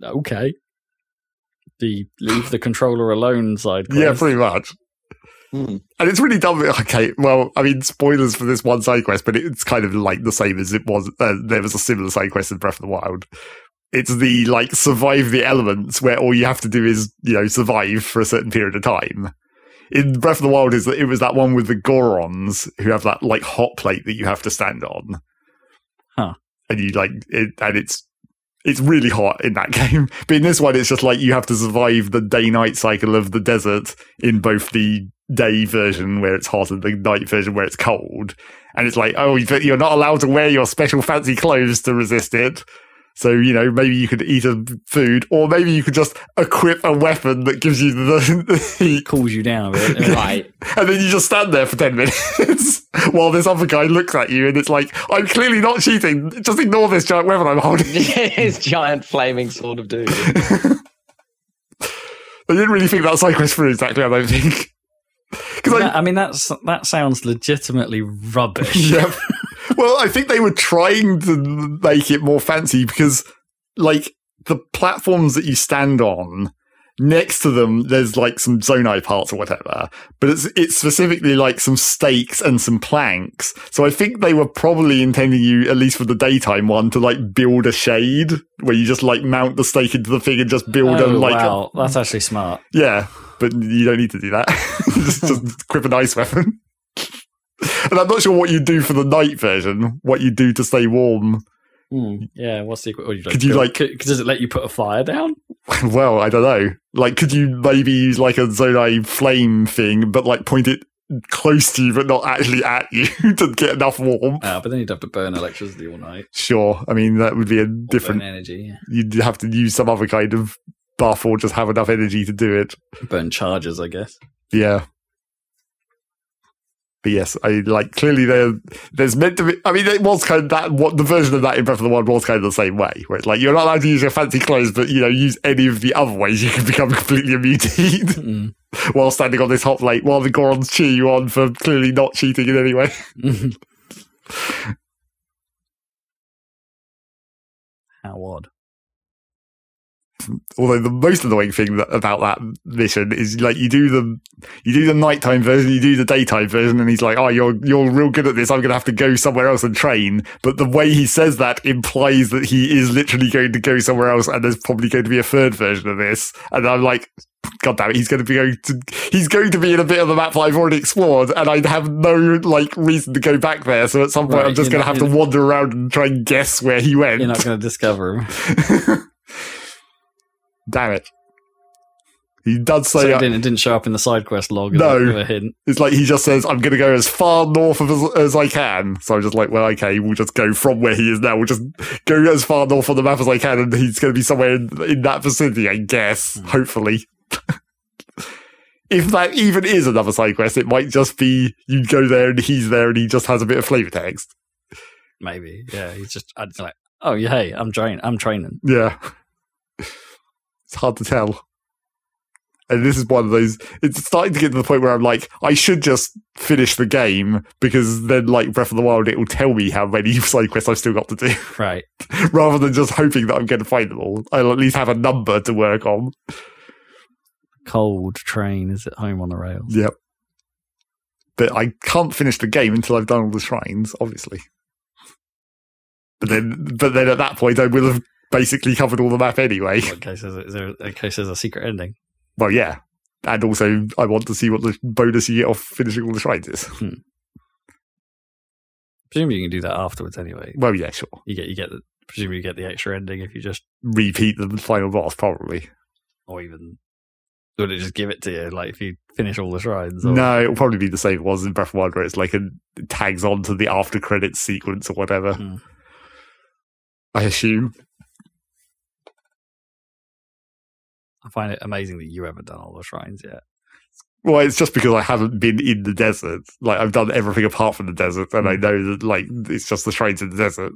Okay. The leave the controller alone side quest. Yeah, pretty much. Hmm. And it's really dumb. Okay, well, I mean, spoilers for this one side quest, but it's kind of like the same as it was. Uh, there was a similar side quest in Breath of the Wild. It's the like survive the elements where all you have to do is you know survive for a certain period of time. In Breath of the Wild, is that it was that one with the Gorons who have that like hot plate that you have to stand on. Huh. And you like it, and it's it's really hot in that game. But in this one, it's just like you have to survive the day night cycle of the desert in both the day version where it's hot and the night version where it's cold. And it's like, oh, you're not allowed to wear your special fancy clothes to resist it. So, you know, maybe you could eat a food or maybe you could just equip a weapon that gives you the, the heat. Cools you down a bit. Right. And then you just stand there for 10 minutes while this other guy looks at you and it's like, I'm clearly not cheating. Just ignore this giant weapon I'm holding. His giant flaming sword of doom. I didn't really think that quest through exactly, I don't think. Because I, I mean, that's that sounds legitimately rubbish. Well, I think they were trying to make it more fancy because, like, the platforms that you stand on, next to them, there's like some zonai parts or whatever, but it's it's specifically like some stakes and some planks. So I think they were probably intending you, at least for the daytime one, to like build a shade where you just like mount the stake into the thing and just build oh, a Oh, like a- wow, that's actually smart. yeah, but you don't need to do that. just, just equip an ice weapon. And I'm not sure what you do for the night version. What you do to stay warm. Hmm, Yeah, what's the? Or you like, Could you, like- could- does it let you put a fire down? well, I don't know. Like, could you maybe use like a Zonai flame thing, but like point it close to you, but not actually at you to get enough warmth? Ah, but then you'd have to burn electricity all night. Sure. I mean, that would be a different. burn energy. yeah. You'd have to use some other kind of buff or just have enough energy to do it. Burn charges, I guess. Yeah. But yes, I like clearly there. There's meant to be. I mean, it was kind of that. What the version of that in Breath of the Wild was kind of the same way, where it's like you're not allowed to use your fancy clothes, but you know, use any of the other ways you can become completely immune to heat Mm. while standing on this hot plate, while the Gorons cheer you on for clearly not cheating in any way. How odd. Although the most annoying thing that, about that mission is like you do the you do the nighttime version, you do the daytime version, and he's like, "Oh, you're you're real good at this. I'm going to have to go somewhere else and train." But the way he says that implies that he is literally going to go somewhere else, and there's probably going to be a third version of this. And I'm like, God damn it, he's going to be going to he's going to be in a bit of the map that I've already explored, and I have no like reason to go back there. So at some point, Right, I'm just going to have to wander around and try and guess where he went. You're not going to discover him. Damn it. He does So say it uh, didn't, it didn't show up in the side quest log. No. a- hint. it's like he just says, "I'm going to go as far north of as, as I can." So I'm just like, "Well, okay, we'll just go from where he is now. We'll just go as far north on the map as I can, and he's going to be somewhere in, in that vicinity, I guess. Hmm. Hopefully." if that even is another side quest, it might just be you go there and he's there and he just has a bit of flavor text. Maybe. Yeah. He's just I'm just like, oh yeah, hey, I'm train, I'm training. Yeah. It's hard to tell. And this is one of those, it's starting to get to the point where I'm like, I should just finish the game because then, like Breath of the Wild, it will tell me how many side quests I've still got to do Right. rather than just hoping that I'm going to find them all. I'll at least have a number to work on. Cold train is at home on the rails. Yep. But I can't finish the game until I've done all the shrines, obviously. But then, but then at that point, I will have basically covered all the map anyway. In case there's a, in case there's a secret ending. Well, yeah. And also, I want to see what the bonus you get off finishing all the shrines is. Presumably you can do that afterwards anyway. Well, yeah, sure. You get you get the presumably you get the extra ending if you just Repeat the final boss, probably. or even would it just give it to you like if you finish all the shrines? Or, No, it'll probably be the same it was in Breath of Wild, where it's like a it tags on to the after credits sequence or whatever. Hmm. I assume. I find it amazing that you haven't done all the shrines yet. Well, it's just because I haven't been in the desert. Like I've done everything apart from the desert, and I Hmm. know that like it's just the shrines in the desert.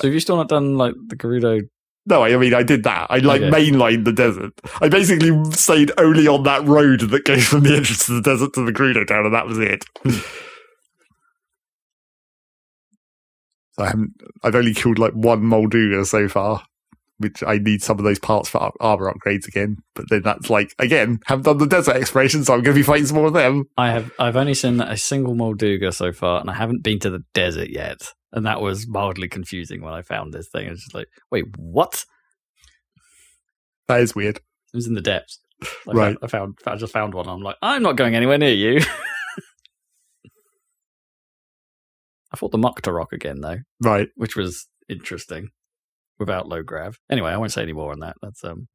So have you still not done like the Gerudo? No, I mean I did that. I like Okay. mainlined the desert. I basically stayed only on that road that goes from the entrance to the desert to the Gerudo town, and that was it. so I haven't. I've only killed like one Molduga so far, which I need some of those parts for armor upgrades again. But then that's like again, haven't done the desert exploration, so I'm going to be fighting some more of them. I have I've only seen a single Molduga so far, and I haven't been to the desert yet. And that was mildly confusing when I found this thing. I was just like, wait, what? That is weird. It was in the depths. I Right. Found, I found I just found one. I'm like, I'm not going anywhere near you. I fought the Mucktorok again though, Right. which was interesting without low grav. Anyway, I won't say any more on that. That's um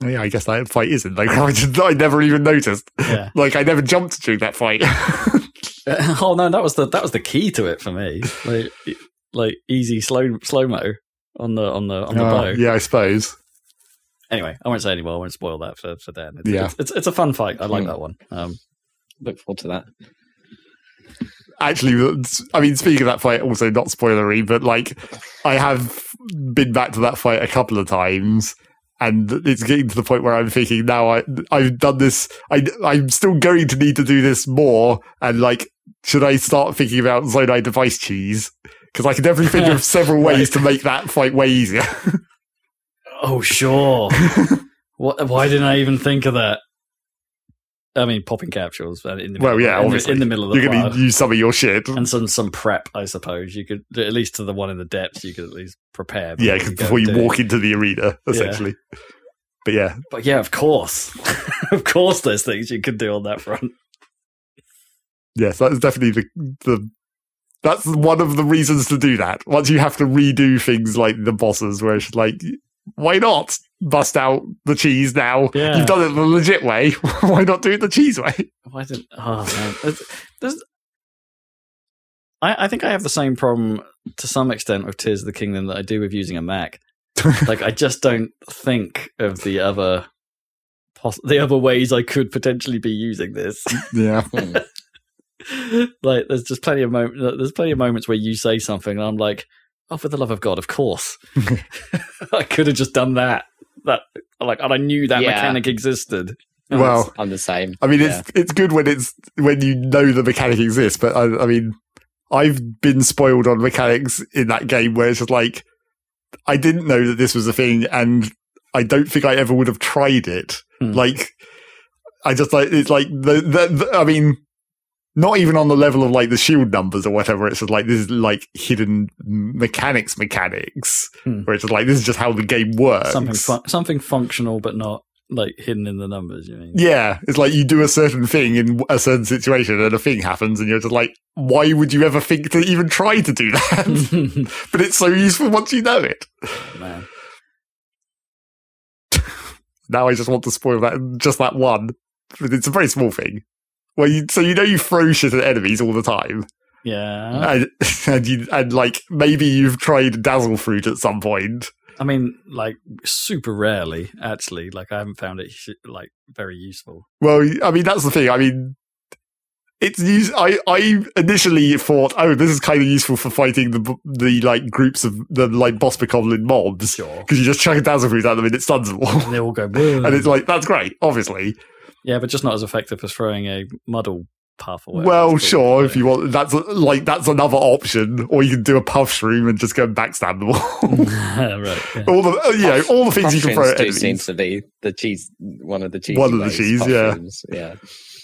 Yeah, I guess that fight isn't like I, just, I never even noticed. yeah. Like I never jumped during that fight. oh no, that was the that was the key to it for me. Like like easy slow slow mo on the on the on the Uh, bow. yeah, I suppose. Anyway, I won't say any more. I won't spoil that for for Dan. It's, Yeah. it's, it's it's a fun fight. I like Hmm. that one. Um, Look forward to that. Actually, I mean, speaking of that fight, also not spoilery, but like I have been back to that fight a couple of times. And it's getting to the point where I'm thinking now I I've done this I I'm still going to need to do this more and like should I start thinking about Zonai device cheese because I can definitely think of several ways to make that fight way easier. oh sure. what? Why didn't I even think of that? I mean, popping capsules. In the Well, middle- yeah, in the- obviously. in the middle of the You're going to use some of your shit. and some some prep, I suppose. You could at least to the one in the depths. You could at least prepare. Yeah, you before you do it. walk into the arena, essentially. But yeah, But yeah, of course, of course, there's things you could do on that front. yes, that is definitely the the. That's one of the reasons to do that. Once you have to redo things like the bosses, where it's like, why not bust out the cheese now? Yeah. You've done it the legit way. why not do it the cheese way? Why didn't? Oh man, there's, there's, I I think I have the same problem to some extent with Tears of the Kingdom that I do with using a Mac. like I just don't think of the other poss- the other ways I could potentially be using this. Yeah, like there's just plenty of moments there's plenty of moments where you say something and I'm like, oh for the love of God, of course. I could have just done that. That like and I knew that Yeah. mechanic existed. well, I'm the same. I mean, it's it's good when it's when you know the mechanic exists, but I, I mean, I've been spoiled on mechanics in that game where it's just like I didn't know that this was a thing, and I don't think I ever would have tried it. Hmm. Like, I just like it's like the, the, the I mean, not even on the level of like the shield numbers or whatever. It's just like this is like hidden mechanics, mechanics, Hmm. where it's just like this is just how the game works. something fun- something functional, but not like hidden in the numbers. You mean? Yeah, it's like you do a certain thing in a certain situation and a thing happens and you're just like, why would you ever think to even try to do that? but it's so useful once you know it. Man. Now I just want to spoil that, just that one. It's a very small thing. Well, you, so you know you throw shit at enemies all the time. Yeah. And, and, you, and like, maybe you've tried Dazzle Fruit at some point. I mean, like super rarely, actually. Like I haven't found it sh- like very useful. Well, I mean, that's the thing. I mean, it's use. I I initially thought, oh, this is kind of useful for fighting the the like groups of the like boss bokoblin mobs Sure. because you just chuck a dazzle fruit at them and it stuns them all. And they all go, Whoa. and it's like that's great, obviously. Yeah, but just not as effective as throwing a muddle puff or Well, sure, if you want, that's like that's another option, or you can do a puff shroom and just go and backstab them all. right. yeah. all the uh, you know all the things you can throw Mushrooms at do enemies. seem to be the cheese, one of the cheese. One of the cheese, yeah. yeah.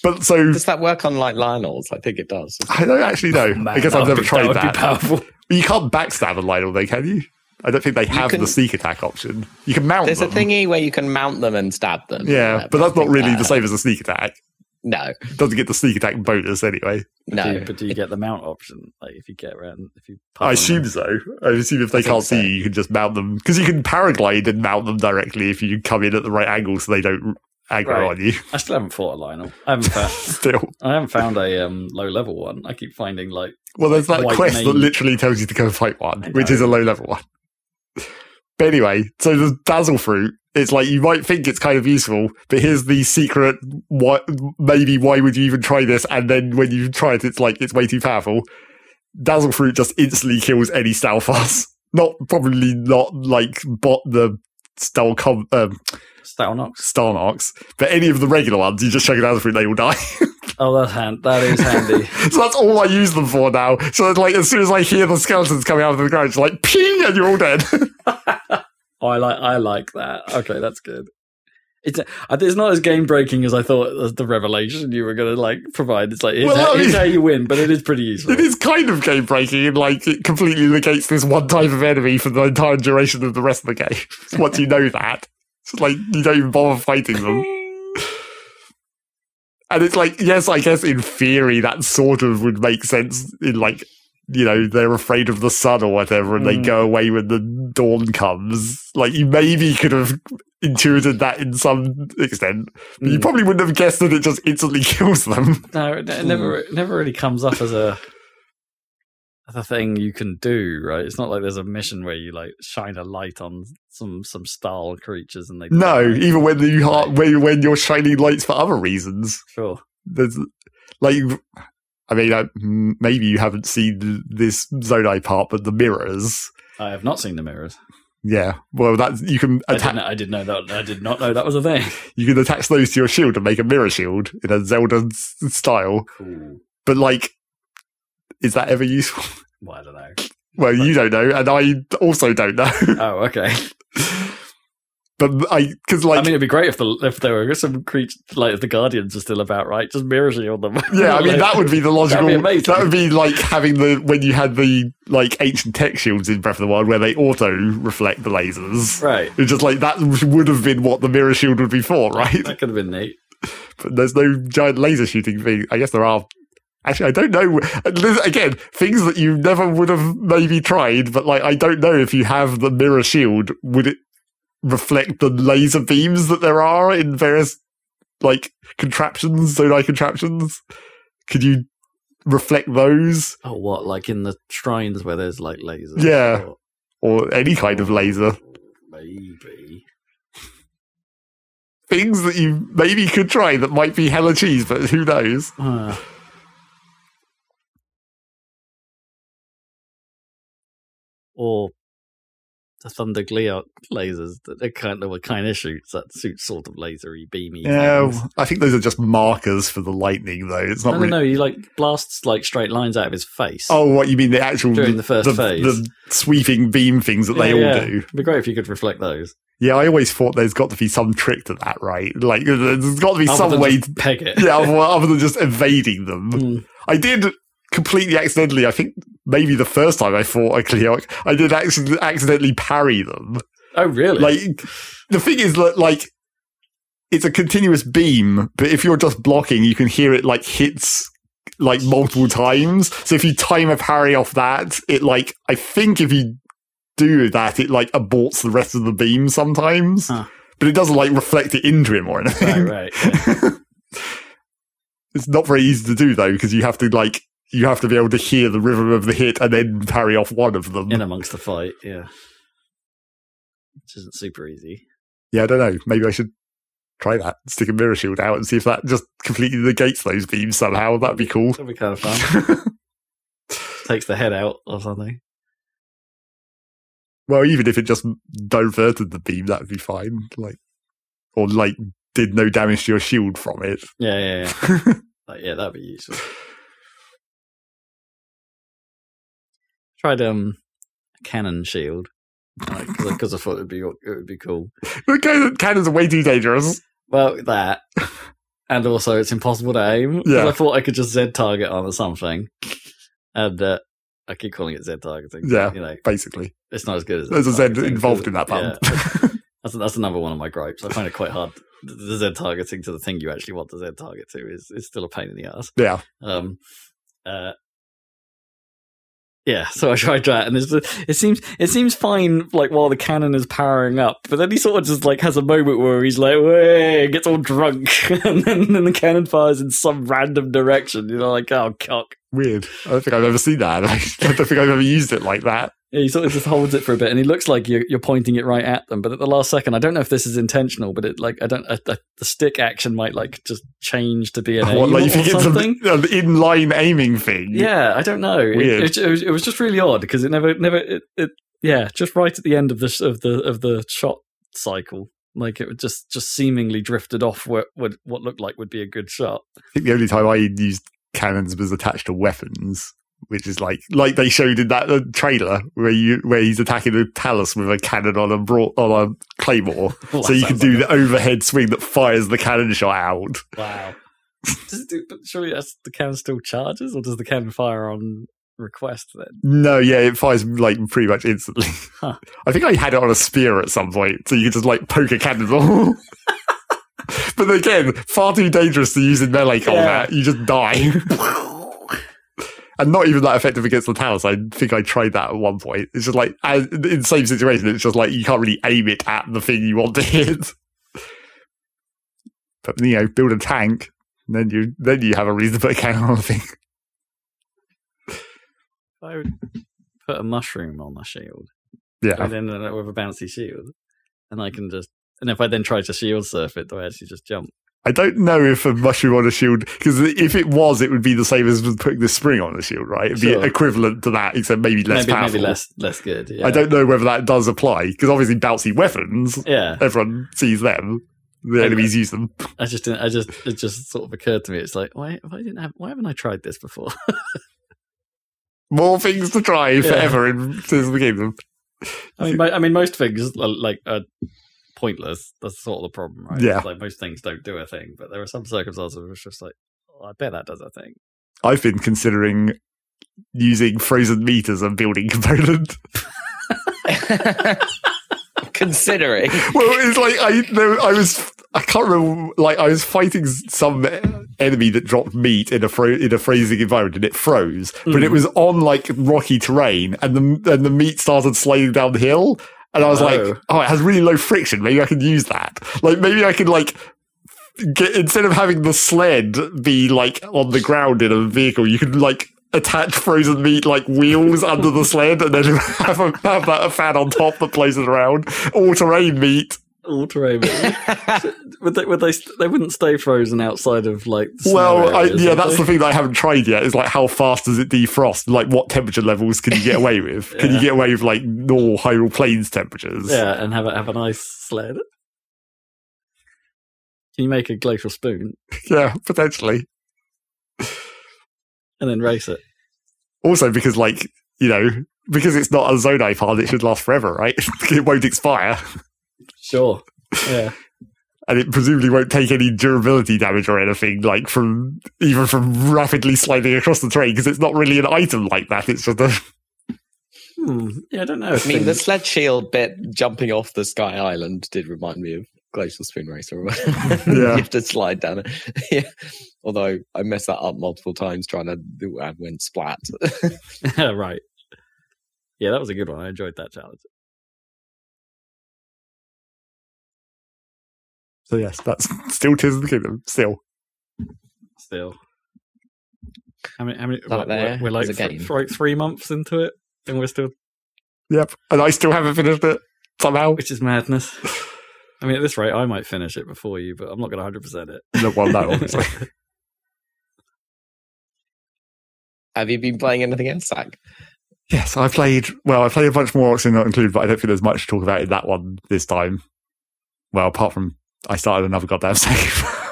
But so Does that work on like Lynel's? I think it does. I don't actually know. Man, I guess I've never be- tried that. Would that. be powerful. You can't backstab a Lynel, though, can you? I don't think they have can- the sneak attack option. You can mount them. There's a thingy where you can mount them and stab them. yeah, but I that's not really that- the same as a sneak attack. No, Doesn't get the sneak attack bonus anyway. Do no. you- but do you get the mount option? Like if you get around, if you. I assume them? so. I assume if they I can't so. see you, you can just mount them because you can paraglide and mount them directly if you come in at the right angle, so they don't aggro Right. on you. I still haven't fought a Lynel. I haven't found. Still, I haven't found a um, low level one. I keep finding like well, there's that White quest that literally tells you to go fight one, which is a low level one. But anyway, so the dazzle fruit. It's like you might think it's kind of useful, but here's the secret. What maybe why would you even try this? And then when you try it, it's like it's way too powerful. Dazzle fruit just instantly kills any Stalfos. Not probably not like bot the Stal com, um, Stalnox. Starnox, but any of the regular ones, you just chuck a dazzle fruit, they will die. Oh, that's hand. That is handy. so that's all I use them for now. So it's like as soon as I hear the skeletons coming out of the ground, it's like ping, and you're all dead. Oh, I like. I like that. Okay, that's good. It's uh, it's not as game breaking as I thought. as The revelation you were going to like provide. It's like here's, Well, how, I here's mean- how you win, but it is pretty useful. It is kind of game breaking, and like it completely negates this one type of enemy for the entire duration of the rest of the game. Once you know that, it's like you don't even bother fighting them. And it's like, yes, I guess in theory that sort of would make sense. In like, you know, they're afraid of the sun or whatever, and they Mm. go away when the dawn comes. Like you maybe could have intuited that in some extent, but you Mm. probably wouldn't have guessed that it just instantly kills them. No, it never it never really comes up as a a thing you can do, right? It's not like there's a mission where you like shine a light on some some style creatures and they No, die. even when you are, when when you're shining lights for other reasons. sure. There's like, I mean, m- maybe you haven't seen this Zonai part, but the mirrors. I have not seen the mirrors. Yeah, well, that you can I didn't. I did know that. I did not know that was a thing. You can attach those to your shield and make a mirror shield in a Zelda style. Cool. But like, is that ever useful? Well, I don't know. Well, you don't know, and I also don't know. Oh, okay. but I, because like, I mean, it'd be great if the if there were some creatures like if the guardians are still about, right? Just mirror shield them. Yeah, I mean that would be the logical. Be amazing. that would be like having the when you had the like ancient tech shields in Breath of the Wild where they auto reflect the lasers. right. It's just like that would have been what the mirror shield would be for, right? That could have been neat. But there's no giant laser shooting thing. I guess there are. Actually, I don't know. Again, things that you never would have maybe tried, but like I don't know if you have the mirror shield, would it reflect the laser beams that there are in various like contraptions, Zonai contraptions? Could you reflect those Oh, what? Like in the shrines where there's like lasers? Yeah. Or- or any kind of laser? Maybe. Things that you maybe could try that might be hella cheese, but who knows? Uh, or the Thunder lasers that they kind of kind of shoots that suit sort of lasery beamy. Yeah, things. I think those are just markers for the lightning, though. It's not No, no, really. no. He like blasts like straight lines out of his face. Oh, what you mean the actual During the first the, phase. the sweeping beam things that they all yeah. do. It'd be great if you could reflect those. Yeah, I always thought there's got to be some trick to that, right? Like there's got to be Other some way. just peg it. yeah, other, other than just evading them. Mm. I did completely accidentally. I think maybe the first time I fought a Gleeok, I did accident- accidentally parry them. Oh, really? Like the thing is that like it's a continuous beam, but if you're just blocking, you can hear it like hits like multiple times. So if you time a parry off that, it like I think if you do that, it like aborts the rest of the beam sometimes. Huh. But it doesn't like reflect it into him or anything. right, right. yeah. It's not very easy to do though, because you have to like you have to be able to hear the rhythm of the hit and then parry off one of them. In amongst the fight, yeah. Which isn't super easy. Yeah, I don't know. Maybe I should try that. Stick a mirror shield out and see if that just completely negates those beams somehow. That'd be cool. That'd be kind of fun. Takes the head out or something. well, even if it just diverted the beam, that'd be fine. Like, or like did no damage to your shield from it. Yeah, yeah, yeah. Like, yeah, that'd be useful. Tried um a cannon shield because I thought it'd be it would be cool. the cannons are way too dangerous. Well, that and also it's impossible to aim. Yeah. I thought I could just Z target on or something, and uh, I keep calling it Z targeting. Yeah. you know Basically, it's not as good as there's a Z involved in that yeah. That's that's another one of my gripes. I find it quite hard. The the Z targeting to the thing you actually want to Z target to is is still a pain in the ass. yeah, Um, uh, yeah, so I tried that, and it seems it seems fine, like while the cannon is powering up, but then he sort of just like has a moment where he's like, "Way," gets all drunk, and then, then the cannon fires in some random direction. You know, like oh cock. weird. I don't think I've ever seen that. I don't think I've ever used it like that. Yeah, he sort of just holds it for a bit, and he looks like you're, you're pointing it right at them. But at the last second, I don't know if this is intentional, but it like I don't uh, the, the stick action might like just change to be an aim What, like you or something. an inline aiming thing? Yeah, I don't know. It, Weird. it, it, was, it was just really odd because it never, never, it, it, yeah, just right at the end of the of the of the shot cycle, like it would just just seemingly drifted off what what what looked like would be a good shot. I think the only time I used cannons was attached to weapons, which is like like they showed in that uh, trailer where you where he's attacking a talus with a cannon on a broad, on a claymore, Well, so you can do like the overhead swing that fires the cannon shot out. wow. does it do, but surely that's, the cannon still charges, or does the cannon fire on request then? No, yeah, it fires like pretty much instantly. Huh. I think I had it on a spear at some point, so you could just like poke a cannonball. but again, far too dangerous to use in melee combat. You just die. And not even that effective against the talus. I think I tried that at one point. It's just like as, in the same situation. It's just like you can't really aim it at the thing you want to hit. But you know, build a tank, and then you then you have a reason to put a cannon on the thing. I would put a mushroom on my shield, Yeah, and then end up with a bouncy shield, and I can just. And if I then try to shield surf it, do I actually just jump? I don't know if a mushroom on a shield because if it was, it would be the same as putting the spring on a shield, right? It'd Sure. be equivalent to that, except maybe less maybe powerful. maybe less less good. Yeah. I don't know whether that does apply because obviously bouncy weapons, Yeah, everyone sees them. The enemies use them. I just didn't. I just it just sort of occurred to me. It's like why I didn't have why haven't I tried this before? More things to try Yeah. forever in, since the game. I mean, I mean, most things like are pointless. That's sort of the problem, right? Yeah. It's like most things don't do a thing, but there are some circumstances where it's just like, oh, I bet that does a thing. I've been considering using frozen meat as a building component. Considering. well, it's like I there, I was I can't remember like I was fighting some enemy that dropped meat in a fro- in a freezing environment and it froze, but it Mhm. was on like rocky terrain and the and the meat started sliding down the hill. And I was Oh. like, oh, it has really low friction. Maybe I can use that. Like, maybe I can like get instead of having the sled be like on the ground in a vehicle, you could like attach frozen meat like wheels under the sled and then have, a, have that a fan on top that places around. All terrain meat all terrain. would they? Would they? They wouldn't stay frozen outside of like. snow Well, I, areas, yeah, that's they? the thing that I haven't tried yet. Is like how fast does it defrost? Like what temperature levels can you get away with? Can you get away with like normal Hyrule Plains temperatures? Yeah, and have a, have a nice sled. Can you make a glacial spoon yeah, potentially. and then race it? Also, because like you know, because it's not a Zonai part, it should last forever, right? it won't expire, Sure. Yeah. and it presumably won't take any durability damage or anything, like from even from rapidly sliding across the terrain, because it's not really an item like that. It's just a Hmm. Yeah, I don't know. I mean, the sled shield bit jumping off the Sky Island did remind me of Glacial Spoon Racer. Yeah. you have to slide down it. yeah. Although I messed that up multiple times trying to do and win splat. right. Yeah, that was a good one. I enjoyed that challenge. So yes, that's still Tears of the Kingdom. Still, Still. How many? How many? That what- there we're, we're like, th- th- like three months into it, and we're still, yep, and I still haven't finished it somehow. which is madness. I mean, at this rate, I might finish it before you, but I'm not going to 100 percent it. No, well, no, obviously. have you been playing anything else, Zach? Yes, I played. Well, I played a bunch more Oxygen Not Included, but I don't think there's much to talk about in that one this time. Well, apart from I started another goddamn save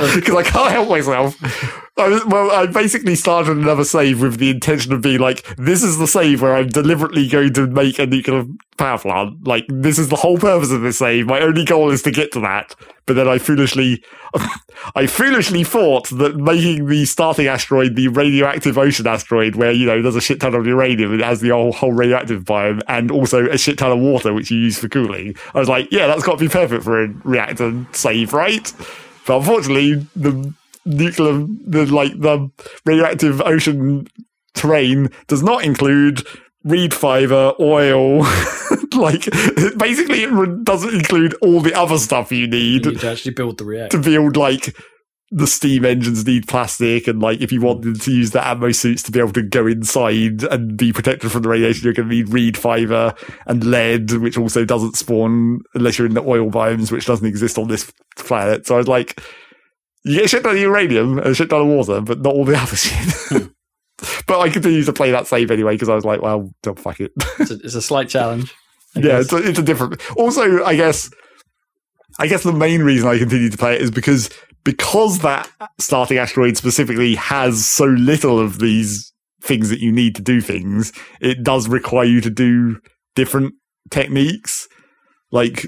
because I can't help myself. I, well, I basically started another save with the intention of being like, "This is the save where I'm deliberately going to make a nuclear power plant. Like, this is the whole purpose of this save. My only goal is to get to that." But then I foolishly, I foolishly thought that making the starting asteroid the radioactive ocean asteroid, where you know there's a shit ton of uranium and it has the whole, whole radioactive biome, and also a shit ton of water which you use for cooling. I was like, yeah, that's got to be perfect for a reactor save, right? But unfortunately, the nuclear, the like the radioactive ocean terrain does not include reed fiber, oil. like basically, it doesn't include all the other stuff you You need need to actually build the reactor. to build like the steam engines need plastic and like if you wanted to use the Atmo suits to be able to go inside and be protected from the radiation you're going to need reed fiber and lead which also doesn't spawn unless you're in the oil biomes which doesn't exist on this planet so i was like you get shit ton of uranium and shit ton of water but not all the other shit hmm. but i continued to play that save anyway because i was like well oh, fuck it It's a, it's a slight challenge. I yeah, it's a, it's a different. Also, I guess, I guess the main reason I continue to play it is because because that starting asteroid specifically has so little of these things that you need to do things. It does require you to do different techniques, like.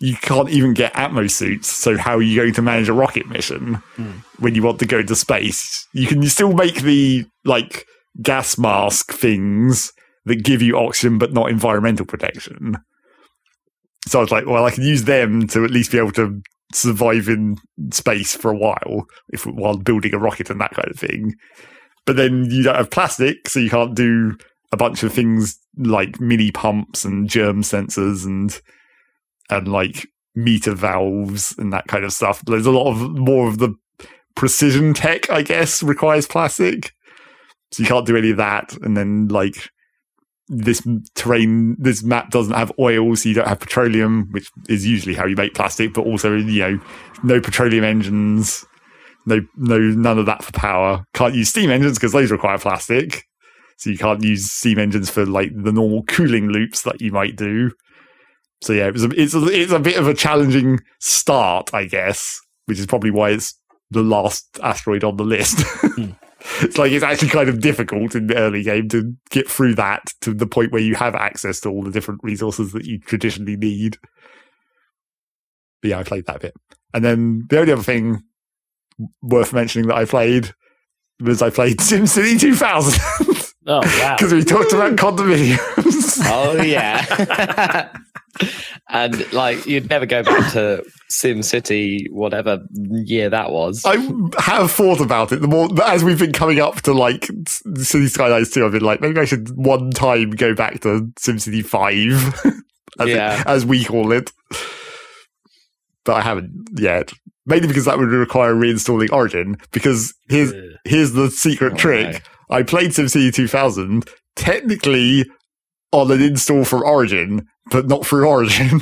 You can't even get Atmos suits, so how are you going to manage a rocket mission Hmm. when you want to go into space? You can still make the like gas mask things, that give you oxygen but not environmental protection. So I was like, well, I can use them to at least be able to survive in space for a while if while building a rocket and that kind of thing. But then you don't have plastic, so you can't do a bunch of things like mini pumps and germ sensors and and like meter valves and that kind of stuff. There's a lot of more of the precision tech, I guess, requires plastic. So you can't do any of that. And then like this terrain, this map doesn't have oil, so you don't have petroleum, which is usually how you make plastic, but also, you know, no petroleum engines, no, no, none of that for power. Can't use steam engines because those require plastic. So you can't use steam engines for like the normal cooling loops that you might do. So yeah, it was a, it's a, it's a bit of a challenging start, I guess, which is probably why it's the last asteroid on the list. Hmm. It's like it's actually kind of difficult in the early game to get through that to the point where you have access to all the different resources that you traditionally need. But yeah, I played that bit. And then the only other thing worth mentioning that I played was I played SimCity 2000 Oh wow! because we talked about condominiums. Oh yeah. and like you'd never go back to Sim City, whatever year that was. I have thought about it. The more as we've been coming up to like City Skylines 2, I've been like, maybe I should one time go back to SimCity 5, as, it- Yeah. as we call it. But I haven't yet. Mainly because that would require reinstalling Origin. Because here's here's the secret Oh, trick. I played SimCity 2000 technically on an install from Origin, but not through Origin.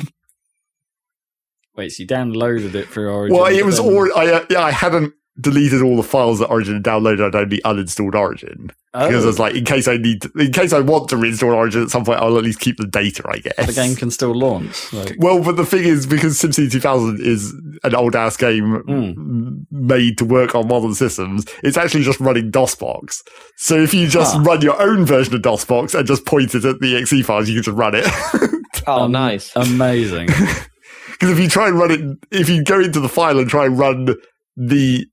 Wait, so you downloaded it through Origin? Well, it was then... all I, yeah, I hadn't deleted all the files that Origin had downloaded. I'd only uninstalled Origin because I Oh, was like, in case I need, to, in case I want to reinstall Origin at some point, I'll at least keep the data. I guess the game can still launch. Like, Well, but the thing is, because SimCity 2000 is an old ass game Mm. made to work on modern systems, it's actually just running DOSBox. So if you just Ah. run your own version of DOSBox and just point it at the exe files, you can just run it. Oh, Um, nice. amazing. Because if you try and run it, if you go into the file and try and run the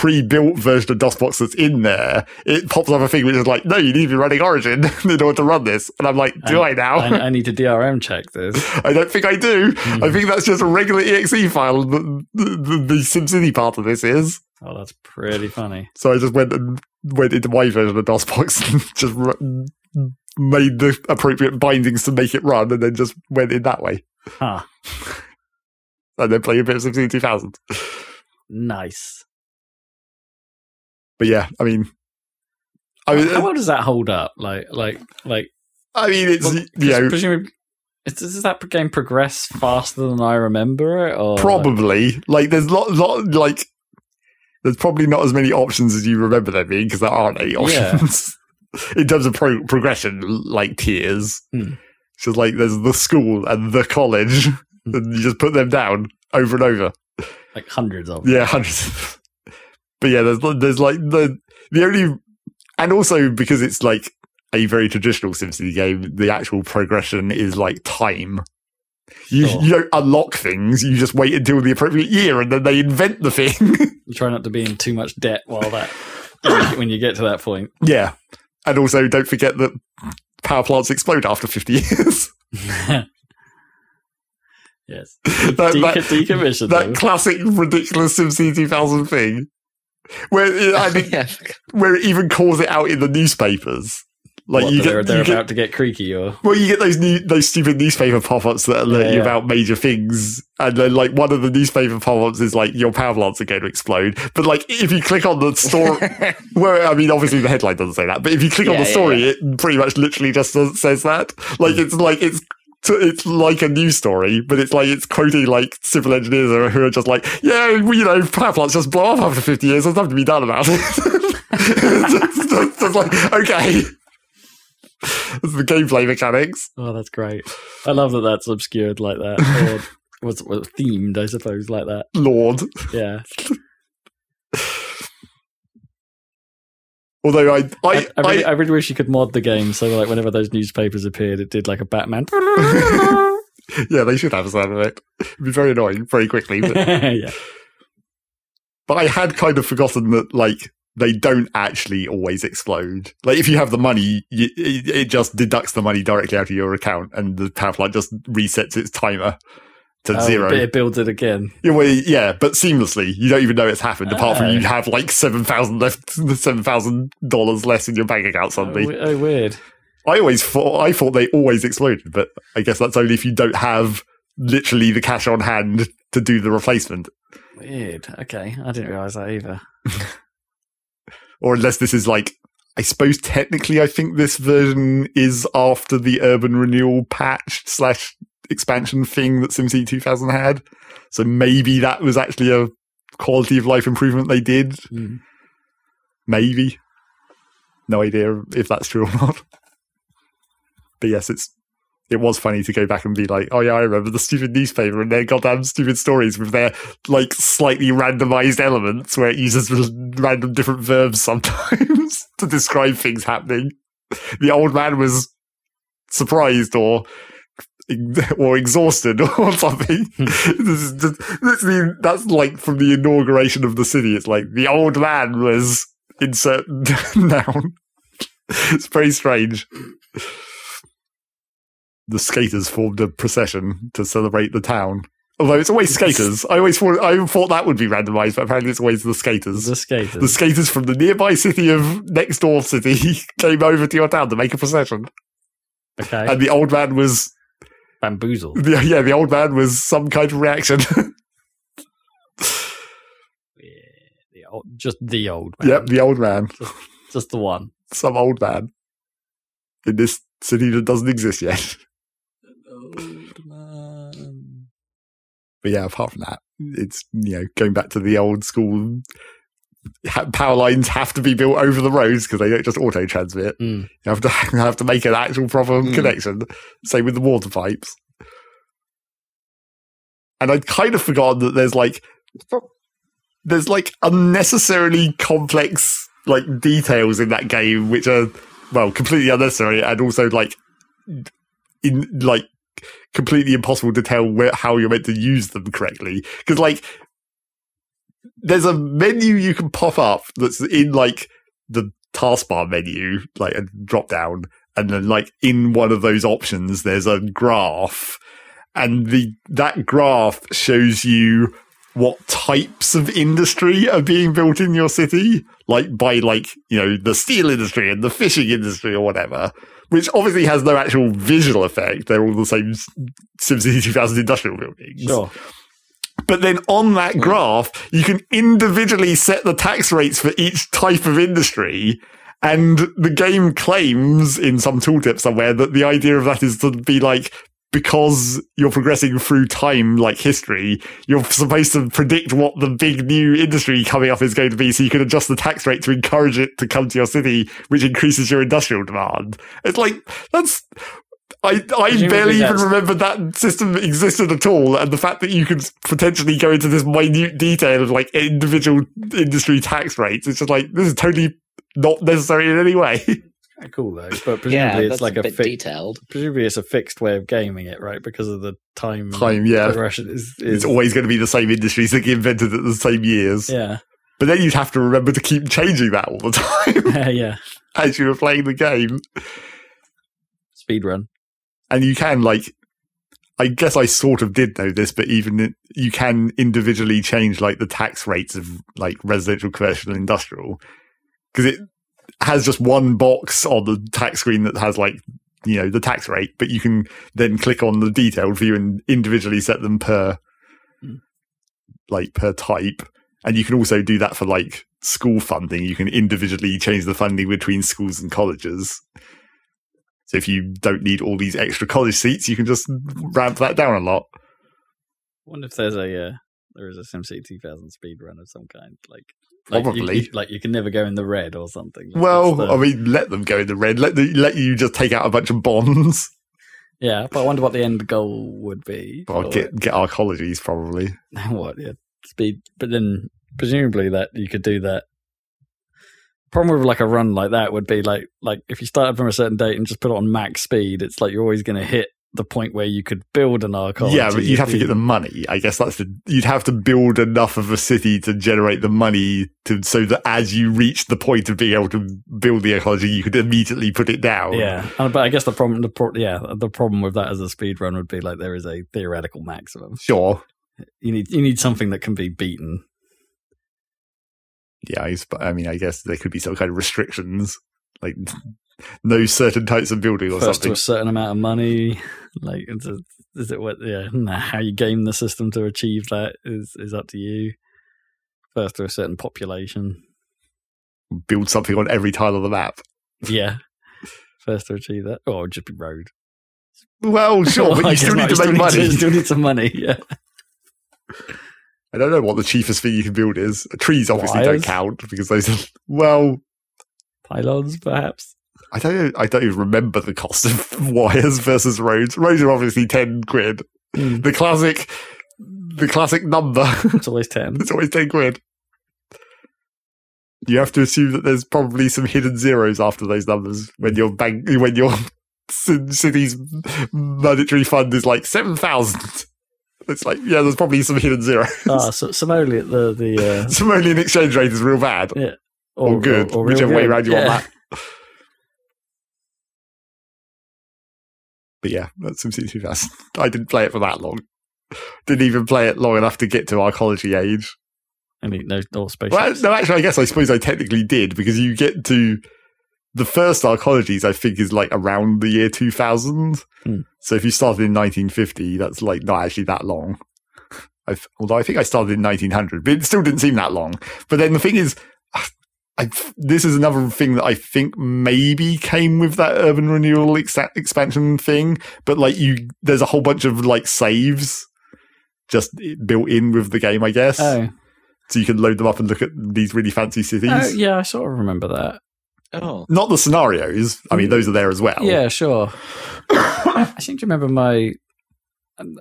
pre-built version of DOSBox that's in there, it pops up a thing which is like, no, you need to be running Origin in order to run this. And I'm like, do I now? I, I need to DRM check this. I don't think I do. Hmm. I think that's just a regular exe file. The, the, the SimCity part of this is. Oh, that's pretty funny. So I just went and went into my version of DOSBox and just ru- made the appropriate bindings to make it run, and then just went in that way, Huh. and then play a bit of SimCity 2000. Nice. But yeah, I mean, I mean, How well does that hold up? Like, like, like. I mean, it's well, you know presumably, does that game progress faster than I remember it? Or probably like there's lot lot like there's probably not as many options as you remember there being because there aren't any Yeah. options in terms of pro- progression like tiers. Hmm. It's just like there's the school and the college, Hmm. and you just put them down over and over. like hundreds of. them. Yeah, hundreds. But yeah, there's there's like the the only, and also because it's like a very traditional SimCity game, the actual progression is like time. You Sure. you don't unlock things. You just wait until the appropriate year, and then they invent the thing. You try not to be in too much debt while that when you- get to that point. yeah, and also don't forget that power plants explode after fifty years. yes. that, Deca- that, decommission that classic ridiculous SimCity 2000 thing, where it, I think yeah. where it even calls it out in the newspapers. Like What, you get, they're, they're you get about to get creaky or Well, you get those new, those stupid newspaper pop-ups that alert Yeah, you yeah. about major things, and then like one of the newspaper pop-ups is like your power plants are going to explode. But like if you click on the story, well, I mean, obviously the headline doesn't say that, but if you click on Yeah, the yeah, story, it pretty much literally just says that. Like hmm. it's like it's. It's like a news story, but it's like it's quoting like civil engineers who are- just like, yeah, you know, power plants just blow up after 50 years. There's nothing to be done about it. it's just, just like, okay. That's the gameplay mechanics. Oh, that's great. I love that that's obscured like that. Or what's what, themed, I suppose, like that. Lord. Yeah. Although I, I, I, I, really, I, really wish you could mod the game so like whenever those newspapers appeared, it did like a Batman. yeah, they should have a sound effect. It'd be very annoying very quickly. But, yeah. but I had kind of forgotten that, like, they don't actually always explode. Like, if you have the money, you, it, it just deducts the money directly out of your account, and the power plant just resets its timer to Oh, zero. it builds it again. Yeah, well, yeah, but seamlessly. You don't even know it's happened, apart from Oh. you have like seven thousand left, seven thousand dollars less in your bank account Oh, suddenly. we- oh, weird. I always thought I thought they always exploded, but I guess that's only if you don't have literally the cash on hand to do the replacement, Weird. Okay. I didn't realize that either. or unless this is like. I suppose technically, I think this version is after the urban renewal patch slash expansion thing that SimCity 2000 had. So maybe that was actually a quality of life improvement they did. Hmm. Maybe. No idea if that's true or not. But yes, it's it was funny to go back and be like, oh yeah, I remember the stupid newspaper and their goddamn stupid stories with their like slightly randomized elements where it uses random different verbs sometimes to describe things happening. The old man was surprised or or exhausted or something. Hmm. this just, this is the, that's like from the inauguration of the city. It's like the old man was insert noun. It's very strange. The skaters formed a procession to celebrate the town. Although it's always skaters. I always thought I thought that would be randomized, but apparently it's always the skaters. The skaters. The skaters from the nearby city of next door city came over to your town to make a procession. okay. And the old man was Bamboozle. the, yeah, the old man was some kind of reaction. Yeah, the old, just the old man. yep, the old man. Just the one. Some old man. In this city that doesn't exist yet. Old man. but yeah, apart from that, it's you know going back to the old school. Power lines have to be built over the roads because they don't just auto transmit. Mm. You have to have to make an actual proper Mm. connection. Same with the water pipes. And I'd kind of forgotten that there's like there's like unnecessarily complex like details in that game which are well completely unnecessary and also like in like completely impossible to tell where, how you're meant to use them correctly because like there's a menu you can pop up that's in like the taskbar menu like a drop down and then like in one of those options there's a graph and the that graph shows you what types of industry are being built in your city, like by like you know the steel industry and the fishing industry or whatever, which obviously has no actual visual effect. They're all the same SimCity 2000 industrial buildings. Sure. But then on that hmm. graph, you can individually set the tax rates for each type of industry. And the game claims in some tooltip somewhere that the idea of that is to be like, because you're progressing through time, like history, you're supposed to predict what the big new industry coming up is going to be so you can adjust the tax rate to encourage it to come to your city, which increases your industrial demand. It's like, that's, I, I barely even that's- remember that system existed at all. And the fact that you could potentially go into this minute detail of like individual industry tax rates, it's just like, this is totally not necessary in any way. Cool though, but presumably Yeah, it's like a a, bit fi- detailed. presumably it's a fixed way of gaming it, right? Because of the time Time, yeah. progression is, is It's always going to be the same industries that get invented at the same years. yeah, But then you'd have to remember to keep changing that all the time yeah. as you were playing the game. Speed run. And you can, like, I guess I sort of did know this, but even you can individually change, like, the tax rates of, like, residential, commercial, and industrial. Because it has just one box on the tax screen that has, like, you know, the tax rate, but you can then click on the detailed view and individually set them per, Hmm. like, per type. And you can also do that for, like, school funding. You can individually change the funding between schools and colleges. So if you don't need all these extra college seats, you can just ramp that down a lot. wonder if there's a uh, there is a SimCity 2000 speed run of some kind, like like Probably. you, like you can never go in the red or something. Like, Well, the- I mean, let them go in the red. Let the, let you just take out a bunch of bonds. yeah, but I wonder what the end goal would be. Or for get get arcologies probably. what yeah speed, but then presumably that you could do that. Problem with like a run like that would be like like if you started from a certain date and just put it on max speed, it's like you're always going to hit the point where you could build an arcology. yeah, but you'd have to get the money. I guess that's the you'd have to build enough of a city to generate the money to so that as you reach the point of being able to build the arcology, you could immediately put it down. Yeah, Uh, but I guess the problem, the pro- yeah, the problem with that as a speed run would be like there is a theoretical maximum. Sure. You need you need something that can be beaten. Yeah, I, I mean, I guess there could be some kind of restrictions, like no certain types of building or First to a certain amount of money, like is it, is it what? Yeah, nah, how you game the system to achieve that is is up to you. First to a certain population, Build something on every tile of the map. yeah. First to achieve that, or it'd just be road. Well, sure, but you still not, need to make money. To, still need some money. Yeah, I don't know what the cheapest thing you can build is. Trees obviously Wires? don't count because those are, well, pylons perhaps. I don't I don't even remember the cost of wires versus roads. Roads are obviously 10 quid. Hmm. The classic, the classic number. It's always ten. it's always 10 quid. You have to assume that there's probably some hidden zeros after those numbers when your bank, when your ci- city's monetary fund is like 7,000. It's like, yeah, there's probably some hidden zeros. Ah, so Somali, the the uh, Somalian exchange rate is real bad. Yeah. Or, good, or real whichever way good. around you yeah. want that. But yeah, that's SimCity 2000. I didn't play it for that long. Didn't even play it long enough to get to arcology age. I mean, no, no spaceships. Well, no, actually, I guess I suppose I technically did because you get to the first arcologies. I think is like around the year 2000. Hmm. So if you started in 1950, that's like not actually that long. I've, although I think I started in 1900, but it still didn't seem that long. But then the thing is, I, this is another thing that I think maybe came with that urban renewal ex- expansion thing. But like you, there's a whole bunch of like saves just built in with the game, I guess. Oh, So you can load them up and look at these really fancy cities. oh, yeah, I sort of remember that. Oh, Not the scenarios. I mean, those are there as well. Yeah, sure. I seem to remember my. um,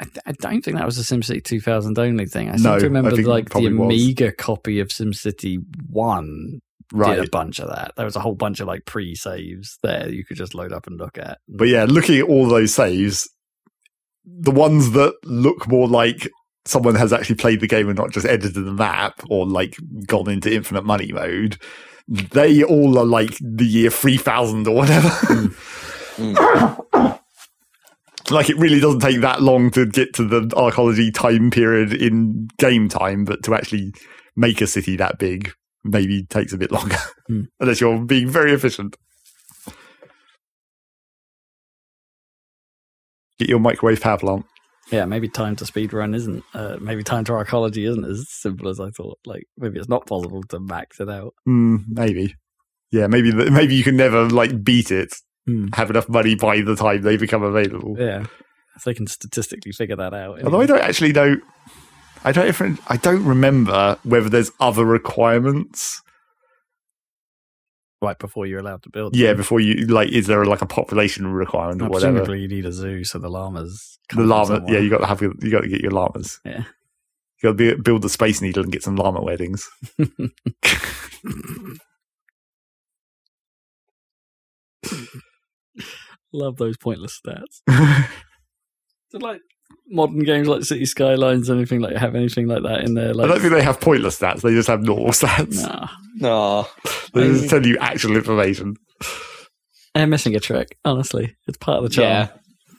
I, I don't think that was a SimCity 2000 only thing. I seem No, to remember like the probably was. Amiga copy of SimCity 1 right. did a bunch of that. There was a whole bunch of like pre saves there you could just load up and look at. But yeah, looking at all those saves, the ones that look more like someone has actually played the game and not just edited the map or like gone into infinite money mode, they all are like the year 3000 or whatever. Mm. like it really doesn't take that long to get to the arcology time period in game time, but to actually make a city that big maybe takes a bit longer. Hmm. Unless you're being very efficient. Get your microwave power plant. Yeah, maybe time to speedrun isn't, uh, maybe time to arcology isn't as simple as I thought. Like, maybe it's not possible to max it out. Hmm, maybe. Yeah, maybe maybe you can never like beat it. Hmm. Have enough money by the time they become available. Yeah. If they can statistically figure that out. Although I don't actually know. I don't. Even, I don't remember whether there's other requirements. Right before you're allowed to build. Yeah, before you like, is there like a population requirement or Now, whatever? presumably you need a zoo so the llamas. The llama. Yeah, you got to have. You got to get your llamas. Yeah. You got to be, build the space needle and get some llama weddings. Love those pointless stats. So, like modern games like City Skylines, anything like have anything like that in there? I don't think they have pointless stats. They just have normal stats. nah, no. They just tell you actual information. they're missing a trick. Honestly, it's part of the charm. Yeah.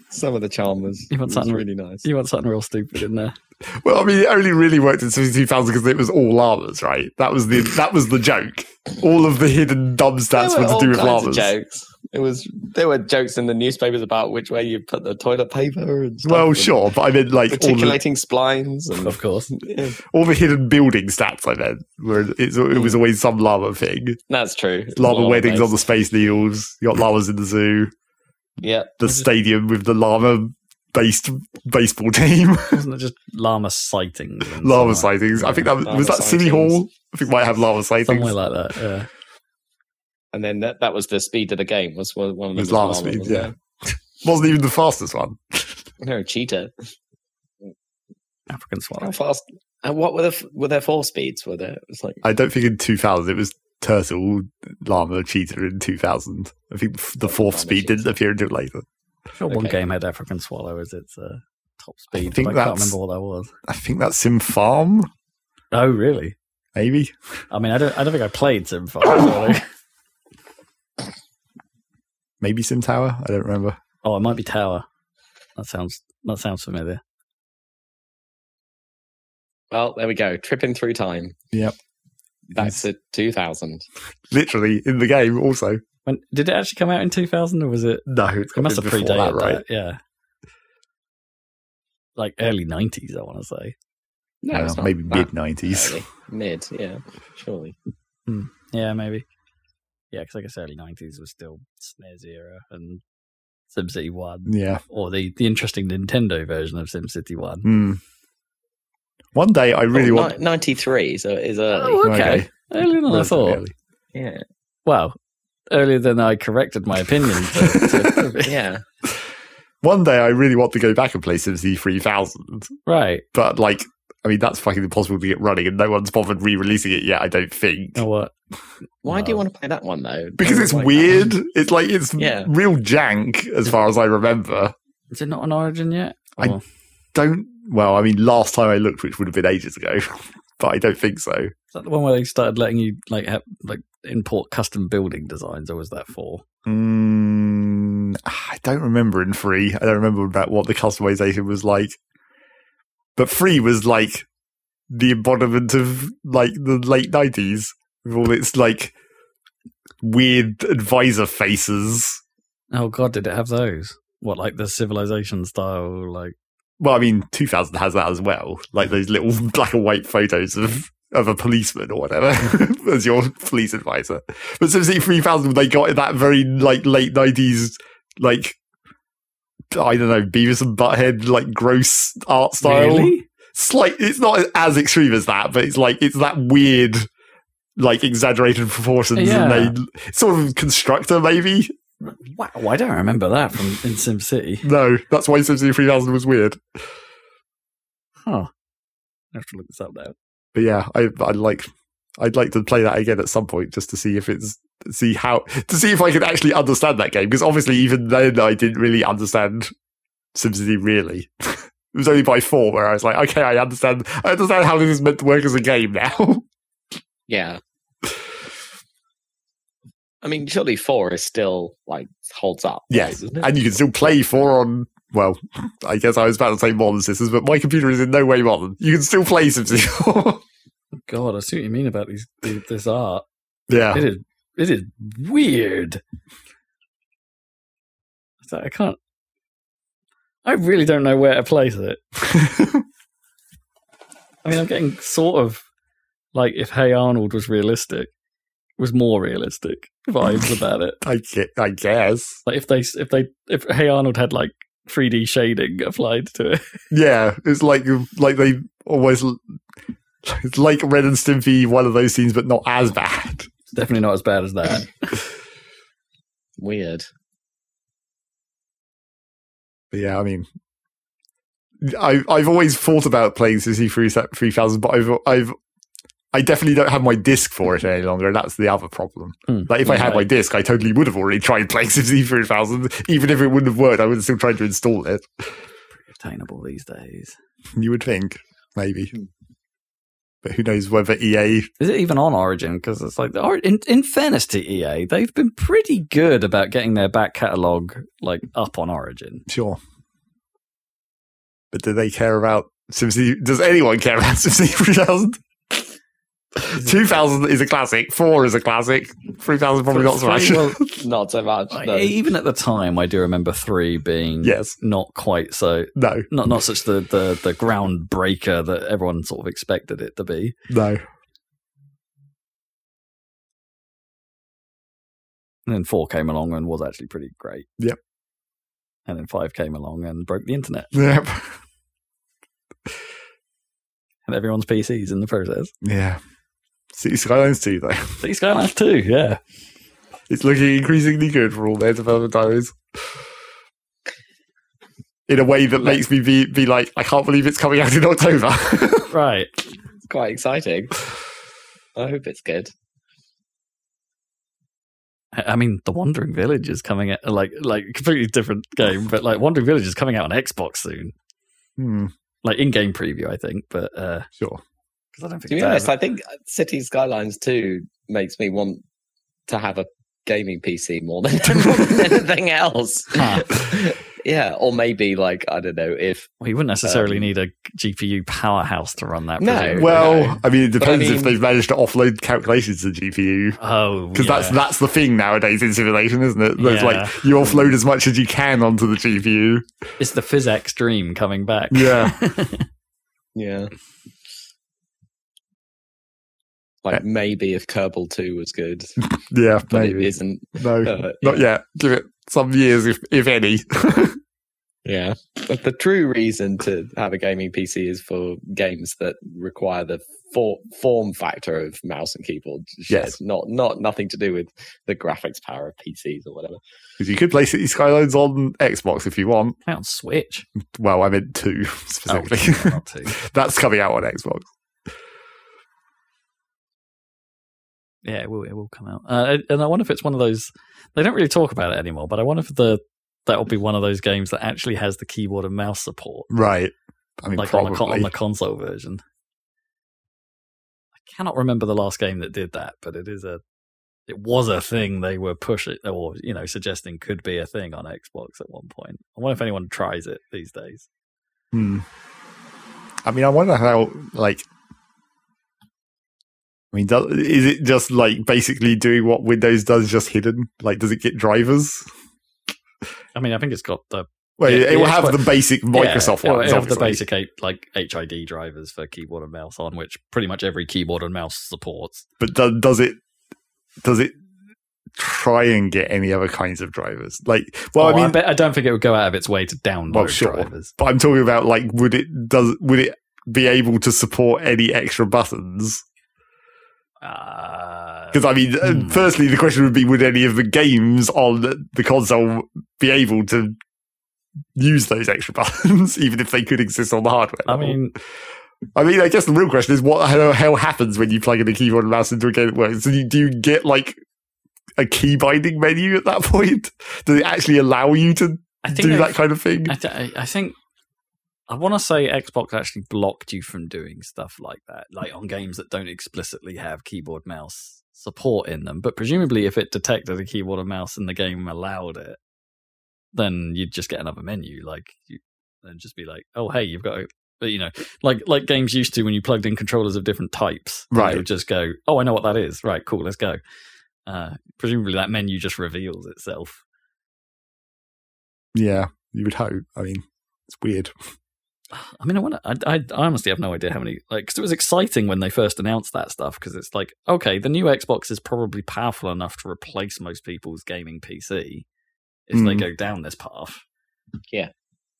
Some of the charm was, You want was something- really nice. You want something real stupid in there? Well, I mean, it only really worked in 2000 because it was all llamas, right? That was the that was the joke. All of the hidden dumb stats There were to all do with kinds of llamas. jokes. It was there were jokes in the newspapers about which way you put the toilet paper and stuff. Well, and sure, but I mean like all the, Reticulating splines and Of course. Yeah, all the hidden building stats. I meant where it's, it was hmm. always some llama thing. that's true. It's Llama llama weddings on the space needles. You got llamas in the zoo. Yeah, The stadium with the llama based baseball team. Wasn't it just llama sightings? and llama something sightings. I think that was, was that City. Hall. I think might have llama sightings. Somewhere like that. Yeah. And then that, that was the speed of the game. Was one one of It was them speed, wasn't yeah. Wasn't even the fastest one. No, cheetah. African swallow. How fast? And what were the were there four speeds? Were there? It was like I don't think in 2000 it was turtle, llama, cheetah in 2000. I think the fourth llama, speed didn't appear until later. Sure, one game had African swallow as its uh, top speed. think I can't remember what that was. I think that's Sim Farm, Oh, really? maybe. I mean, I don't. I don't think I played Sim Farm. really. Maybe Sim Tower. I don't remember. oh, it might be Tower. That sounds. That sounds familiar. well, there we go, tripping through time. Yep. Back Yes. to two thousand. Literally in the game also. When did it actually come out in two thousand, or was it? No, it's It must to have predated before that, that, right? Yeah. Like early nineties, I want to say. No, Well, it's not maybe mid 90s. early. Mid, yeah, surely. Hmm. Yeah, maybe. Yeah, because I guess early nineties was still SNES era and SimCity One, Yeah. or the the interesting Nintendo version of SimCity One. Hmm. One day I really oh, want. ni- 93, so it is early. Oh, okay. Okay. Earlier than I thought. early. Yeah, Well, earlier than I corrected my opinion. To, to, to- yeah. One day I really want to go back and play SimCity 3000, right. but like, I mean, that's fucking impossible to get running, and no one's bothered re-releasing it yet. I don't think. You know what? Why do you want to play that one though? because it's like weird. that. It's like it's Yeah. real jank as far as I remember. Is it not on Origin yet? I- Don't well, I mean, last time I looked, which would have been ages ago, but I don't think so. Is that the one where they started letting you like have, like import custom building designs, or was that for? Mm, I don't remember in free. I don't remember about what the customization was like. But free was like the embodiment of like the late nineties with all its like weird advisor faces. Oh God, did it have those? What like the civilization style? Like Well, I mean, 2000 has that as well, like those little black and white photos of of a policeman or whatever as your police advisor. But SimCity 3000, they got that very like late 90s like I don't know, Beavis and Butthead like gross art style. Really? Slight. It's not as extreme as that, but it's like it's that weird, like exaggerated proportions, Yeah. and they sort of constructor maybe. Wow, I don't remember that from in SimCity. No, that's why SimCity 3000 was weird. Huh. I have to look this up now. But yeah, I I'd like I'd like to play that again at some point just to see if it's see how to see if I can actually understand that game because obviously even then I didn't really understand SimCity really. it was only by four where I was like, okay, I understand. I understand how this is meant to work as a game now. Yeah. I mean, surely four is still like holds up. yes, isn't and you can still play four on. Well, I guess I was about to say modern systems, but my computer is in no way modern. You can still play SimCity 4. God, I see what you mean about these this art. yeah, It is it is weird. I can't. I really don't know where to place it. I mean, I'm getting sort of like if Hey Arnold was realistic, was more realistic vibes about it. I, I guess. Like if they if they if Hey Arnold had like 3D shading applied to it. Yeah, it's like like they almost it's like Ren and Stimpy, one of those scenes, but not as bad. It's definitely not as bad as that. Weird. But yeah, I mean, I I've always thought about playing three thousand, but I've I've I definitely don't have my disc for it any longer, and that's the other problem. Hmm. Like if I had my disc, I totally would have already tried playing three thousand, even if it wouldn't have worked. I would have still tried to install it. Attainable these days. You would think, maybe. But who knows whether EA Is it even on Origin? Because it's like, in, in fairness to EA, they've been pretty good about getting their back catalogue like up on Origin. Sure. But do they care about SimCity? Does anyone care about SimCity 3000? 2000 is a classic. 4 is a classic. 3000 probably not so much. Well, Not so much. no. even at the time, I do remember three being yes. not quite so No. not not such the the the groundbreaker that everyone sort of expected it to be. No. And then four came along and was actually pretty great. Yep. And then five came along and broke the internet Yep. and everyone's PCs in the process. Yeah. City Skylines 2, though. City Skylines too, yeah. It's looking increasingly good for all their development times. In a way that makes me be, be like, I can't believe it's coming out in October. Right. It's quite exciting. I hope it's good. I I mean, the Wandering Village is coming out like like completely different game, but like Wandering Village is coming out on Xbox soon, hmm, like in-game preview, I think. But uh sure. 'Cause I don't think To be it's out. honest, I think City Skylines 2 makes me want to have a gaming PC more than, more than anything else. Huh. yeah, or maybe like I don't know if well, you wouldn't necessarily Um, need a GPU powerhouse to run that. No. presumably. Well, No. I mean, it But I depends if they've managed to offload calculations to the GPU. oh, Because yeah. that's that's the thing nowadays in simulation, isn't it? There's Yeah. like you offload as much as you can onto the GPU. it's the physics dream coming back. Yeah. yeah. Like maybe if Kerbal 2 was good, Yeah, but it maybe. isn't. No, Uh, not yet. Give it some years, if if any. Yeah. But the true reason to have a gaming PC is for games that require the for- form factor of mouse and keyboard. shared, Yes. Not not nothing to do with the graphics power of PCs or whatever. Because you could play City Skylines on Xbox if you want. Out on Switch. Well, I meant two specifically. Oh, not two. That's coming out on Xbox. Yeah, it will. It will come out. Uh, and I wonder if it's one of those. They don't really talk about it anymore, but I wonder if the that will be one of those games that actually has the keyboard and mouse support, Right. I mean, like on probably. the, on the console version. I cannot remember the last game that did that, but it is a. It was a thing they were pushing, or you know, suggesting could be a thing on Xbox at one point. I wonder if anyone tries it these days. Hmm. I mean, I wonder how, like, I mean, does, is it just like basically doing what Windows does, just hidden? Like, does it get drivers? I mean, I think it's got the Well, Yeah, it will have the basic Microsoft yeah, it'll ones, have the basic like HID drivers for keyboard and mouse on, which pretty much every keyboard and mouse supports. But do, does it? Does it try and get any other kinds of drivers? Like, well, Oh, I mean, bet, I don't think it would go out of its way to download Well, sure. drivers. but I'm talking about like, would it does would it be able to support any extra buttons? Uh, Because I mean, uh Hmm. firstly, the question would be: Would any of the games on the console be able to use those extra buttons, even if they could exist on the hardware? I level? mean, I mean, I guess the real question is: What the hell happens when you plug in a keyboard and mouse into a game that works? So you, do you get like a key binding menu at that point? Does it actually allow you to do that kind of thing? I, th- I think I want to say Xbox actually blocked you from doing stuff like that, like on games that don't explicitly have keyboard mouse support in them. But presumably, if it detected a keyboard and mouse and the game allowed it, then you'd just get another menu, like you, and just be like, "Oh, hey, you've got." A, but, you know, like like games used to when you plugged in controllers of different types, Right. It would just go, "Oh, I know what that is." Right, cool, let's go. Uh, presumably, that menu just reveals itself. yeah, you would hope. I mean, it's weird. I mean, I want to. I, I, honestly have no idea how many. Like, because it was exciting when they first announced that stuff. Because it's like, okay, the new Xbox is probably powerful enough to replace most people's gaming PC if they Mm. go down this path. Yeah.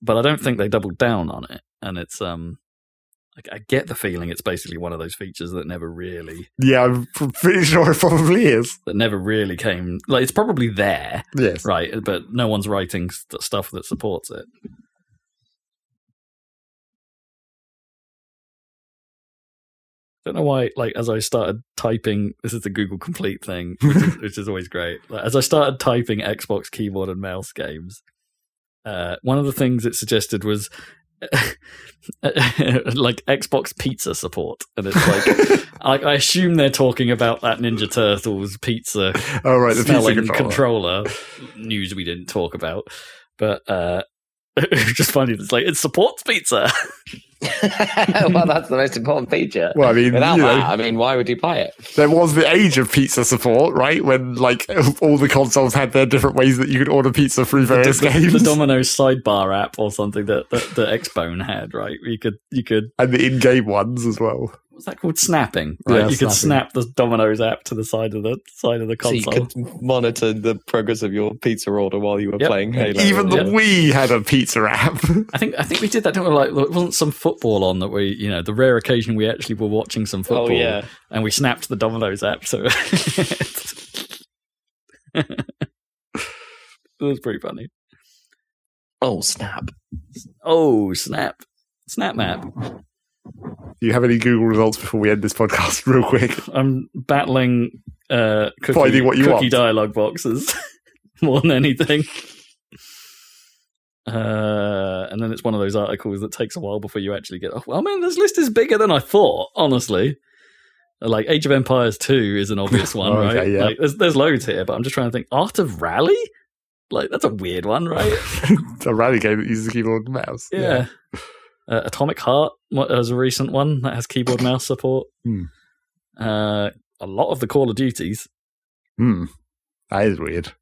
but I don't think they doubled down on it. And it's um, like I get the feeling it's basically one of those features that never really, Yeah, I'm pretty sure it probably is. that never really came. Like, it's probably there, Yes. right? But no one's writing st- stuff that supports it. Don't know why. Like as I started typing, this is the Google Complete thing, which is, which is always great. Like, as I started typing Xbox keyboard and mouse games, uh, one of the things it suggested was like Xbox pizza support, and it's like I, I assume they're talking about that Ninja Turtles pizza Oh, right, the pizza controller. controller news we didn't talk about, but uh, just funny. It's like it supports pizza. well, that's the most important feature. Well, I mean, Without you know, that, I mean, why would you buy it? there was the age of pizza support, right? When like all the consoles had their different ways that you could order pizza through various the, games, the Domino's sidebar app or something that that the Xbone had, right? You could you could and the in-game ones as well. What's that called? Snapping, right? Yeah, you could snap the Domino's app to the side of the side of the console. So you could monitor the progress of your pizza order while you were Yep. playing Halo. Even the yeah. Wii had a pizza app. I think I think we did that. Didn't we? Like it wasn't some football on that we, you know, the rare occasion we actually were watching some oh, football. Oh yeah, and we snapped the Domino's app. So it was pretty funny. oh snap! Oh snap! Snap map. Do you have any Google results before we end this podcast, real quick? I'm battling uh, cookie, Finding what you cookie want. dialogue boxes more than anything. Uh, and then it's one of those articles that takes a while before you actually get. Oh, well, man, this list is bigger than I thought. Honestly, like Age of Empires Two is an obvious one, Okay, right? yeah. Like, there's there's loads here, but I'm just trying to think. Art of Rally, like that's a weird one, right? it's a rally game that uses a keyboard and mouse. Yeah. Uh, Atomic Heart as a recent one that has keyboard mouse support. Hmm. Uh, a lot of the Call of Duties. Hmm. That is weird.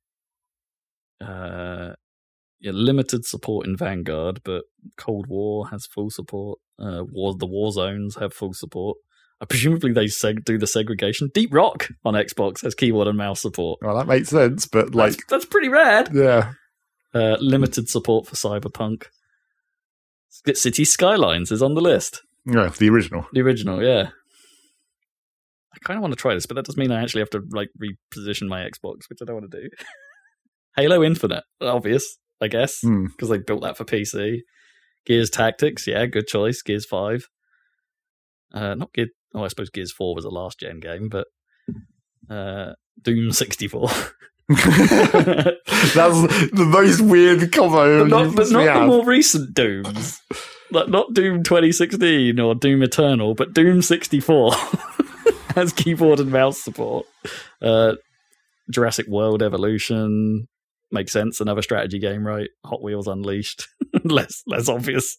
Uh, yeah, limited support in Vanguard, but Cold War has full support. Uh, War the War Zones have full support. Uh, presumably they seg- do the segregation. Deep Rock on Xbox has keyboard and mouse support. Well, that makes sense, but like, that's, that's pretty rad. yeah. Uh, limited support for Cyberpunk. City Skylines is on the list. No, the original. The original, yeah. I kind of want to try this, but that does mean I actually have to like reposition my Xbox, which I don't want to do. Halo Infinite, obvious, I guess, Hmm. because they built that for PC. Gears Tactics, yeah, good choice. Gears Five, uh, not Gear. Oh, I suppose Gears Four was a last gen game, but uh, Doom sixty four. That's the most weird combo. but not, but not the more recent Dooms. like not Doom 2016 or Doom Eternal, but Doom 64 has keyboard and mouse support. Uh, Jurassic World Evolution makes sense. Another strategy game, right? Hot Wheels Unleashed, less less obvious.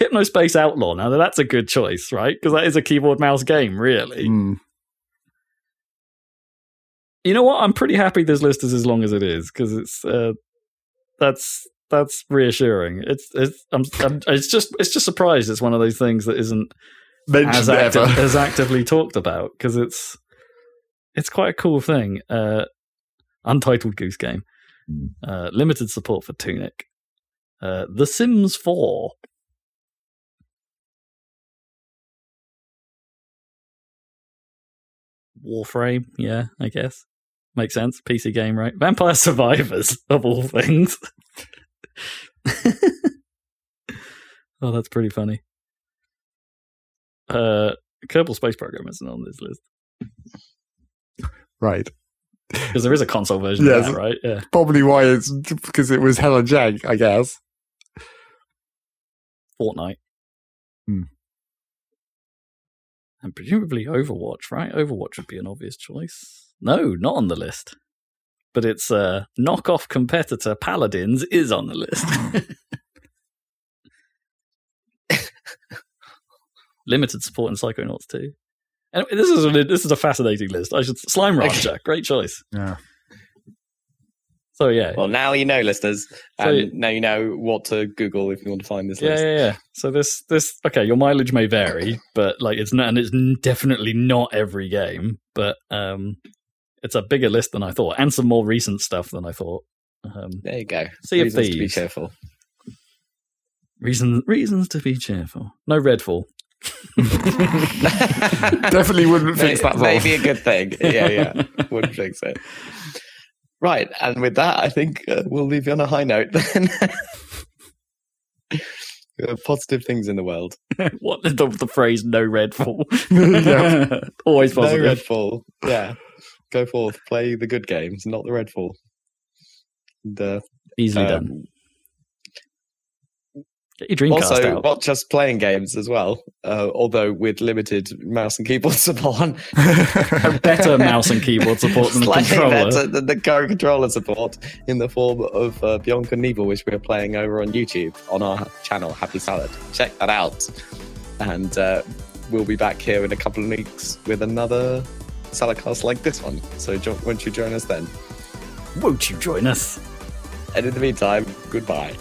Hypnospace Outlaw. Now that's a good choice, right? Because that is a keyboard mouse game, really. Hmm. You know what? I'm pretty happy this list is as long as it is because it's uh, that's that's reassuring. It's it's I'm, I'm it's just it's just surprised. It's one of those things that isn't Mentioned as, ever. as actively talked about because it's it's quite a cool thing. Uh, Untitled Goose Game. Hmm. Uh, limited support for Tunic. Uh, the Sims 4. Warframe, yeah, I guess. Makes sense. PC game, right? Vampire Survivors, of all things. oh, that's pretty funny. Uh, Kerbal Space Program isn't on this list Right. because there is a console version Yes. of that, right? Yeah. Probably why it's because it was hella jank, I guess. Fortnite. Hmm. And presumably Overwatch, right? Overwatch would be an obvious choice. No, not on the list. But its uh, knockoff competitor Paladins is on the list. Limited support in Psychonauts 2. And this is a, this is a fascinating list. I should Slime Rancher, great choice. Yeah. So yeah, Well, now you know, listeners, So- and now you know what to Google if you want to find this Yeah, list. yeah, yeah. So this, this, okay, your mileage may vary, but like it's not, and it's definitely not every game, but um, it's a bigger list than I thought, and some more recent stuff than I thought. Um, There you go. Sea of Reasons to be careful. cheerful. reasons, reasons to be cheerful. No Redfall. Definitely wouldn't fix that. Maybe Maybe a good thing. Yeah, yeah. Wouldn't fix it. Right, and with that, I think uh, we'll leave you on a high note then. Positive things in the world. what the, the phrase "no Redfall"? Yeah. Always positive. No positive. Redfall. Yeah. Go forth, play the good games, not the Redfall. And, uh, Easily um, done. Get your Dreamcast also, out. not just playing games as well, uh, although with limited mouse and keyboard support. Better mouse and keyboard support than the controller. better than the current controller support in the form of uh, Beyond Good which we're playing over on YouTube on our channel, Happy Salad. Check that out. And uh, we'll be back here in a couple of weeks with another Saladcast like this one. So jo- won't you join us then? Won't you join us? And in the meantime, goodbye.